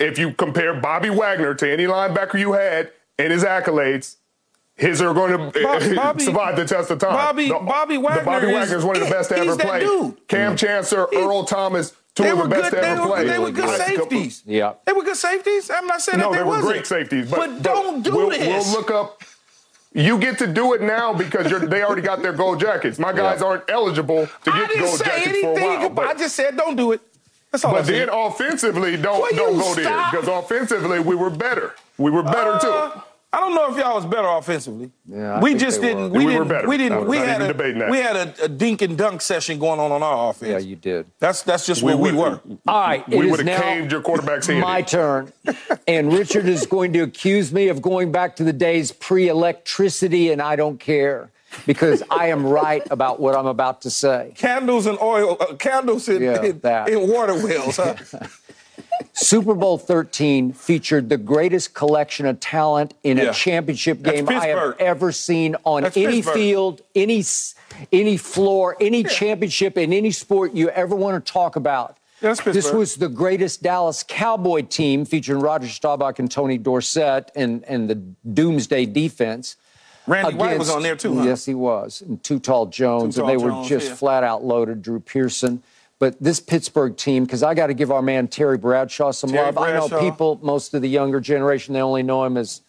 if you compare Bobby Wagner to any linebacker you had and his accolades, his are going to Bobby- survive the test of time. Bobby- The- Bobby the Wagner Bobby is Wagner is one of the best to ever that play. dude. Kam Chancellor, He- Earl Thomas, two They of were the best good. to They ever were, play. they were good safeties. Yeah. They were good safeties. I'm not saying No, that they they were wasn't. great safeties. But, But don't do we'll, this. We'll look up. You get to do it now because you're, they already got their gold jackets. My guys Yeah. aren't eligible to get gold jackets anything. for a while. about- I just said don't do it. That's all I but said. then offensively, don't Will don't you go there because offensively we were better. We were better Uh, too. I don't know if y'all was better offensively. Yeah, I we think just they didn't. were. We, We were didn't. better. We didn't. We had even a debating that. we had a, a dink and dunk session going on on our offense. Yeah, you did. That's that's just where we, would- were. All right. it We would have now caved your quarterback's head. My in. turn. And Richard is going to accuse me of going back to the days pre electricity, and I don't care because I am right about what I'm about to say. Candles and oil. Uh, candles in, Yeah, in, that. in water wells. Huh? Super Bowl 13 featured the greatest collection of talent in Yeah. a championship game I have ever seen on That's any Pittsburgh. field, any any floor, any championship in any sport you ever want to talk about. Yeah, this was the greatest Dallas Cowboy team featuring Roger Staubach and Tony Dorsett and, and the Doomsday defense. Randy White was on there too. Huh? Yes, he was. And Too Tall Jones, Too and they Tall were just yeah. flat out loaded. Drew Pearson. But this Pittsburgh team, because I got to give our man Terry Bradshaw some Terry love. I know people, most of the younger generation, they only know him as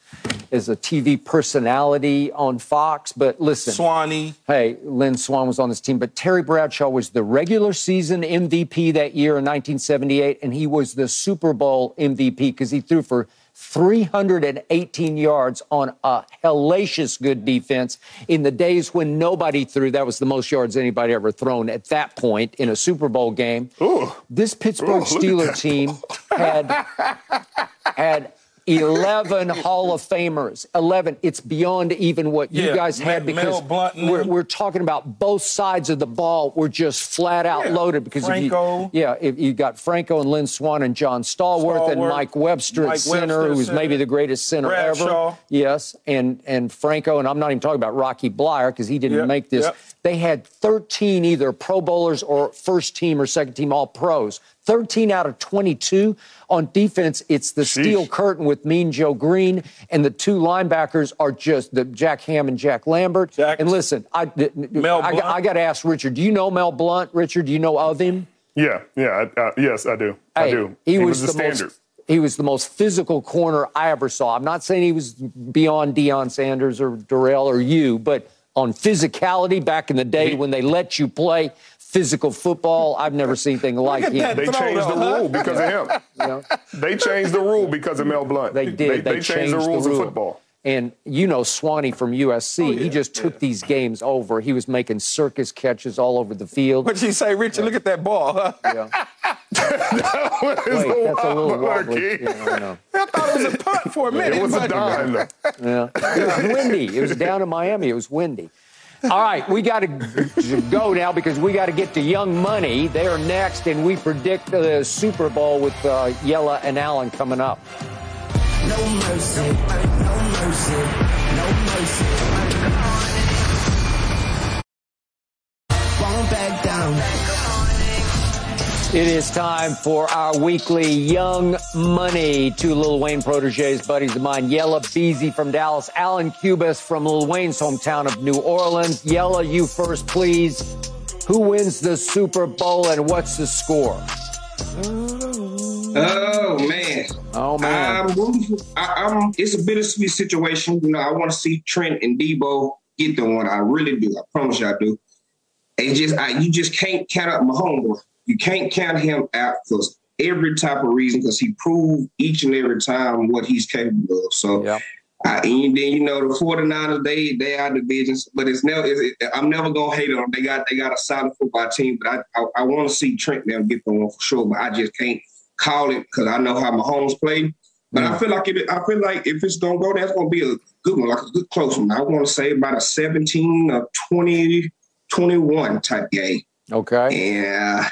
as a TV personality on Fox. But listen, Swanee. Hey, Lynn Swann was on this team, but Terry Bradshaw was the regular season MVP that year in 1978, and he was the Super Bowl MVP because he threw for 318 yards on a hellacious good defense in the days when nobody threw. That was the most yards anybody ever thrown at that point in a Super Bowl game. Ooh. This Pittsburgh Ooh, Steeler team had had 11 Hall of Famers. 11. It's beyond even what you Yeah, guys had Mel because Blount and we're, we're talking about both sides of the ball were just flat out Yeah. loaded because if you, yeah, if you got Franco and Lynn Swann and John Stallworth, and Mike Webster Mike at center, Webster at who's maybe the greatest center Bradshaw. ever. Yes, and and Franco, and I'm not even talking about Rocky Bleier because he didn't Yep, make this. yep. They had 13 either Pro Bowlers or first team or second team All Pros. 13 out of 22 on defense. It's the steel curtain with Mean Joe Greene, and the two linebackers are just the Jack Ham and Jack Lambert. Jack- and listen, I, Mel I, Blount. I got to ask Richard. Do you know Mel Blount? Richard, do you know of him? Yeah, yeah, I- uh, yes, I do. I do. He, was, the, the, standard. most. He was the most physical corner I ever saw. I'm not saying he was beyond Deion Sanders or Darrelle or you, but on physicality back in the day when they let you play physical football, I've never seen anything like him. They changed the rule because of him. You know? They changed the rule because of Mel Blount. They did. They, They, they changed, the rules rule. of football. And you know Swanee from USC, Oh, he just took these games over. He was making circus catches all over the field. What'd you say, Richard? Look at that ball. Huh? Yeah. that was Wait, a that's a little wobbler, wobbly. kid. Yeah, I know. I thought it was a punt for a minute. It was a But- dime. though. Yeah. It was windy. It was down in Miami. It was windy. All right, we got to go now because we got to get to Young Money. They are next, and we predict the Super Bowl with uh, Yella and Allan coming up. No mercy, no mercy, no mercy. It is time for our weekly Young Money. Two Lil Wayne proteges, buddies of mine. Yella Beezy from Dallas, Allan Cubas from Lil Wayne's hometown of New Orleans. Yella, you first, please. Who wins the Super Bowl and what's the score? Oh man. Oh man. I'm I, I'm. It's a bittersweet situation. You know, I want to see Trent and Deebo get the one. I really do. I promise you, I do. It just, I, you just can't count out my homeboy. You can't count him out because every type of reason, because he proved each and every time what he's capable of. So, Yep. uh, and then you know the 49ers, they they are divisions, but it's never. It's, it, I'm never gonna hate on them. They got they got a solid football team, but I I, I want to see Trent now get the one for sure. But I just can't call it because I know how Mahomes play. But I feel like it, I feel like if it's gonna go, that's gonna be a good one, like a good close one. I want to say about a 17 or 20, 21 type game. Okay. Yeah,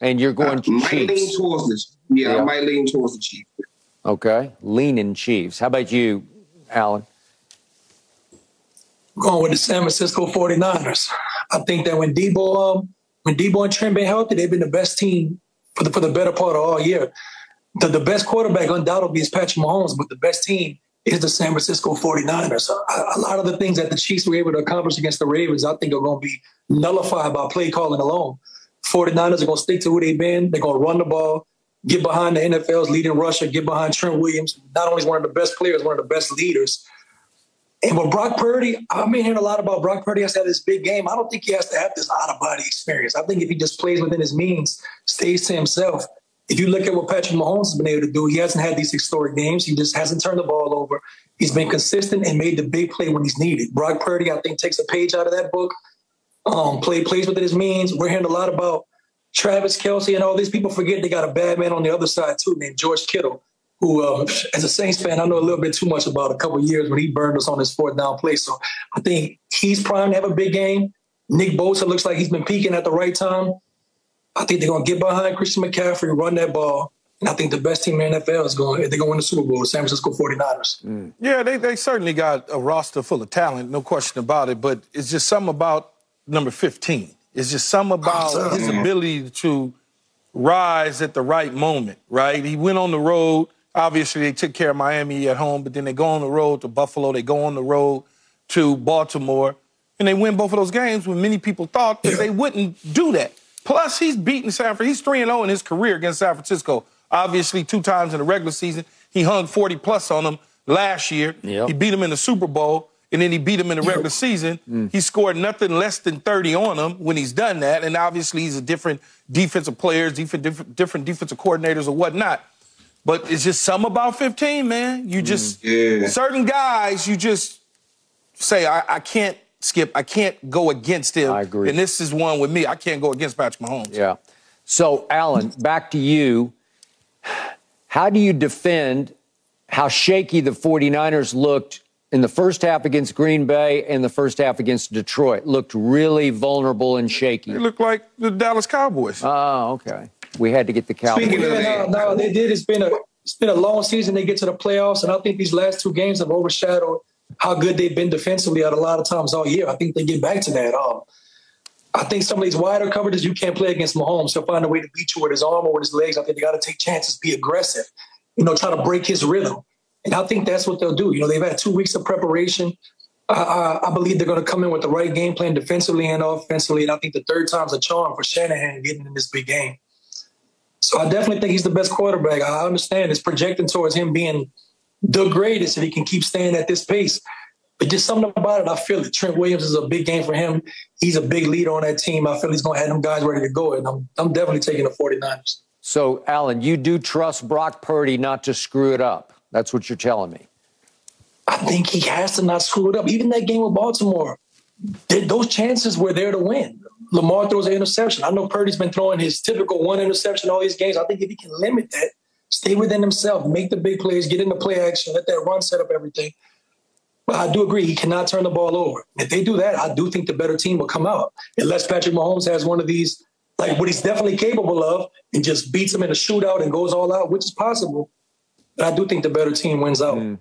And you're going I might lean Chiefs. towards this. Yeah, Yeah. I might lean towards the Chiefs. Okay. Leaning Chiefs. How about you, Allan? going with the San Francisco 49ers. I think that when Deebo, um, when Deebo and Trent been healthy, they've been the best team for the for the better part of all year. The, the best quarterback undoubtedly is Patrick Mahomes, but the best team is the San Francisco 49ers. So a, a lot of the things that the Chiefs were able to accomplish against the Ravens, I think are going to be nullified by play calling alone. 49ers are going to stick to who they've been. They're going to run the ball, get behind the NFL's leading rusher, get behind Trent Williams. Not only is one of the best players, one of the best leaders. And with Brock Purdy, I've been hearing a lot about Brock Purdy has to have this big game. I don't think he has to have this out of body experience. I think if he just plays within his means, stays to himself. If you look at what Patrick Mahomes has been able to do, he hasn't had these historic games. He just hasn't turned the ball over. He's been consistent and made the big play when he's needed. Brock Purdy, I think, takes a page out of that book. Um, play plays within his means. We're hearing a lot about Travis Kelce and all these people forget they got a bad man on the other side too, named George Kittle, who, um, as a Saints fan, I know a little bit too much about a couple years when he burned us on his fourth down play. So I think he's primed to have a big game. Nick Bosa looks like he's been peaking at the right time. I think they're going to get behind Christian McCaffrey, run that ball. And I think the best team in the NFL is going, they're going to win the Super Bowl, the San Francisco 49ers. Yeah, they, they certainly got a roster full of talent, no question about it. But it's just something about number 15. It's just something oh, about his mm-hmm. ability to rise at the right moment, right? He went on the road. Obviously, they took care of Miami at home, but then they go on the road to Buffalo. They go on the road to Baltimore, and they win both of those games when many people thought that they wouldn't do that. Plus, he's beaten San Francisco. He's 3 0 in his career against San Francisco. Obviously, two times in the regular season. He hung 40 plus on them last year. Yep. He beat him in the Super Bowl, and then he beat him in the regular season. Mm. He scored nothing less than 30 on him when he's done that. And obviously, he's a different defensive players, different, different, different defensive coordinators, or whatnot. But it's just some about 15, man. You mm, just, Yeah. certain guys, you just say, I, I can't skip, I can't go against him. I agree. And this is one with me. I can't go against Patrick Mahomes. Yeah. So, Allan, back to you. How do you defend how shaky the 49ers looked in the first half against Green Bay and the first half against Detroit? Looked really vulnerable and shaky. They looked like the Dallas Cowboys. Oh, okay. We had to get the Cowboys. Speaking of Yeah, no, no, they did. It's been a it's been a long season. They get to the playoffs, and I think these last two games have overshadowed how good they've been defensively at a lot of times all year. I think they get back to that. Um, I think some of these wider coverages you can't play against Mahomes. He'll find a way to beat you with his arm or with his legs. I think they got to take chances, be aggressive, you know, try to break his rhythm. And I think that's what they'll do. You know, they've had two weeks of preparation. I, believe they're going to come in with the right game plan defensively and offensively. And I think the third time's a charm for Shanahan getting in this big game. So I definitely think he's the best quarterback. I understand it's projecting towards him being the greatest if he can keep staying at this pace. But just something about it, I feel it. Trent Williams is a big game for him. He's a big leader on that team. I feel he's going to have them guys ready to go. And I'm, I'm definitely taking the 49ers. So, Allan, you do trust Brock Purdy not to screw it up. That's what you're telling me. I think he has to not screw it up. Even that game with Baltimore, those chances were there to win. Lamar throws an interception. I know Purdy's been throwing his typical one interception all these games. I think if he can limit that, stay within himself, make the big plays, get into play action, let that run set up everything. But I do agree he cannot turn the ball over. If they do that, I do think the better team will come out. Unless Patrick Mahomes has one of these, like what he's definitely capable of, and just beats them in a shootout and goes all out, which is possible. But I do think the better team wins out. Mm.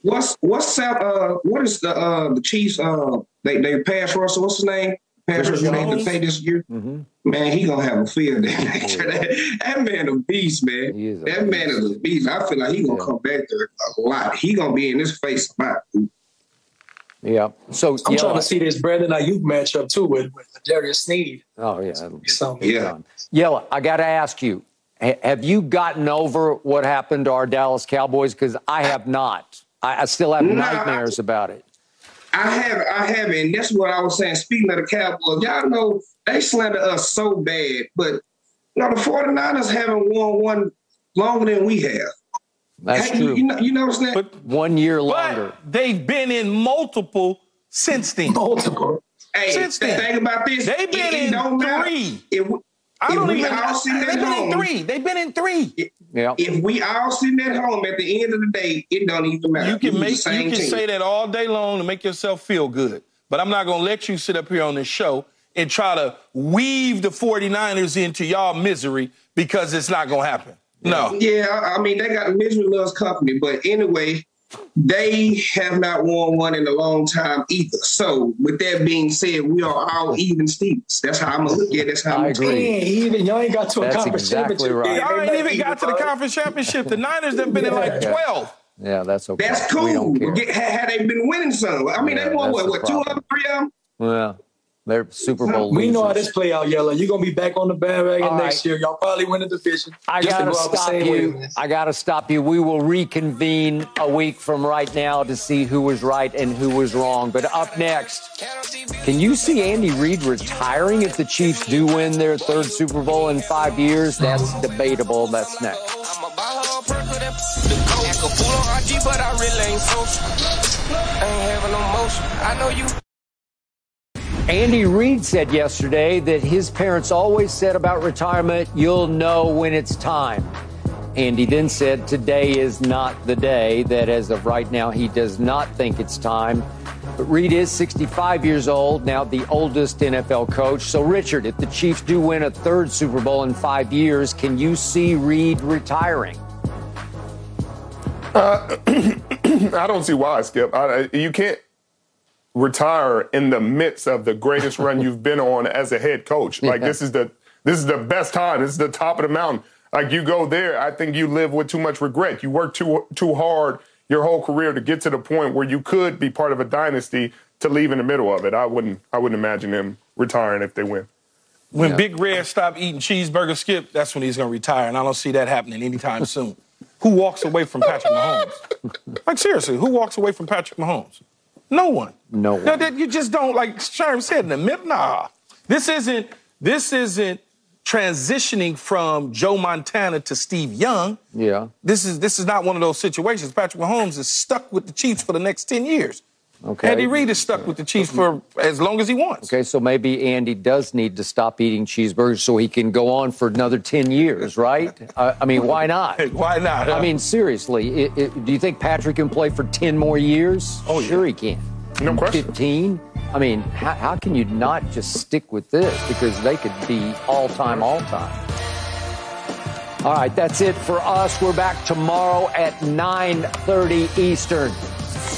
What's what's uh what is the uh the Chiefs uh they they pass Russell what's his name pass Chris Russell made the Jones? pay this year Mhm. man he gonna have a field day next that, that man a beast man a that man is a beast I feel like he gonna Yeah. come back there a lot he gonna be in his face a lot Yeah. So I'm yeah, trying to see this Brandon Aiyuk matchup too with, with Darius Sneed. Oh yeah. that'll be yeah Yella, I got to ask you, ha- have you gotten over what happened to our Dallas Cowboys? Because I have not. I, I still have No, nightmares about it. I have I haven't and that's what I was saying speaking of the Cowboys y'all know they slander us so bad but you know the 49ers haven't won one longer than we have That's Hey, you, true. you know you notice that But, One year longer. but they've been in multiple since then. Multiple. Hey, Since th- then. think about this. They've been It- it in don't three. If, we- I if don't we even. all sitting They've at been in three. They've been in three. Yeah. if we all sitting at home at the end of the day, it don't even matter. You can make the you can team. say that all day long to make yourself feel good. But I'm not gonna let you sit up here on this show and try to weave the 49ers into y'all misery because it's not gonna happen. No. Yeah, I I mean they got misery loves company, but anyway, they have not won one in a long time either. So with that being said, we are all even Stevens. That's how I'm gonna look at it. That's how I'm I gonna agree. Man, even y'all ain't got to a That's conference exactly championship right. Y'all ain't even got to the conference championship. The Niners have been in like Yeah. 12. Yeah, that's okay. That's cool. Get, had, had they been winning some, I mean, Yeah, they won what, the what two problem. of them, three of them? Yeah. They're Super Bowl We know how this play out, Yella. You're gonna be back on the bandwagon All next right. year. Y'all probably win the division. I Just to gotta go out the stop same way, you. I gotta stop you. We will reconvene a week from right now to see who was right and who was wrong. But up next, can you see Andy Reid retiring if the Chiefs do win their third Super Bowl in five years? That's debatable. That's next. I'm a baller, perk of that the coat. Act a fool on IG, but I really ain't social. I ain't having no motion. I know you. Andy Reid said yesterday that his parents always said about retirement, you'll know when it's time. Andy then said today is not the day, that as of right now, he does not think it's time. But Reid is 65 years old, now the oldest NFL coach. So, Richard, if the Chiefs do win a third Super Bowl in five years, can you see Reid retiring? Uh, I don't see why, Skip. I, you can't retire in the midst of the greatest run you've been on as a head coach. Like Yeah. this is the this is the best time. This is the top of the mountain. Like you go there, I think you live with too much regret. You work too too hard your whole career to get to the point where you could be part of a dynasty to leave in the middle of it. I wouldn't I wouldn't imagine him retiring if they win. When Big Red stopped eating cheeseburger skip, that's when he's going to retire, and I don't see that happening anytime soon. Who walks away from Patrick Mahomes? Like seriously, who walks away from Patrick Mahomes? No one. No one. No, that you just don't like. Sherm said in the middle. Nah, this isn't. This isn't transitioning from Joe Montana to Steve Young. Yeah. This is this is not one of those situations. Patrick Mahomes is stuck with the Chiefs for the next ten years. Okay. Andy Reid is stuck with the Chiefs for as long as he wants. Okay, so maybe Andy does need to stop eating cheeseburgers so he can go on for another 10 years, right? uh, I mean, why not? Why not? huh? I mean, seriously, i i do you think Patrick can play for 10 more years? Oh, yeah. Sure, he can. No question. 15? I mean, how, how can you not just stick with this? Because they could be all time, all time. All right, that's it for us. We're back tomorrow at 9:30 Eastern.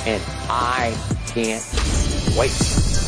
And I can't wait.